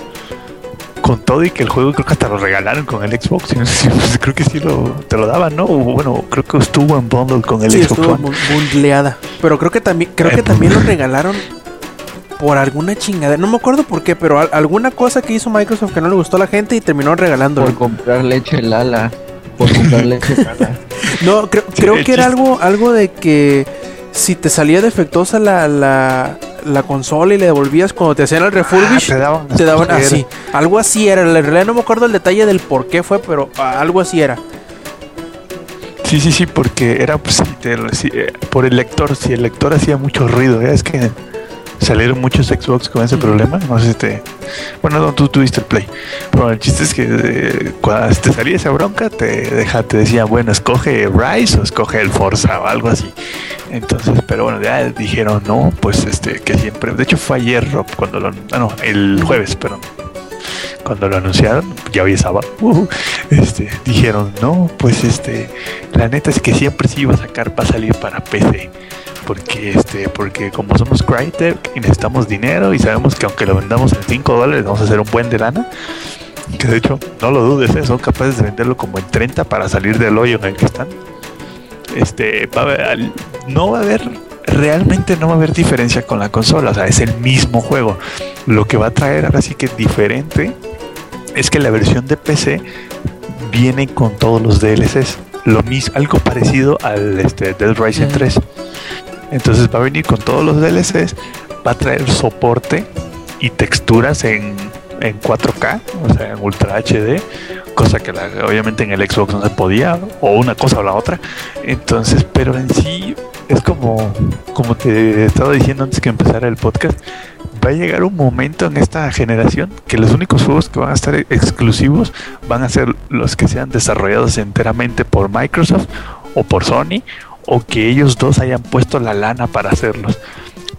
Con todo y que el juego creo que hasta lo regalaron con el Xbox. y no sé si- pues, creo que sí lo, te lo daban, ¿no? O Bueno, creo que estuvo en bundle con el Sí, Xbox estuvo One. bu- bundleada. Pero creo que también, creo que también lo regalaron por alguna chingada. No me acuerdo por qué, pero al- alguna cosa que hizo Microsoft que no le gustó a la gente y terminó regalándolo. Por comprar leche Lala. Por comprar leche Lala. No, creo, creo que era algo, algo de que si te salía defectuosa la, la, la consola y le devolvías cuando te hacían el refurbish, Ah, te daban, te daban así. Algo así era. En realidad no me acuerdo el detalle del por qué fue, pero ah, algo así era. Sí, sí, sí, porque era pues, sí, te- sí, eh, por el lector. Si el lector hacía mucho ruido, ¿eh? es que salieron muchos Xbox con ese problema. No sé si te. Bueno, no, tú tuviste el Play. Pero el chiste es que eh, cuando te salía esa bronca, te, deja, te decía, bueno, escoge Rise o escoge el Forza o algo así. Entonces, pero bueno, ya dijeron, no, pues este, que siempre. De hecho, fue ayer, Rob, cuando lo. Ah, no, el jueves, perdón. Cuando lo anunciaron, ya hoy es sábado, este, dijeron, no, pues este, la neta es que siempre sí iba a sacar para salir para PC. Porque este, porque como somos Crytek y necesitamos dinero y sabemos que aunque lo vendamos en 5 dólares vamos a hacer un buen de lana. Que de hecho, no lo dudes, ¿eh? son capaces de venderlo como en 30 para salir del hoyo en el que están. Este, va a haber- no va a haber, realmente no va a haber diferencia con la consola, o sea, es el mismo juego. Lo que va a traer ahora sí que diferente es que la versión de PC viene con todos los DLCs. Lo mismo, algo parecido al este, Dead Rising Mm. 3. Entonces va a venir con todos los DLCs, va a traer soporte y texturas en, en 4K, o sea, en Ultra HD, cosa que la- obviamente en el Xbox no se podía, o una cosa o la otra. Entonces, pero en sí es como, como te estaba diciendo antes que empezara el podcast, va a llegar un momento en esta generación que los únicos juegos que van a estar exclusivos van a ser los que sean desarrollados enteramente por Microsoft o por Sony o que ellos dos hayan puesto la lana para hacerlos.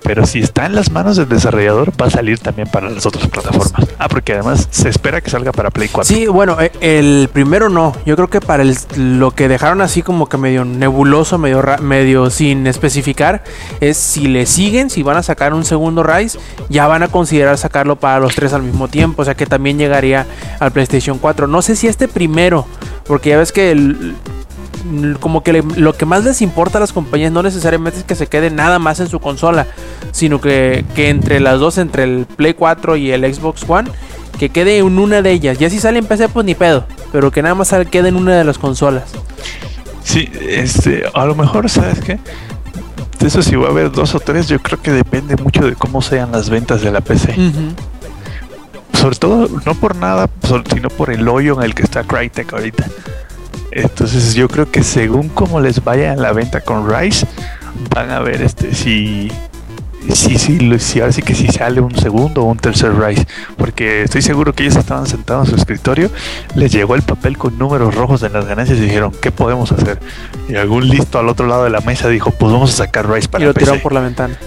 Pero si está en las manos del desarrollador, va a salir también para las otras plataformas. Ah, porque además se espera que salga para Play 4. Sí, bueno, eh, el primero no. Yo creo que para lo que dejaron así como que medio nebuloso, medio, medio sin especificar, es si le siguen, si van a sacar un segundo Rise, ya van a considerar sacarlo para los tres al mismo tiempo. O sea que también llegaría al PlayStation 4. No sé si este primero, porque ya ves que el- como que le- lo que más les importa a las compañías no necesariamente es que se quede nada más en su consola, sino que, que entre las dos, entre el Play 4 y el Xbox One, que quede en una de ellas. Ya si sale en PC, pues ni pedo, pero que nada más quede en una de las consolas. Sí, este, a lo mejor, ¿sabes qué? De eso si va a haber dos o tres, yo creo que depende mucho de cómo sean las ventas de la PC. Sobre todo, no por nada, sino por el hoyo en el que está Crytek ahorita. Entonces yo creo que según cómo les vaya en la venta con Rise, van a ver este si si, si, ahora sí que si sale un segundo o un tercer Rise. Porque estoy seguro que ellos estaban sentados en su escritorio, les llegó el papel con números rojos en las ganancias y dijeron, ¿qué podemos hacer? Y algún listo al otro lado de la mesa dijo, pues vamos a sacar Rise para y lo PC. tiraron por la ventana.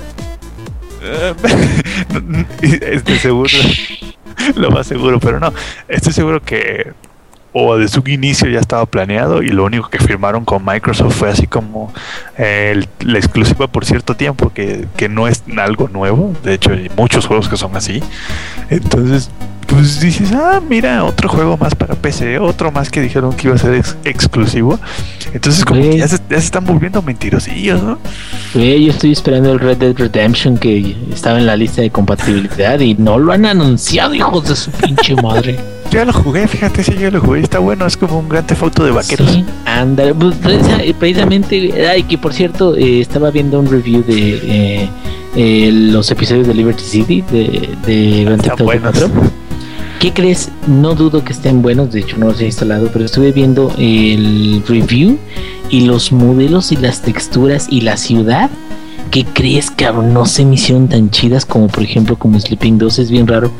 este seguro lo más seguro, pero no, estoy seguro que o de su inicio ya estaba planeado y lo único que firmaron con Microsoft fue así como eh, la exclusiva por cierto tiempo, que, que no es algo nuevo, de hecho hay muchos juegos que son así, entonces pues dices, ah, mira, otro juego más para PC, otro más que dijeron que iba a ser ex- exclusivo, entonces como que ya se, ya se están volviendo mentirosillos, ¿no? Güey, yo estoy esperando el Red Dead Redemption que estaba en la lista de compatibilidad y no lo han anunciado, hijos de su pinche madre. Ya lo jugué, fíjate, sí, ya lo jugué, está bueno, es como un gran foto de vaqueros. Sí, ándale. Pues, precisa- precisamente, ay, que por cierto, eh, estaba viendo un review de eh, eh, los episodios de Liberty City de, de Grand Theft Auto buenos. 4. ¿Qué crees? No dudo que estén buenos, de hecho no los he instalado, pero estuve viendo el review y los modelos y las texturas y la ciudad. ¿Qué crees, cabrón? No se me hicieron tan chidas como por ejemplo como Sleeping 2, es bien raro.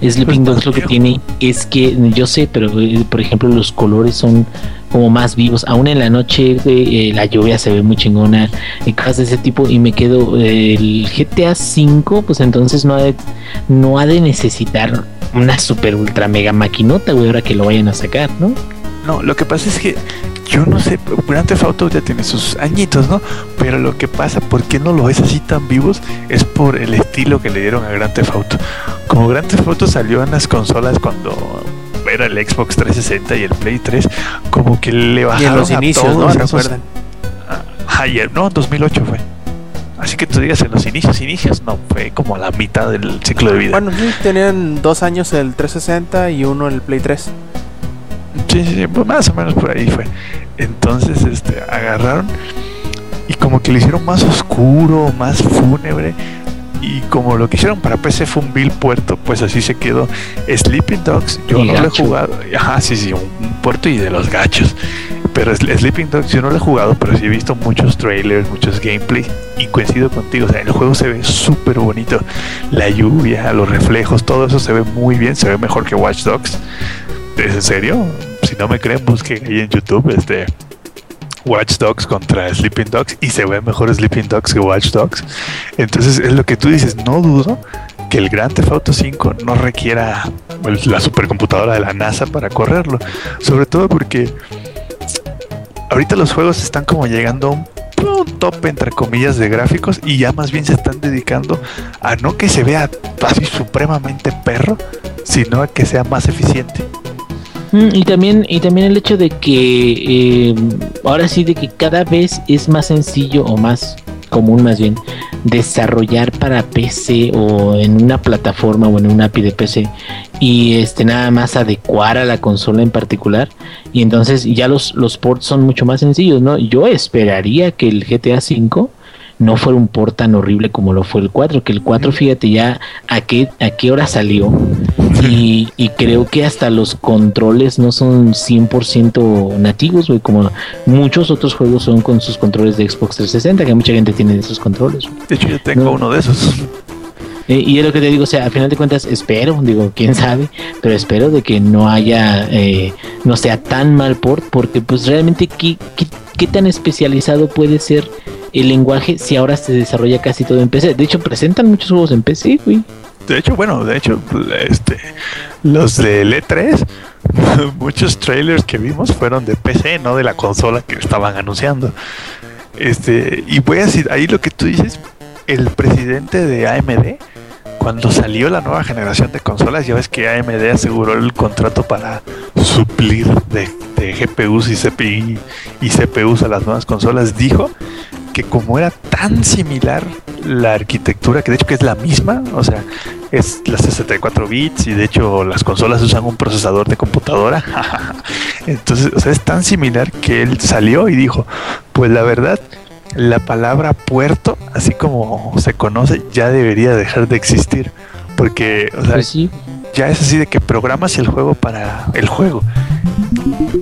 Sleeping Pues, 2 lo que tiene es que, yo sé, pero eh, por ejemplo los colores son como más vivos. Aún en la noche eh, la lluvia se ve muy chingona y cosas de ese tipo. Y me quedo eh, el GTA V, pues entonces no ha de, no ha de necesitar una super ultra mega maquinota, güey, ahora que lo vayan a sacar, ¿no? No, lo que pasa es que yo no sé, Grand Theft Auto ya tiene sus añitos, ¿no? Pero lo que pasa, ¿por qué no lo ves así tan vivos? Es por el estilo que le dieron a Grand Theft Auto. Como Grand Theft Auto salió en las consolas cuando era el Xbox 360 y el Play 3, como que le Y bajaron en los a inicios, ¿no? todos esos- Recuerdan. Ah, y el- no, 2008 fue. Así que tú digas en los inicios, inicios, no, fue como a la mitad del ciclo de vida. Bueno, sí, tenían dos años el 360 y uno el Play 3. Sí, sí, sí, pues más o menos por ahí fue. Entonces, este, agarraron y como que lo hicieron más oscuro, más fúnebre. Y como lo que hicieron para PC fue un Bill puerto, pues así se quedó. Sleeping Dogs, yo Y no lo he jugado. Ajá, sí, sí, un, puerto y de los gachos. Pero Sl- Sleeping Dogs yo no lo he jugado, pero sí he visto muchos trailers, muchos gameplay. Y coincido contigo, o sea, el juego se ve súper bonito. La lluvia, los reflejos, todo eso se ve muy bien, se ve mejor que Watch Dogs. ¿Es en serio? Si no me creen, busquen ahí en YouTube este Watch Dogs contra Sleeping Dogs y se ve mejor Sleeping Dogs que Watch Dogs. Entonces es lo que tú dices, no dudo que el Grand Theft Auto 5 no requiera la supercomputadora de la NASA para correrlo. Sobre todo porque ahorita los juegos están como llegando a un un top entre comillas de gráficos y ya más bien se están dedicando a no que se vea así supremamente perro, sino a que sea más eficiente. Y también, y también el hecho de que eh, ahora sí de que cada vez es más sencillo o más común más bien desarrollar para PC o en una plataforma o en una API de PC y este nada más adecuar a la consola en particular y entonces ya los, los ports son mucho más sencillos, ¿no? Yo esperaría que el GTA V no fuera un port tan horrible como lo fue el 4, que el 4 fíjate ya a qué, a qué hora salió y, y creo que hasta los controles no son 100% nativos, güey, como muchos otros juegos son con sus controles de Xbox 360, que mucha gente tiene esos controles. De hecho, yo tengo No. uno de esos. Eh, y es lo que te digo, o sea, al final de cuentas espero, digo, quién sabe, pero espero de que no haya, eh, no sea tan mal port, porque pues realmente ¿qué, qué, qué tan especializado puede ser el lenguaje si ahora se desarrolla casi todo en PC. De hecho, presentan muchos juegos en PC, güey. De hecho, bueno, de hecho, este, los de E3, muchos trailers que vimos fueron de PC, no de la consola que estaban anunciando. Este, y voy a decir, ahí lo que tú dices, el presidente de AMD, cuando salió la nueva generación de consolas, ya ves que AMD aseguró el contrato para suplir de, de GPUs y CPI y CPUs a las nuevas consolas, dijo que como era tan similar la arquitectura, que de hecho que es la misma, o sea, es las 64 bits y de hecho las consolas usan un procesador de computadora. Entonces, o sea, es tan similar que él salió y dijo, pues la verdad, la palabra puerto, así como se conoce, ya debería dejar de existir. Porque, o sea, Pues sí, ya es así de que programas el juego para el juego.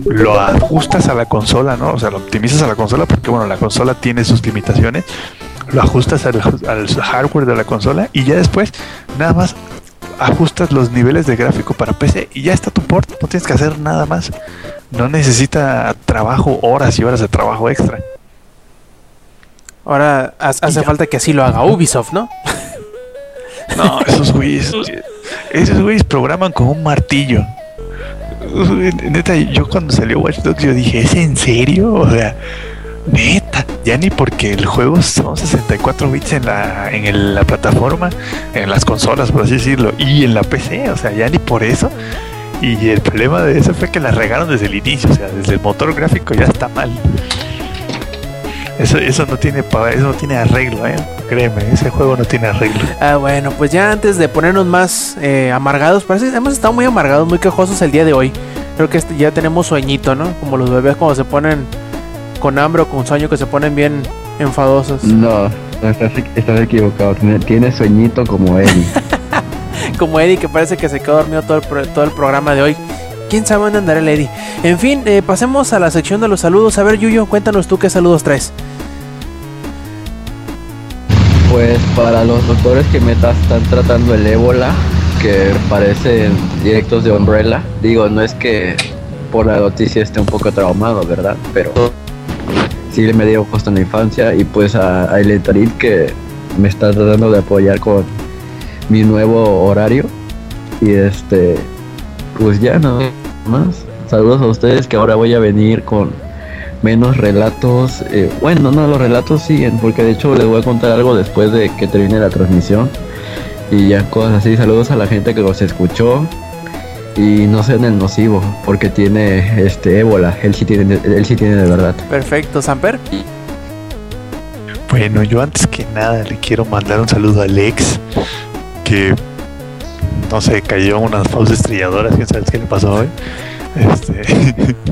Lo ajustas a la consola, ¿no? O sea, lo optimizas a la consola porque, bueno, la consola tiene sus limitaciones. Lo ajustas al, al hardware de la consola y ya después nada más ajustas los niveles de gráfico para PC y ya está tu port. No tienes que hacer nada más. No necesita trabajo, horas y horas de trabajo extra. Ahora ha- hace falta que así lo haga Ubisoft, ¿no? No, esos güeyes. Esos güeyes programan con un martillo. Neta, yo cuando salió Watch Dogs yo dije, ¿es en serio? O sea, neta, ya ni porque el juego son 64 bits en la, en la plataforma, en las consolas, por así decirlo, y en la PC, o sea, ya ni por eso. Y el problema de eso fue que la regaron desde el inicio, o sea, desde el motor gráfico ya está mal. Eso, eso no tiene pa- eso no tiene arreglo, eh. Créeme, ese juego no tiene arreglo. Ah, bueno, pues ya antes de ponernos más eh, amargados, parece hemos estado muy amargados, muy quejosos el día de hoy. Creo que este- ya tenemos sueñito, ¿no? Como los bebés cuando se ponen con hambre o con sueño que se ponen bien enfadosos. No, estás, estás equivocado. Tiene, tiene sueñito como Eddie. Como Eddie que parece que se quedó dormido todo el, pro- todo el programa de hoy. ¿Quién sabe dónde andará Eddie? En fin, eh, pasemos a la sección de los saludos. A ver, Yuyo, cuéntanos tú qué saludos traes. Pues para los doctores que me están tratando el ébola, que parecen directos de Umbrella, digo, no es que por la noticia esté un poco traumado, ¿verdad? Pero sí me dio justo en la infancia y pues a, a Eletarit que me está tratando de apoyar con mi nuevo horario y este, pues ya no más. Saludos a ustedes que ahora voy a venir con menos relatos. eh, bueno, no, los relatos siguen, porque de hecho les voy a contar algo después de que termine la transmisión. Y ya cosas así. Saludos a la gente que los escuchó. Y no sean el nocivo, porque tiene este ébola. Él sí tiene, él sí tiene de verdad. Perfecto, Samper. Bueno, yo antes que nada le quiero mandar un saludo a Alex, que no sé, cayó unas pausas estrelladoras, quién sabe qué le pasó hoy. Este,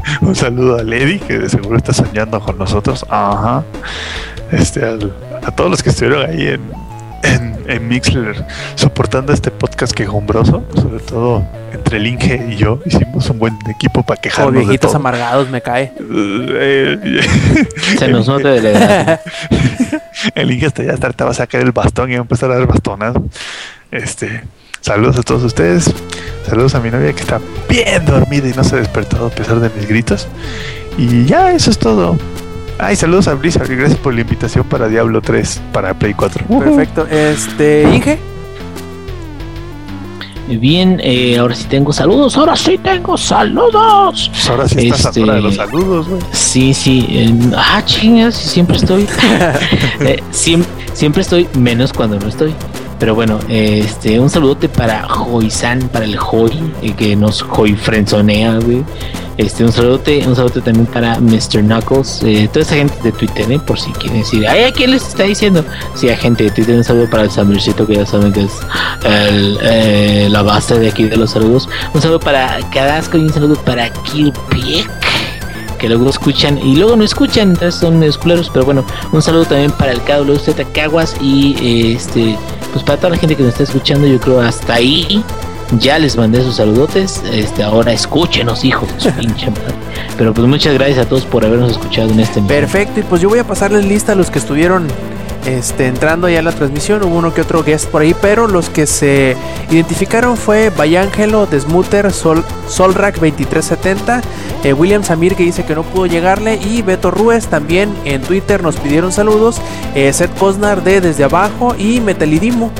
un saludo a Lady, que de seguro está soñando con nosotros. Ajá. Este, al- a todos los que estuvieron ahí en, en, en Mixler soportando este podcast quejumbroso, sobre todo entre el Inge y yo, hicimos un buen equipo para Como quejarnos de viejitos todo. amargados, me cae. Se nos nota de la edad. El Inge hasta ya hasta ahorita va a sacar el bastón y va a empezar a dar bastonazos. Este, saludos a todos ustedes. Saludos a mi novia que está bien dormida y no se ha despertado a pesar de mis gritos. Y ya, eso es todo. Ay, saludos a Blizzard gracias por la invitación para Diablo 3 para Play 4. Perfecto. Este, Inge. Bien, eh, ahora sí tengo saludos. Ahora sí tengo saludos. Pues ahora sí estás Este- a de los saludos, güey. Sí, sí. eh, ah, chingas, siempre estoy. Eh, siem- siempre estoy, menos cuando no estoy. Pero bueno, este, un saludote para Joisan, para el Joy, eh, que nos Joy frenzonea, güey. Este, un saludote, un saludote también para Mr. Knuckles, eh, toda esa gente de Twitter, ¿eh? por si quieren decir, ay, ¿a quién les está diciendo? Sí, a gente de Twitter, un saludo para el Samuelcito, que ya saben que es eh, la base de aquí de los saludos. Un saludo para Cadasco y un saludo para Kirpiek que luego escuchan y luego no escuchan, entonces son medios culeros, pero bueno, un saludo también para el KWZ Caguas y este, pues para toda la gente que nos está escuchando, yo creo hasta ahí. Ya les mandé sus saludotes, este, ahora escúchenos, hijos de su pinche madre. Pero pues muchas gracias a todos por habernos escuchado en este Perfecto, y pues yo voy a pasarles lista a los que estuvieron este, entrando ya a la transmisión. Hubo uno que otro guest por ahí, pero los que se identificaron fue Bayángelo, Desmuter, Sol, Solrack 2370, eh, William Samir que dice que no pudo llegarle, y Beto Ruiz también en Twitter nos pidieron saludos, eh, Seth Cosnar de Desde Abajo y Metalidimo.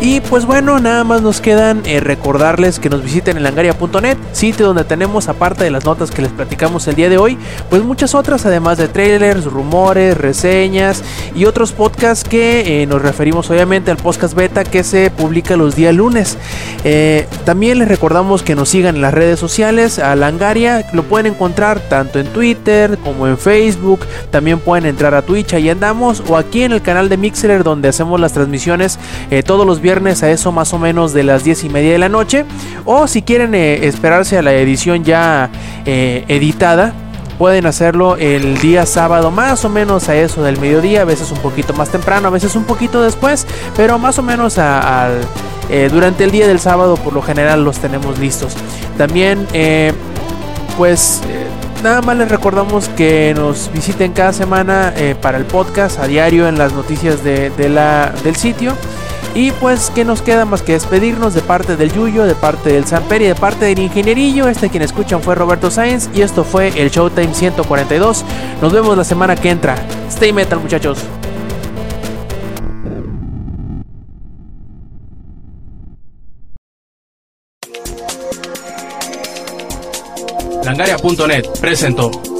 Y pues bueno, nada más nos quedan eh, recordarles que nos visiten en langaria.net, sitio donde tenemos, aparte de las notas que les platicamos el día de hoy, pues muchas otras, además de trailers, rumores, reseñas y otros podcasts que eh, nos referimos obviamente al podcast beta que se publica los días lunes. Eh, también les recordamos que nos sigan en las redes sociales, a Langaria, lo pueden encontrar tanto en Twitter como en Facebook, también pueden entrar a Twitch, ahí andamos, o aquí en el canal de Mixler donde hacemos las transmisiones todos los viernes a eso más o menos de las 10 y media de la noche, o si quieren eh, esperarse a la edición ya eh, editada, pueden hacerlo el día sábado más o menos a eso del mediodía, a veces un poquito más temprano, a veces un poquito después, pero más o menos eh, durante el día del sábado por lo general los tenemos listos. También pues nada más les recordamos que nos visiten cada semana para el podcast a diario en las noticias de la, del sitio. Y pues, ¿qué nos queda más que despedirnos de parte del Yuyo, de parte del Samper y de parte del Ingenierillo? Este quien escuchan fue Roberto Sáenz y esto fue el Showtime 142. Nos vemos la semana que entra. Stay metal, muchachos. Langaria.net presentó.